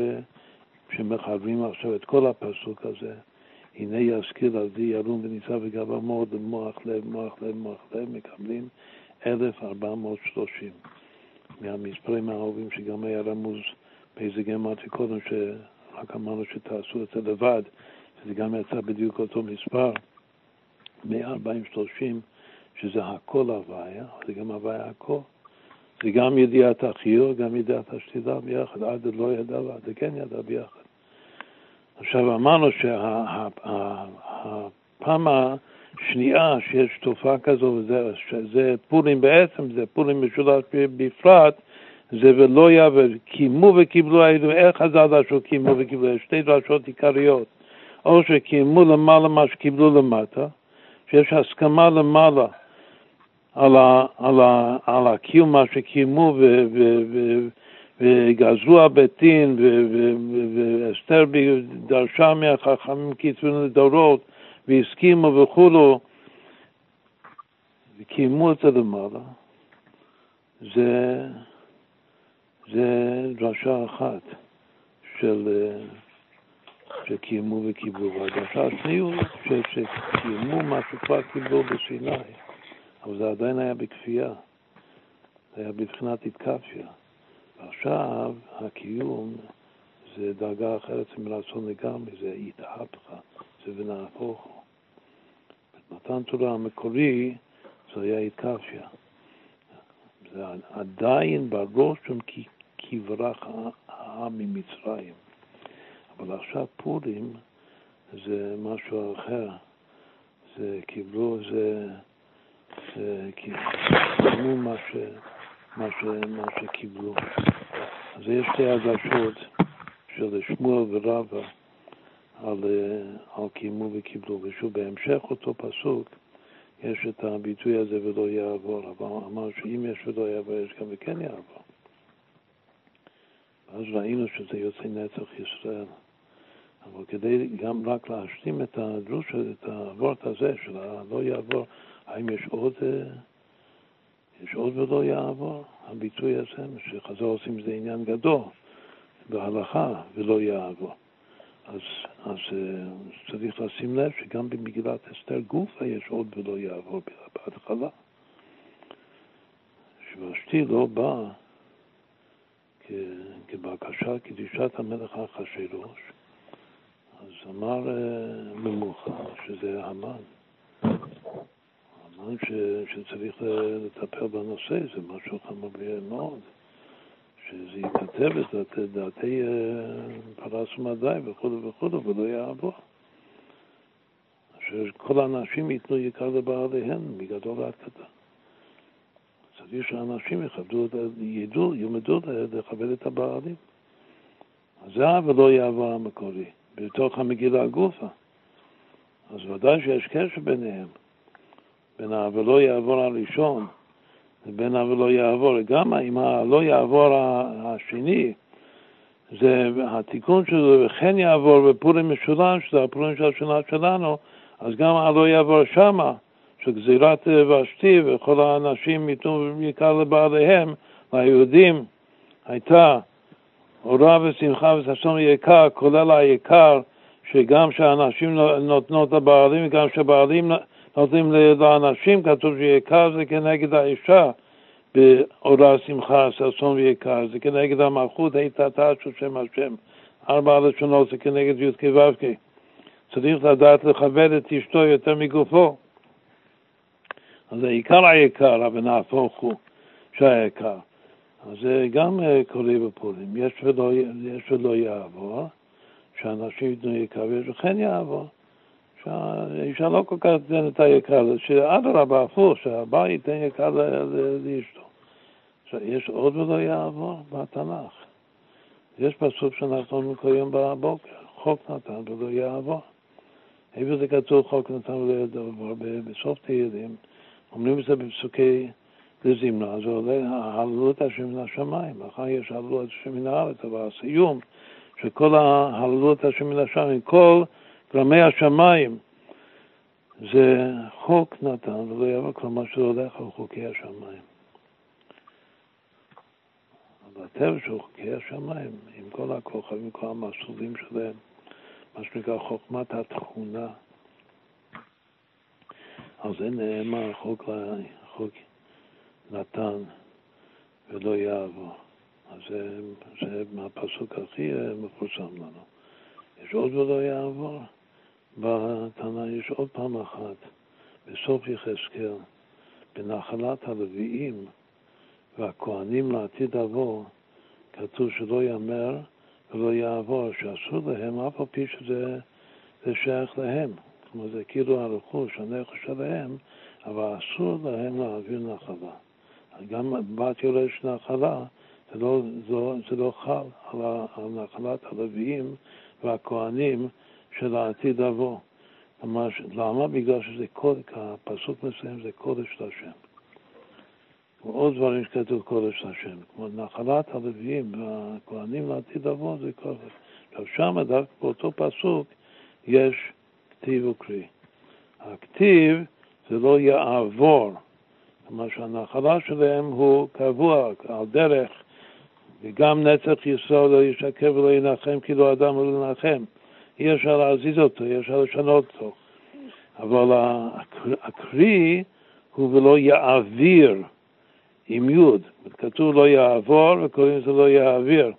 A: שמחברים עכשיו את כל הפסוק הזה? הנה יזכיר על די ירום וניצב וגבה מאוד למוח לב, מוח לב, מוח לב, מקבלים 1430 מהמספרים האהובים שגם היה רמוז באיזה גמרתי קודם, שרק אמרנו שתעשו את זה לבד, שזה גם יצא בדיוק אותו מספר, 14030, שזה הכל הוויה, זה גם הוויה הכל. זה גם ידיעת החיור, גם ידיעת השתילה ביחד, עד לא ידע ועד כן ידע ביחד. עכשיו אמרנו שהפעם השנייה שיש תופעה כזו, וזה, שזה פורים בעצם, זה פורים משולש בפרט, זה ולא יעבר, קיימו וקיבלו, איך חז"ל דרשו קיימו וקיבלו? שתי דרשות עיקריות. או שקיימו למעלה מה שקיבלו למטה, שיש הסכמה למעלה על, ה, על, ה, על הקיום מה שקיימו וגזרו הבתים ואסתר דרשה מהחכמים כתבנו לדורות והסכימו וכולו וקיימו את זה למעלה, זה, זה דרשה אחת של, שקיימו וקיבלו. והדרשה השנייה שקיימו מה שכבר קיבלו בסיני, אבל זה עדיין היה בכפייה, זה היה בבחינת התקפיה. ועכשיו הקיום זה דרגה אחרת מרצון לגמרי, זה התהפכה, זה ונהפוך. במתן תורה המקורי זה היה התקפיה. זה עדיין בראש שם כברח העם ממצרים. אבל עכשיו פורים זה משהו אחר. זה קיבלו, זה, זה קיבלו מה, ש, מה, ש, מה שקיבלו. אז יש שתי הגשות של שמואל ורבא על, על קיימו וקיבלו. ושוב, בהמשך אותו פסוק יש את הביטוי הזה ולא יעבור, אבל אמר שאם יש ולא יעבור, יש גם וכן יעבור. ואז ראינו שזה יוצא נצח ישראל. אבל כדי גם רק להשלים את הדרוש, את הוורט הזה של הלא יעבור, האם יש עוד, יש עוד ולא יעבור? הביטוי הזה, שחז"ל עושים זה עניין גדול בהלכה ולא יעבור. אז, אז צריך לשים לב שגם במגילת אסתר גופה יש עוד ולא יעבור בהתחלה. שוושתי לא בא כבקשה קדישת המלך אחשוורוש, אז אמר אה, ממוחה, שזה המן. המן ש, שצריך לטפל בנושא, זה משהו חמור מאוד. שזה ייכתב את דעתי אה, פרס ומדי וכו' וכו' ולא יעבור. שכל האנשים ייתנו יקר לבעליהם, מגדול ועד קטן. צריך שאנשים יכבדו, ידעו, ילמדו לכבד את הבעלים. אז זה ולא יעבור המקורי. בתוך המגילה גופה. אז ודאי שיש קשר ביניהם, בין ה"ולא יעבור" הראשון לבין ה"ולא יעבור". גם אם ה"לא יעבור" השני, זה התיקון שלו, וכן יעבור בפורים משולש, שזה הפורים של השנה שלנו, אז גם ה"לא יעבור שמה, שגזירת ושתי וכל האנשים בעיקר לבעליהם, ליהודים, הייתה אורה ושמחה וששון יקר, כולל היקר, שגם שהאנשים נותנות לבעלים וגם שהבעלים נותנים לאנשים, כתוב שיקר זה כנגד האישה, באורה, שמחה, ששון ויקר, זה כנגד המלכות, היתתה של שם השם. ארבע הלשונות זה כנגד י"ק ו"ק. צריך לדעת לכבד את אשתו יותר מגופו. אז זה עיקר היקר, אבל נהפוך הוא שהיקר. אז זה גם אה, קורה בפורים. יש ולא, יש ולא יעבור, שאנשים ייתנו יקר ויש וכן יעבור. שהאישה לא כל כך תיתן את היקר, שאדרבה, הפוך, שהבא ייתן יקר לאשתו. יש עוד ולא יעבור בתנ"ך. יש פסוק שאנחנו מקיים בבוקר, חוק נתן ולא יעבור. איפה זה כתוב חוק נתן ולא יעבור? בסוף תהילים, אומרים את זה בפסוקי לזמנה, זה עולה הללו את השם מן השמיים, אחר יש הללו את השם מן הארץ, אבל הסיום של כל ההללו את השם מן השמיים, כל גרמי השמיים זה חוק נתן ולא יעבור, כלומר שזה הולך על חוקי השמיים. אבל הטבע של חוקי השמיים, עם כל הכוכבים, כל המסלולים שלהם, מה שנקרא חוכמת התכונה, על זה נאמר חוק, חוק נתן ולא יעבור. אז זה, זה מהפסוק הכי מפורסם לנו. יש עוד ולא יעבור. בתנא יש עוד פעם אחת, בסוף יחזקאל, בנחלת הלוויים והכהנים לעתיד לבוא, כתוב שלא יאמר ולא יעבור, שאסור להם, אף על פי שזה שייך להם. כלומר, זה כאילו הרכוש, הנכס שלהם, אבל אסור להם להעביר נחלה. גם בת יורש נחלה, זה לא, זה, זה לא חל על, על נחלת הלוויים והכהנים של העתיד לבוא. ממש, למה? בגלל שזה קודש, הפסוק מסוים זה קודש להשם. ועוד דברים שכתוב קודש להשם, כמו נחלת הלוויים והכהנים לעתיד לבוא זה קודש. עכשיו שם דווקא באותו פסוק יש כתיב וקריא. הכתיב זה לא יעבור, כלומר שהנחלה שלהם הוא קבוע על דרך, וגם נצח ישראל לא ישקר ולא ינחם כאילו אדם לא ינחם. אי אפשר להזיז אותו, אי אפשר לשנות אותו. אבל הקרי הוא ולא יעביר עם יוד. כתוב לא יעבור וקוראים לזה לא יעביר.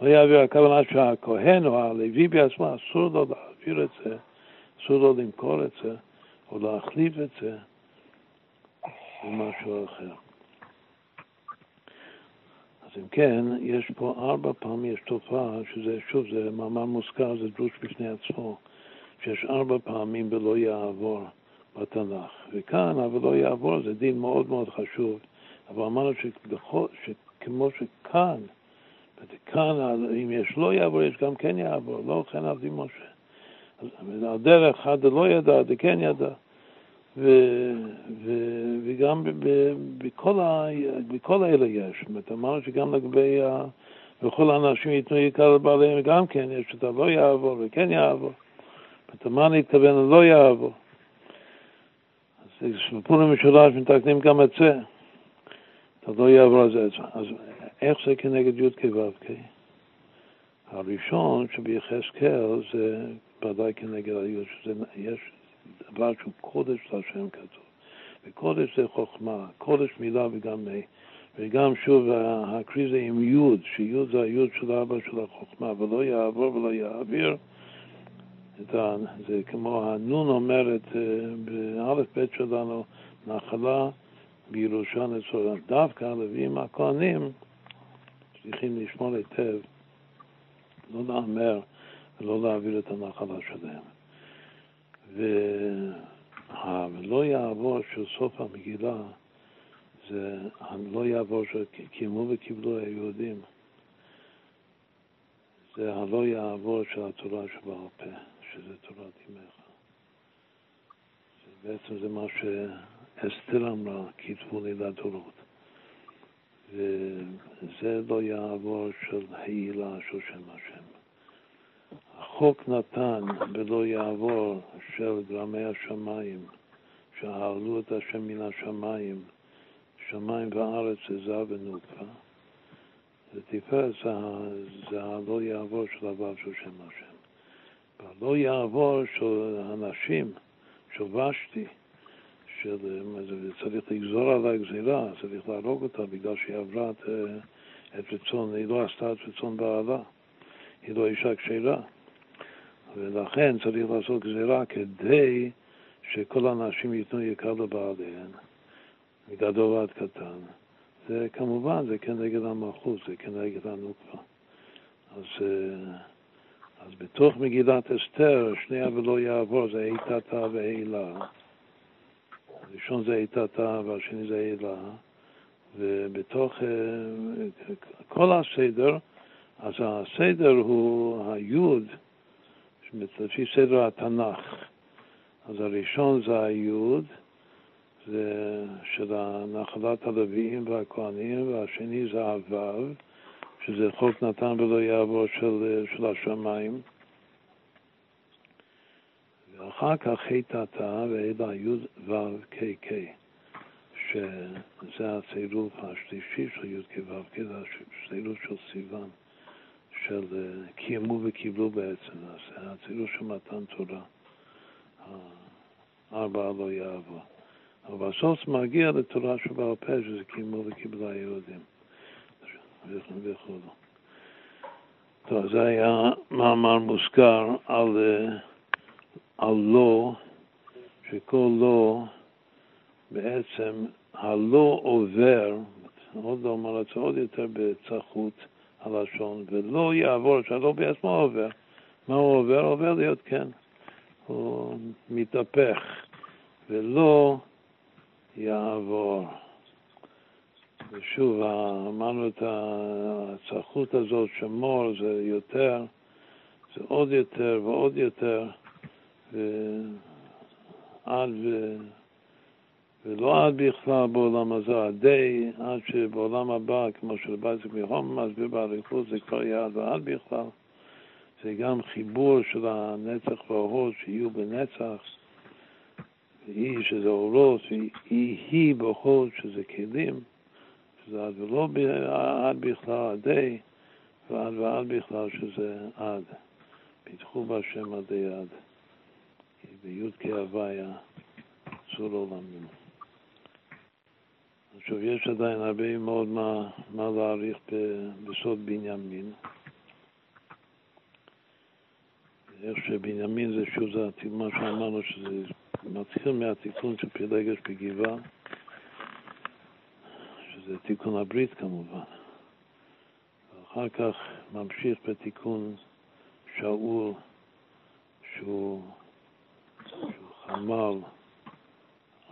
A: לא יעביר, הכוונה שהכהן או הלוי בעצמו אסור לו להעביר את זה, אסור לו למכור את זה או להחליף את זה במשהו אחר. אז אם כן, יש פה ארבע פעמים, יש תופעה, שזה, שוב, זה מאמר מוזכר, זה דרוש בפני עצמו, שיש ארבע פעמים ולא יעבור בתנ"ך. וכאן, אבל לא יעבור, זה דין מאוד מאוד חשוב, אבל אמרנו שכמו שכאן, כאן, אם יש לא יעבור, יש גם כן יעבור, לא כן עבדי משה. אז הדרך, אחד לא ידע, זה כן ידע. ו, ו, וגם בכל, ה, בכל האלה יש. זאת אומרת, אמרנו שגם לגבי, ה, וכל האנשים ייתנו עיקר לבעליהם גם כן, יש את הלא יעבור וכן יעבור. זאת אומרת, מה אני מתכוון ללא יעבור? אז בפורים משולש מתקנים גם את זה. אתה לא יעבור על זה. אז איך זה כנגד י"ק ו"ק? הראשון שביחזקאל זה ודאי כנגד היוד, שיש דבר שהוא קודש להשם כתוב. וקודש זה חוכמה, קודש מילה וגם מי. וגם שוב, הקריא זה עם יוד, שיוד זה היוד של אבא של החוכמה, ולא יעבור ולא יעביר. זה כמו הנון אומרת אה, באלף בית שלנו, נחלה בירושה נצורה. דווקא הלווים הכהנים צריכים לשמור היטב, לא להמר ולא להעביר את הנחלה שלהם. והלא יעבור של סוף המגילה זה הלא יעבור שקיימו וקיבלו היהודים. זה הלא יעבור של התורה שבעל פה, שזה תורת אימך. בעצם זה מה שאסתר אמרה, כתבו לי לדורות. וזה לא יעבור של העילה של שם השם. החוק נתן ולא יעבור של גרמי השמיים, שהעלו את השם מן השמיים, שמיים וארץ זה זר ונוקבה, ותפארת זה, זה הלא יעבור של הוו של שם השם. והלא יעבור של הנשים, של ושתי, של, צריך לגזור עליה גזירה, צריך להרוג אותה בגלל שהיא עברה את, את רצון, היא לא עשתה את רצון בעלה, היא לא אישה כשרה. ולכן צריך לעשות גזירה כדי שכל האנשים ייתנו יקר לבעליהן, מגדול ועד קטן. זה כמובן, זה כנגד המלכות, זה כנגד הנוקבה. אז, אה, אז בתוך מגילת אסתר, שנייה ולא יעבור, זה איתתה והילה. הראשון זה איתתה והשני זה הילה. ובתוך אה, כל הסדר, אז הסדר הוא היוד, לפי סדר התנ"ך. אז הראשון זה היוד, זה של נחלת הלוויים והכהנים, והשני זה הוו, שזה חוק נתן ולא יעבור של, של השמיים. ואחר כך ה' תתא ואלא י' ו' ק' ק', שזה הצירוף השלישי של י' כ' ו' ק', זה הצירוף של סיוון, של אה, קיימו וקיבלו בעצם, זה הצירוף של מתן תורה. ארבע לא יעבור. אבל בסוף זה מגיע לתורה שבעל פה, שזה קיימו וקיבלו היהודים. טוב, זה היה מאמר מוזכר על, אה, על לא, שכל לא, בעצם הלא עובר, עוד לא אומר את זה עוד יותר בצחות הלשון, ולא יעבור, שהלא בעצמו עובר. מה הוא עובר? עובר להיות כן. הוא מתהפך, ולא יעבור. ושוב, אמרנו את הצחות הזאת, שמור זה יותר, זה עוד יותר ועוד יותר, ועד ו... ולא עד בכלל בעולם הזה, עדי, עד שבעולם הבא, כמו שבייזק מחום מסביר באריכות, זה כבר יהיה עד ועד בכלל. זה גם חיבור של הנצח והאורות שיהיו בנצח, והיא שזה אורות, והיא היא בהוד שזה כלים. שזה עד ולא עד בכלל עדי, ועד ועד בכלל שזה עד. פיתחו בהשם עדי עד. בי"ד כהוויה צור עולמים. עכשיו, יש עדיין הרבה מאוד מה, מה להעריך בסוד בנימין. איך שבנימין זה שוב, זה מה שאמרנו, שזה מתחיל מהתיקון של פילגש בגבעה. שזה תיקון הברית כמובן. ואחר כך ממשיך בתיקון שאול, שהוא, שהוא חמל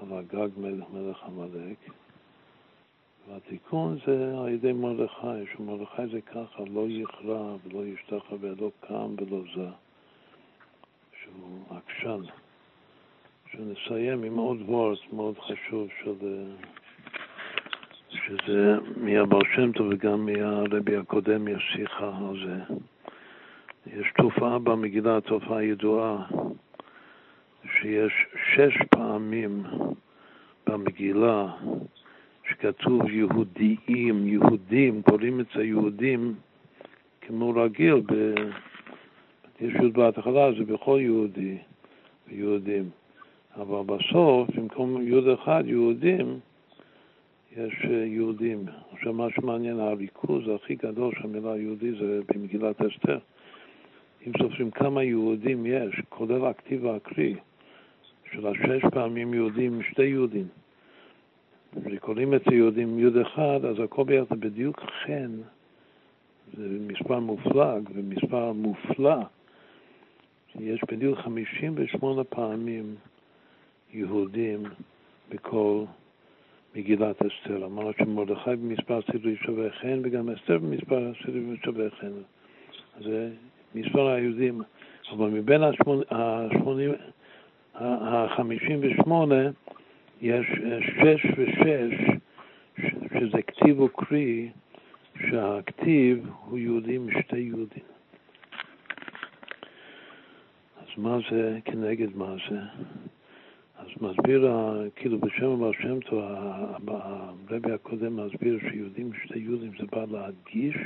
A: על הגג מלך עמלק. והתיקון זה על ידי מרדכי, שמרדכי זה ככה, לא יכרע ולא ישתחווה ולא קם ולא זה, שהוא עקשן. שנסיים עם עוד וורט מאוד חשוב של שזה מהבר שם טוב וגם מהרבי הקודם יש שיחה על זה. יש תופעה במגילה, תופעה ידועה, שיש שש פעמים במגילה שכתוב יהודיים, יהודים, קוראים את זה יהודים כמו רגיל, ב... יש יהוד בהתחלה, זה בכל יהודי, יהודים. אבל בסוף, במקום יהוד אחד, יהודים, יש אה, יהודים. עכשיו, מה שמעניין, הריכוז הכי גדול של המילה יהודי זה במגילת אסתר. אם סופרים כמה יהודים יש, כולל הכתיב והקריא, של השש פעמים יהודים, שתי יהודים. וקוראים את זה יהודים יהוד אחד, אז הכל ביחד בדיוק חן. זה מספר מופלג ומספר מופלא. יש בדיוק 58 פעמים יהודים בכל מגילת אסתר. אמרנו שמרדכי במספר סידורי שווה חן, וגם אסתר במספר סידורי שווה חן. זה מספר היהודים. אבל מבין ה-58 יש שש ושש, שזה כתיב וקריא, שהכתיב הוא יהודי משתי יהודים. אז מה זה כנגד מה זה? אז מסביר, כאילו בשם הבעל שם טוב, הרבי הקודם מסביר שיהודים שתי יהודים זה בא להדגיש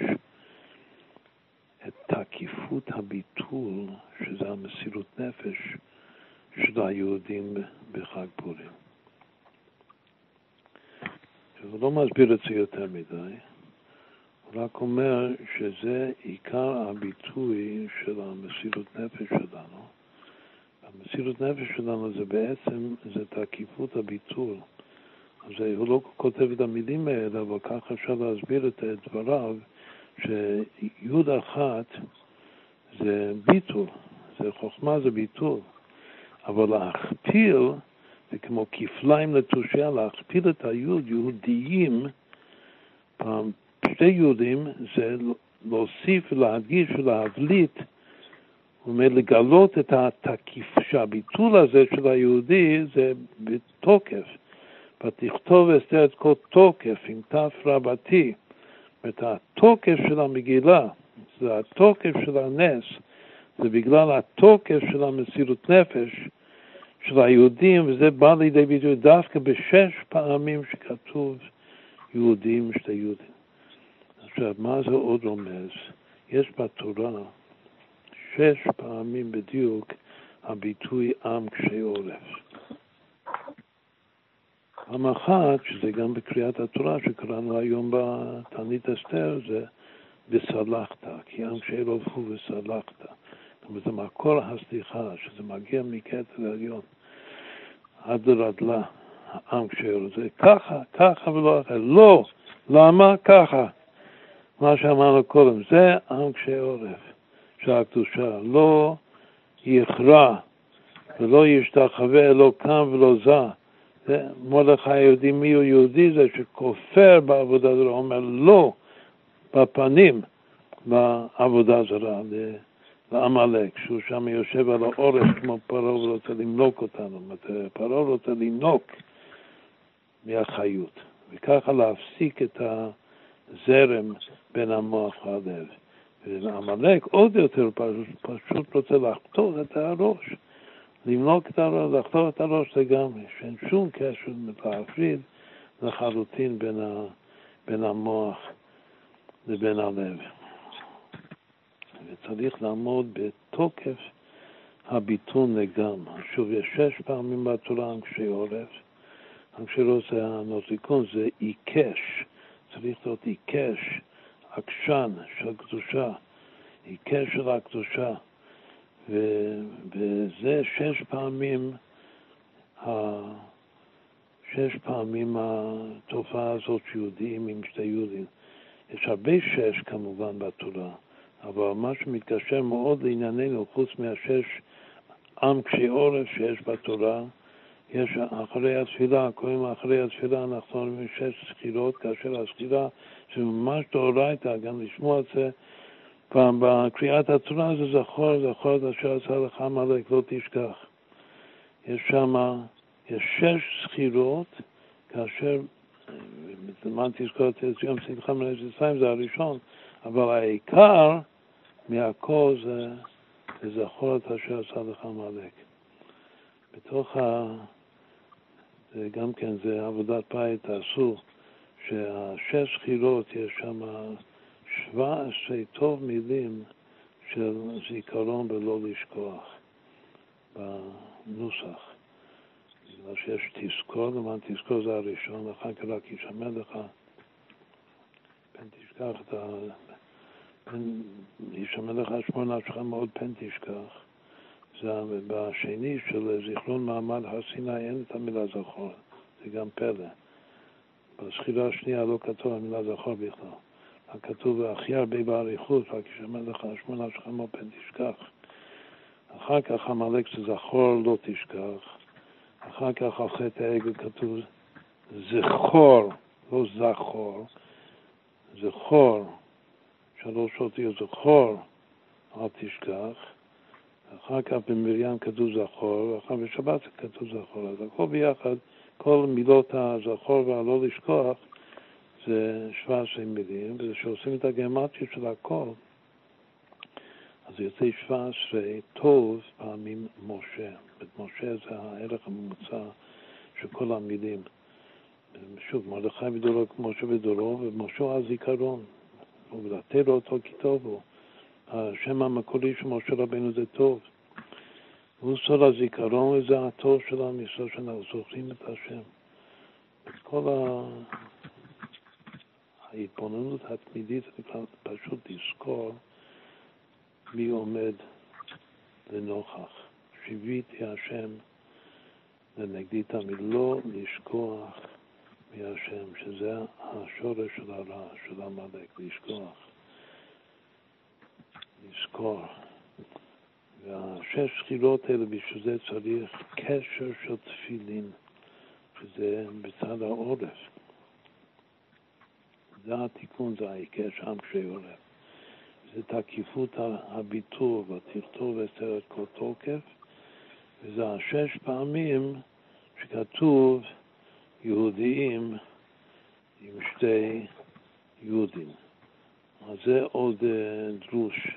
A: את תקיפות הביטול, שזה המסירות נפש של היהודים בחג פורים. הוא לא מסביר את זה יותר מדי, הוא רק אומר שזה עיקר הביטוי של המסירות נפש שלנו. המסירות נפש שלנו זה בעצם, זה תקיפות הביטול. אז הוא לא כותב את המילים האלה, אבל ככה אפשר להסביר את דבריו, שיוד אחת זה ביטול, זה חוכמה זה ביטול, אבל להכפיל זה כמו כפליים לתושייה, להכפיל את היוד, יהודיים, פעם שתי יהודים זה להוסיף, להדגיש ולהבליט הוא אומר לגלות את התקיף, שהביטול הזה של היהודי זה בתוקף. ותכתוב אסתר את כל תוקף עם ת' רבתי. זאת התוקף של המגילה, זה התוקף של הנס, זה בגלל התוקף של המסירות נפש של היהודים, וזה בא לידי ביטוי דווקא בשש פעמים שכתוב יהודים ושתי יהודים. עכשיו, מה זה עוד רומז? יש בתורה שש פעמים בדיוק הביטוי עם קשי עורף. פעם אחת, שזה גם בקריאת התורה שקראנו היום בתענית אסתר, זה וסלחת, כי עם קשי עורף הוא וסלחת. זאת אומרת, זה מקור הסליחה, שזה מגיע מכתר העליון עד לרדלה, העם עורף. זה ככה, ככה ולא אחר. לא! למה? ככה. מה שאמרנו קודם, זה עם קשי עורף של הקדושה. לא יכרע ולא ישתחווה, לא קם ולא זע. מרדכי היהודי, מי הוא יהודי? זה שכופר בעבודה זרה, אומר לא בפנים בעבודה זרה, לעמלק, שהוא שם יושב על האורש כמו פרעה ורוצה למלוק אותנו. פרעה רוצה לנוק מהחיות, וככה להפסיק את הזרם בין המוח והלב. ועמלק עוד יותר פשוט, פשוט רוצה לחתור את הראש. למלוק את הראש, לחתור את הראש לגמרי, שאין שום קשר להפריד לחלוטין בין, ה, בין המוח לבין הלב. וצריך לעמוד בתוקף הביטול נגדם. שוב, יש שש פעמים בתורה אנשי עורף. אנשי עורף זה הנוזיקון, זה עיקש, צריך להיות עיקש, עקשן של קדושה, עיקש של הקדושה. ו, וזה שש פעמים, שש פעמים התופעה הזאת שיהודים עם שתי יהודים. יש הרבה שש כמובן בתורה, אבל מה שמתקשר מאוד לענייננו, חוץ מהשש עם קשי עורף שיש בתורה, יש אחרי התפילה, קוראים אחרי התפילה, אנחנו אומרים שש סחירות, כאשר הסחירה זה ממש דאורייתא, גם לשמוע את זה. בקריאת התורה זה זכור, זכור את אשר עשה לך עמלק, לא תשכח. יש שם, יש שש סחירות, כאשר, למען תזכור את יום שמחה מלאכת ישראל, זה הראשון, אבל העיקר מהכל זה, זה זכור את אשר עשה לך עמלק. בתוך ה... זה גם כן, זה עבודת בית, תעשו, שהשש סחירות יש שם שבע עשרה טוב מילים של זיכרון ולא לשכוח בנוסח. בגלל שיש תזכור, למען תזכור זה הראשון, אחר כך רק יישמר לך, פן תשכח את יישמר לך שמור נפשך מאוד פן תשכח. זה בשני של זיכרון מעמד הר סיני אין את המילה זכור, זה גם פלא. בזכירה השנייה לא כתוב המילה זכור בכלל. הכתוב הכי הרבה באריכות, רק ישמע לך שמונה שלך פן תשכח. אחר כך עמלק זה זכור לא תשכח. אחר כך על חטא העגל כתוב זכור, לא זכור, זכור, שלוש אותיות זכור, אל תשכח. אחר כך במרים כתוב זכור, ואחר בשבת כתוב זכור. אז הכל ביחד, כל מילות הזכור והלא לשכוח, זה 17 מילים, וכשעושים את הגרמטיה של הכל, אז יוצא 17 טוב פעמים משה. משה זה הערך הממוצע של כל המילים. שוב, מרדכי ודורו כמו שבדורו, ומשה הזיכרון. ולתת לו אותו כי טוב הוא. השם המקורי של משה רבנו זה טוב. הוא סוד הזיכרון וזה הטוב של עם ישראל, שאנחנו זוכרים את השם. את כל. ההתבוננות התמידית זה פשוט לזכור מי עומד לנוכח. שיוויתי השם לנגדי תמיד, לא לשכוח מהשם, שזה השורש של הרע, של עמלק, לשכוח, לזכור. והשש זכירות האלה, בשביל זה צריך קשר של תפילין, שזה בצד העורף. זה התיקון, זה ההיקש עם שיורד. זה תקיפות הביטור והתכתוב את כל תוקף, וזה השש פעמים שכתוב יהודיים עם שתי יהודים. אז זה עוד אה, דרוש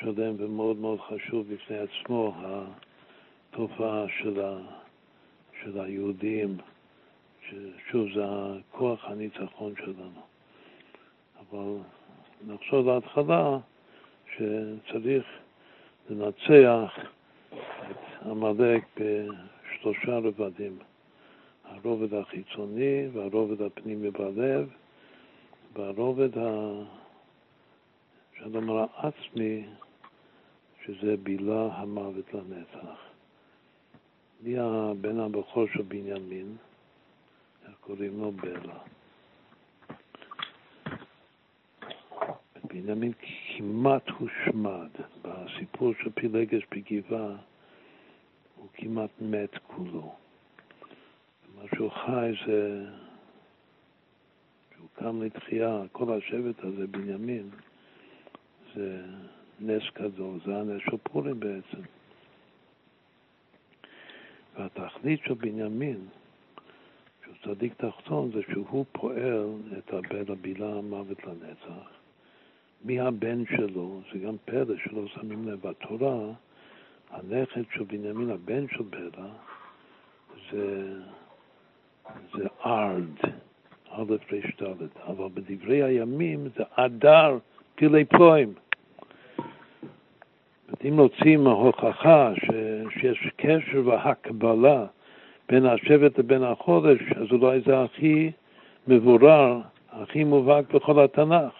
A: שלם ומאוד מאוד חשוב בפני עצמו, התופעה של, ה, של היהודים, ששוב, זה הכוח הניצחון שלנו. אבל נחשוב להתחלה שצריך לנצח את עמלק בשלושה רבדים, הרובד החיצוני והרובד הפנימי בלב והרובד ה... אפשר לומר עצמי, שזה בילה המוות לנצח. מי הבן הבכור של בנימין? קוראים לו? בלה. בנימין כמעט הושמד. בסיפור של פילגש בגבעה הוא כמעט מת כולו. מה שהוא חי זה שהוא קם לתחייה, כל השבט הזה, בנימין, זה נס גדול, זה הנס של פורים בעצם. והתכלית של בנימין, שהוא צדיק תחתון, זה שהוא פועל את הבן הבילה המוות לנצח. מי הבן שלו, זה גם פלא שלא שמים לב בתורה, הנכד של בנימין, הבן של בלע, זה, זה ארד, א' ר' ד', אבל בדברי הימים זה אדר פילי פלואים. אם רוצים ההוכחה שיש קשר והקבלה בין השבט לבין החודש, אז אולי זה הכי מבורר, הכי מובהק בכל התנ"ך.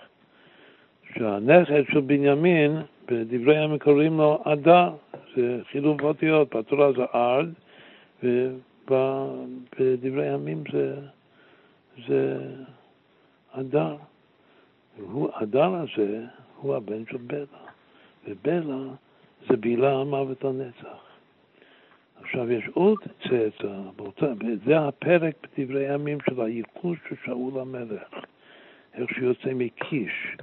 A: שהנכד של בנימין, בדברי הימים קוראים לו אדר, זה חילוב אותיות, בתורה זה ארד, ובדברי הימים זה, זה אדר. והדר הזה הוא הבן של בלה, ובלה זה בילה המוות לנצח. עכשיו יש עוד צאצא, זה הפרק בדברי הימים של הייחוס של שאול המלך, איך שיוצא מקיש.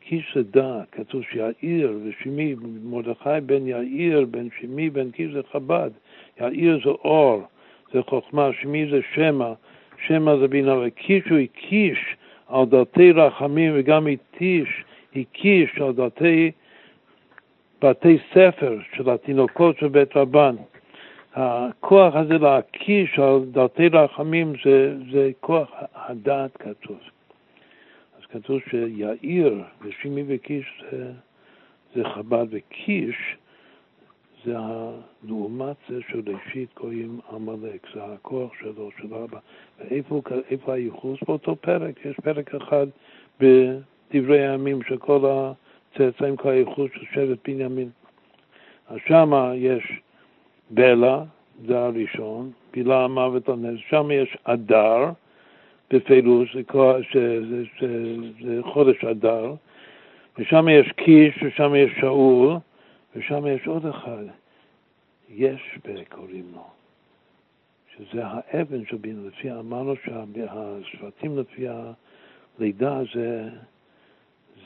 A: קיש זה דעת, כתוב שיאיר ושמי, מרדכי בן יאיר, בן שמי, בן קיש זה חב"ד. יאיר זה אור, זה חוכמה, שמי זה שמע, שמע זה בינה, וקיש הוא הקיש על דתי רחמים וגם התיש, הקיש על דתי בתי ספר של התינוקות של בית רבן. הכוח הזה להקיש על דתי רחמים זה, זה כוח הדעת כתוב. אז כתוב שיאיר ושימי וקיש זה, זה חב"ד, וקיש זה לעומת זה של ראשית קוראים עמלק, זה הכוח שלו, של אבא. ואיפה הייחוס? באותו פרק, יש פרק אחד בדברי הימים של כל הצאצאים, כל הייחוס של שבט בנימין. אז שמה יש בלה, זה הראשון, בילה המוות הנס, שם יש אדר, בפירוש, זה חודש אדר, ושם יש קיש, ושם יש שאול, ושם יש עוד אחד, יש קוראים לו, שזה האבן של בינה, לפי אמרנו שהשבטים לפי הלידה זה,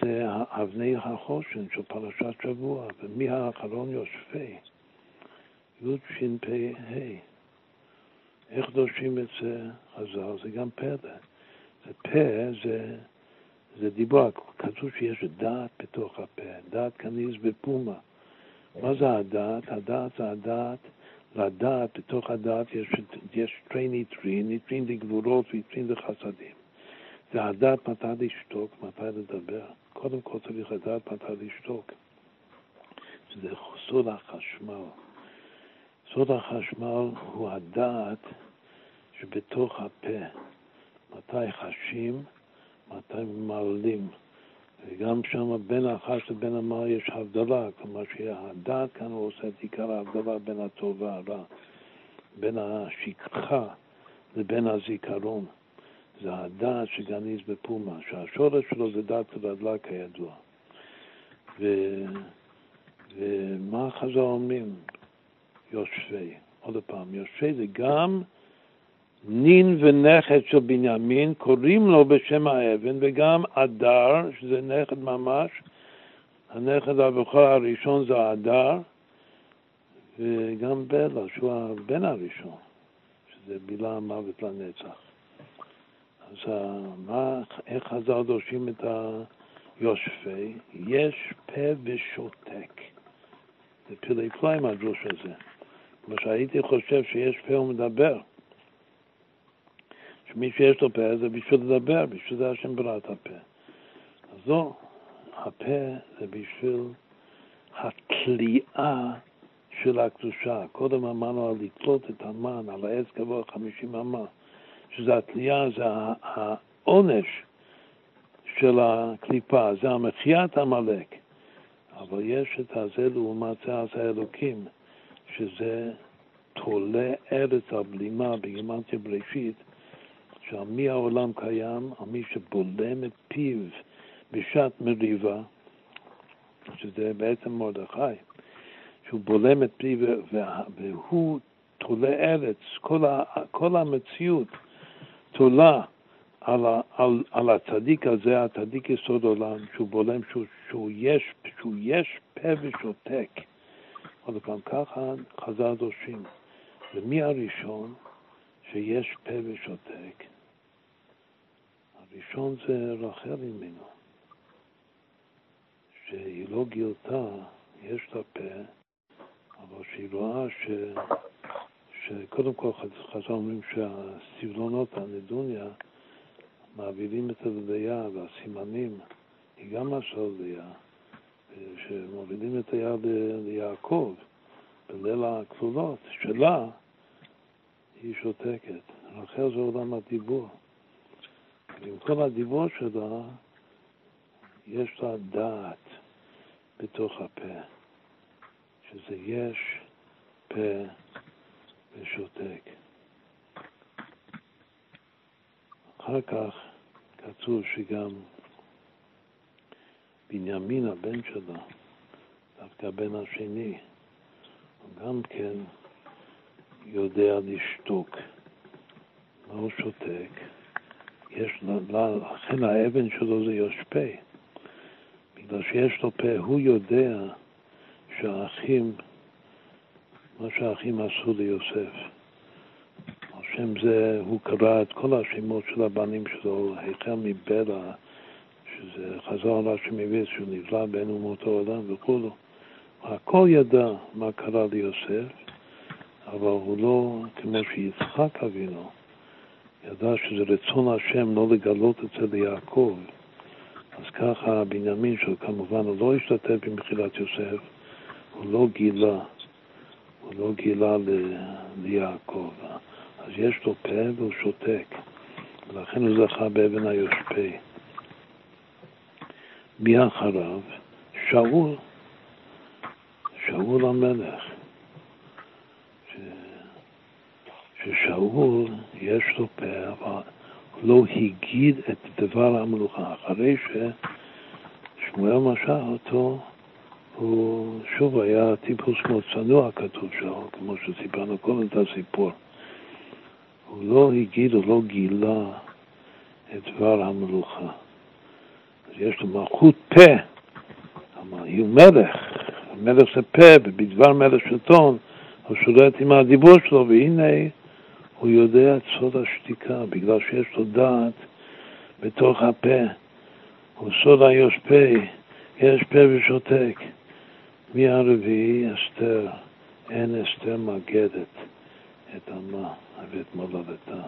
A: זה אבני החושן של פרשת שבוע, ומי האחרון יושפי, י"שפ"ה. איך דורשים את זה חז"ל? זה גם פלא. זה פה, זה, זה דיבור, כתוב שיש דעת בתוך הפה, דעת גניז בפומא. מה זה הדעת? הדעת זה הדעת, לדעת, בתוך הדעת יש, יש שתי עיטרין, עיטרין לגבורות ועיטרין לחסדים. זה הדעת מתי לשתוק, מתי לדבר. קודם כל צריך לדעת מתי לשתוק. זה סוד החשמל. סוד החשמל הוא הדעת שבתוך הפה. מתי חשים, מתי מעלים. וגם שם בין החש לבין המר יש הבדלה, כלומר שהדעת כאן הוא עושה את עיקר ההבדלה בין הטוב והרע, בין השכחה לבין הזיכרון. זה הדעת שגניז בפומה, שהשורש שלו זה דעת וגדלה כידוע. ו... ומה החז"ל אומרים? יושבי. עוד פעם, יושבי זה גם נין ונכד של בנימין, קוראים לו בשם האבן, וגם אדר, שזה נכד ממש, הנכד הבכור הראשון זה אדר, וגם בלה, שהוא הבן הראשון, שזה בילה המוות לנצח. אז מה, איך חז"ל דורשים את יושפי, יש פה ושותק. זה פלאי פלאי מהדרוש הזה. כמו שהייתי חושב שיש פה ומדבר. שמי שיש לו פה זה בשביל לדבר, בשביל זה השם ברא את הפה. אז לא, הפה זה בשביל התליאה של הקדושה. קודם אמרנו על לתלות את המן, על העץ גבוה חמישים אמה, שזה התלייה, זה העונש של הקליפה, זה המחיית עמלק. אבל יש את הזה לעומת זה, אז האלוקים, שזה תולה ארץ על בלימה בגימנטיה בראשית, שעל מי העולם קיים, על מי שבולם את פיו בשעת מריבה, שזה בעצם מרדכי, שהוא בולם את פיו והוא תולה ארץ, כל, ה, כל המציאות תולה על, על, על הצדיק הזה, הצדיק יסוד עולם, שהוא בולם, שהוא, שהוא, יש, שהוא יש פה ושותק. עוד פעם, ככה חז"ל דורשים. ומי הראשון שיש פה ושותק? הראשון זה רחל אימנו, שהיא לא גילתה, יש לה פה, אבל שהיא רואה ש... שקודם כל חז"ל אומרים שהסבלונות, הנדוניה, מעבירים את הלוויה והסימנים, היא גם עשה לוויה, שמורידים את היד ליעקב בליל הכלולות שלה, היא שותקת. רחל זה עולם הדיבור. ועם כל הדיבור שלה, יש לה דעת בתוך הפה, שזה יש פה ושותק. אחר כך כתוב שגם בנימין הבן שלה, דווקא הבן השני, הוא גם כן יודע לשתוק, לא שותק. יש, לכן האבן שלו זה יושפה, בגלל שיש לו פה, הוא יודע שהאחים, מה שהאחים עשו ליוסף. השם זה, הוא קרא את כל השמות של הבנים שלו, החל מבלע, שזה חזר על השם הביא, שהוא נבלע בין אומות העולם וכולו. הכל ידע מה קרה ליוסף, אבל הוא לא, כמו שיצחק אבינו, ידע שזה רצון השם לא לגלות את זה ליעקב. אז ככה בנימין, שכמובן הוא לא השתתף במחילת יוסף, הוא לא גילה, הוא לא גילה ל... ליעקב. אז יש לו פה והוא שותק, ולכן הוא זכה באבן היושפה. מי אחריו? שאול, שאול המלך. ש... ששאול יש לו פה, אבל לא הגיד את דבר המלוכה. אחרי ששמואל משך אותו, הוא שוב היה טיפוס מאוד צנוע, כתוב שם, כמו שסיפרנו קודם את הסיפור. הוא לא הגיד, הוא לא גילה את דבר המלוכה. אז יש לו מלכות פה, אבל הוא מלך, המלך זה פה, ובדבר מלך שלטון, הוא שולט עם הדיבור שלו, והנה הוא יודע את סוד השתיקה, בגלל שיש לו דעת בתוך הפה. הוא סוד היוש פה, יש פה ושותק. מי הרביעי? אסתר. אין אסתר מגדת את עמה. ואת מולדתה.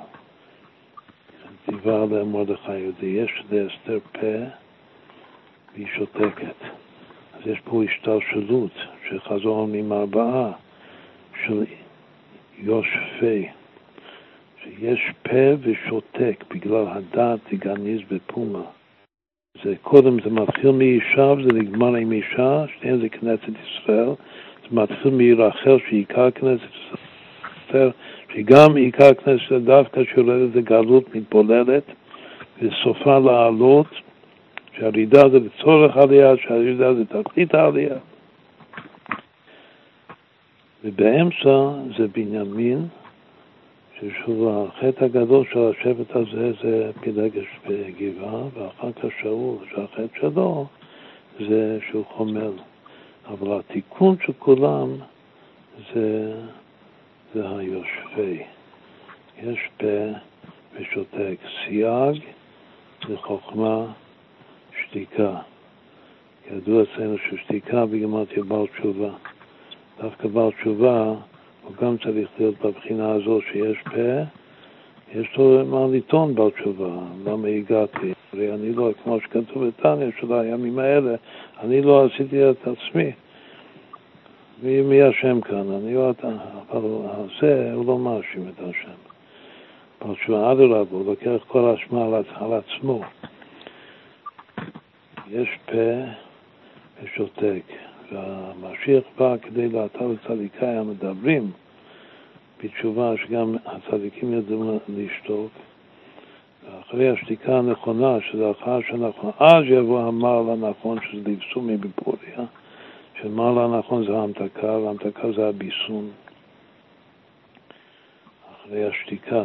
A: ציווה עליהם מרדכי יהודי, יש לאסתר פה והיא שותקת. אז יש פה השתלשלות שחזור עם ארבעה של יושפי, שיש פה ושותק בגלל הדעת תגניז בפומה. זה קודם, זה מתחיל מאישה וזה נגמר עם אישה, שניהם זה כנסת ישראל, זה מתחיל מרחל שהיא עיקר כנסת ישראל, שגם עיקר כנסת דווקא שיולדת זה גלות מתבוללת, וסופה לעלות, שהרידה זה לצורך עלייה, שהרידה זה תכלית העלייה. ובאמצע זה בנימין, ששוב החטא הגדול של השבט הזה זה פילגש בגבעה, ואחר כך שאול, שהחטא שלו זה שהוא חומל. אבל התיקון של כולם זה זה היושבי. יש פה ושותק. סייג זה חוכמה, שתיקה. ידוע אצלנו ששתיקה בגימטריה בעל תשובה. דווקא בעל תשובה הוא גם צריך להיות בבחינה הזו שיש פה, יש לו מה לטעון בעל תשובה, למה הגעתי. הרי אני לא, כמו שכתוב בתניא של הימים האלה, אני לא עשיתי את עצמי. מי, מי השם כאן? אני לא אתה, אבל זה, הוא לא מאשים את השם. תשובה, אדרבה, הוא לוקח כל האשמה על, על עצמו. יש פה ושותק. והמשיח בא כדי לאתר לצדיקי המדברים בתשובה שגם הצדיקים ידעו לשתוק. ואחרי השתיקה הנכונה, שזה אחר שנכון, אז יבוא המעל הנכון שזה לבסומי בפוריה, שמעל הנכון זה ההמתקה, וההמתקה זה הביסום. אחרי השתיקה,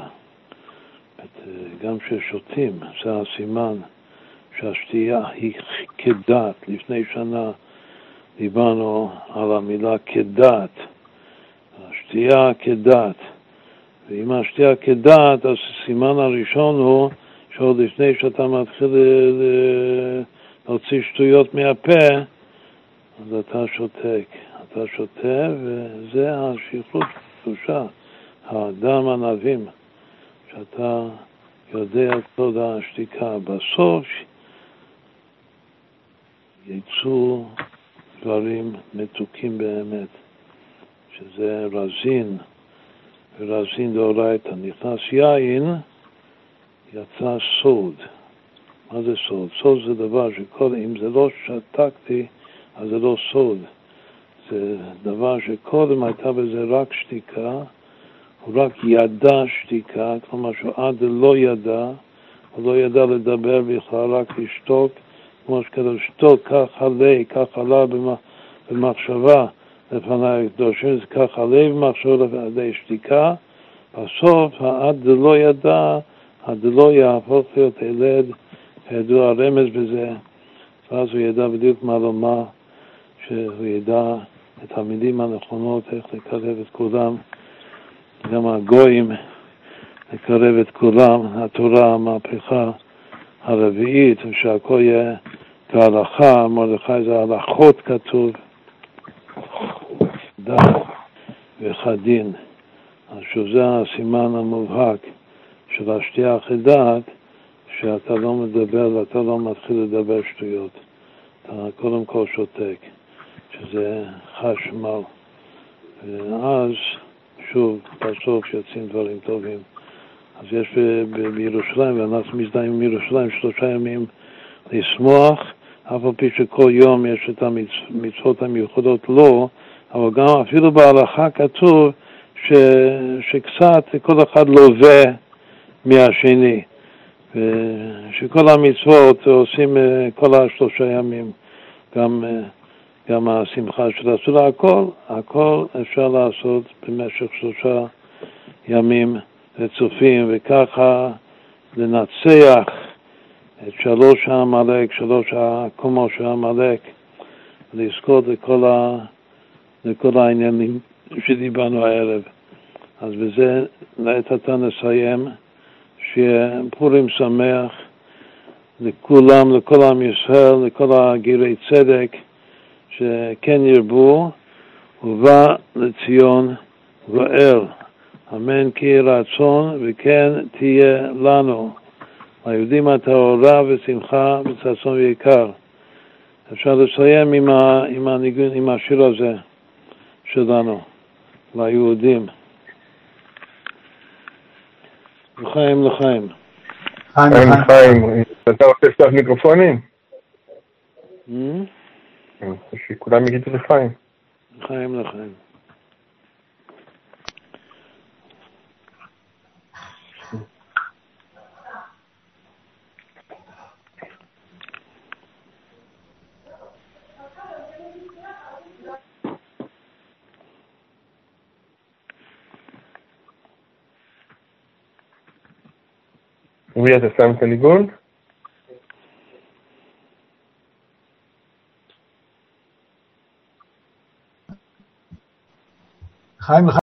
A: גם כששותים, זה הסימן שהשתייה היא כדת. לפני שנה דיברנו על המילה כדת, השתייה כדת. ואם השתייה כדת, אז הסימן הראשון הוא שעוד לפני שאתה מתחיל להוציא שטויות מהפה, אז אתה שותק. אתה שותה, וזה השכרות קדושה, האדם ענבים, שאתה יודע את סוד השתיקה. בסוף יצאו דברים מתוקים באמת, שזה רזין, ורזין דאורייתא. נכנס יין, יצא סוד. מה זה סוד? סוד זה דבר שכל, אם זה לא שתקתי, אז זה לא סוד. זה דבר שקודם הייתה בזה רק שתיקה, הוא רק ידע שתיקה, כלומר שהוא עד לא ידע, הוא לא ידע לדבר בכלל, רק לשתוק, כמו שכתוב, שתוק, כך עלי, כך עלה במחשבה לפניי הקדושים, זה כך עלי במחשבה לפני שתיקה, בסוף העד לא ידע, עד לא יהפוך להיות ילד, כידוע הרמז בזה, ואז הוא ידע בדיוק מה לומר, שהוא ידע את המילים הנכונות, איך לקרב את כולם, גם הגויים, לקרב את כולם, התורה, המהפכה הרביעית, ושהכל יהיה כהלכה, מרדכי זה הלכות כתוב, דת וכדין. אז שזה הסימן המובהק של השתייה אחרי דעת, שאתה לא מדבר ואתה לא מתחיל לדבר שטויות. אתה קודם כל שותק, שזה חשמל. ואז, שוב, בסוף יוצאים דברים טובים. אז יש בירושלים, ואנחנו מזדהים עם ירושלים שלושה ימים לשמוח, אף על פי שכל יום יש את המצוות המיוחדות לו, אבל גם אפילו בהלכה כתוב ש, שקצת כל אחד לווה מהשני, שכל המצוות עושים אה, כל השלושה ימים, גם, אה, גם השמחה של הסעודה, הכל, הכל אפשר לעשות במשך שלושה ימים רצופים, וככה לנצח את שלוש העמלק, שלוש הקומות של העמלק, לזכות לכל, ה, לכל העניינים שדיברנו הערב. אז בזה לעת עתה נסיים, שיהיה פורים שמח לכולם, לכל עם ישראל, לכל הגירי צדק, שכן ירבו, ובא לציון גואל. אמן כי רצון וכן תהיה לנו. היהודים הטהורה ושמחה וששון ויקר. אפשר לסיים עם, ה, עם, הניגון, עם השיר הזה שלנו, ליהודים. לחיים לחיים.
B: חיים לחיים. אתה רוצה לפתוח מיקרופונים?
A: Hmm?
B: שכולם יגידו לחיים.
A: לחיים לחיים.
B: אורי, אתה שם את הניגון?
D: חיים,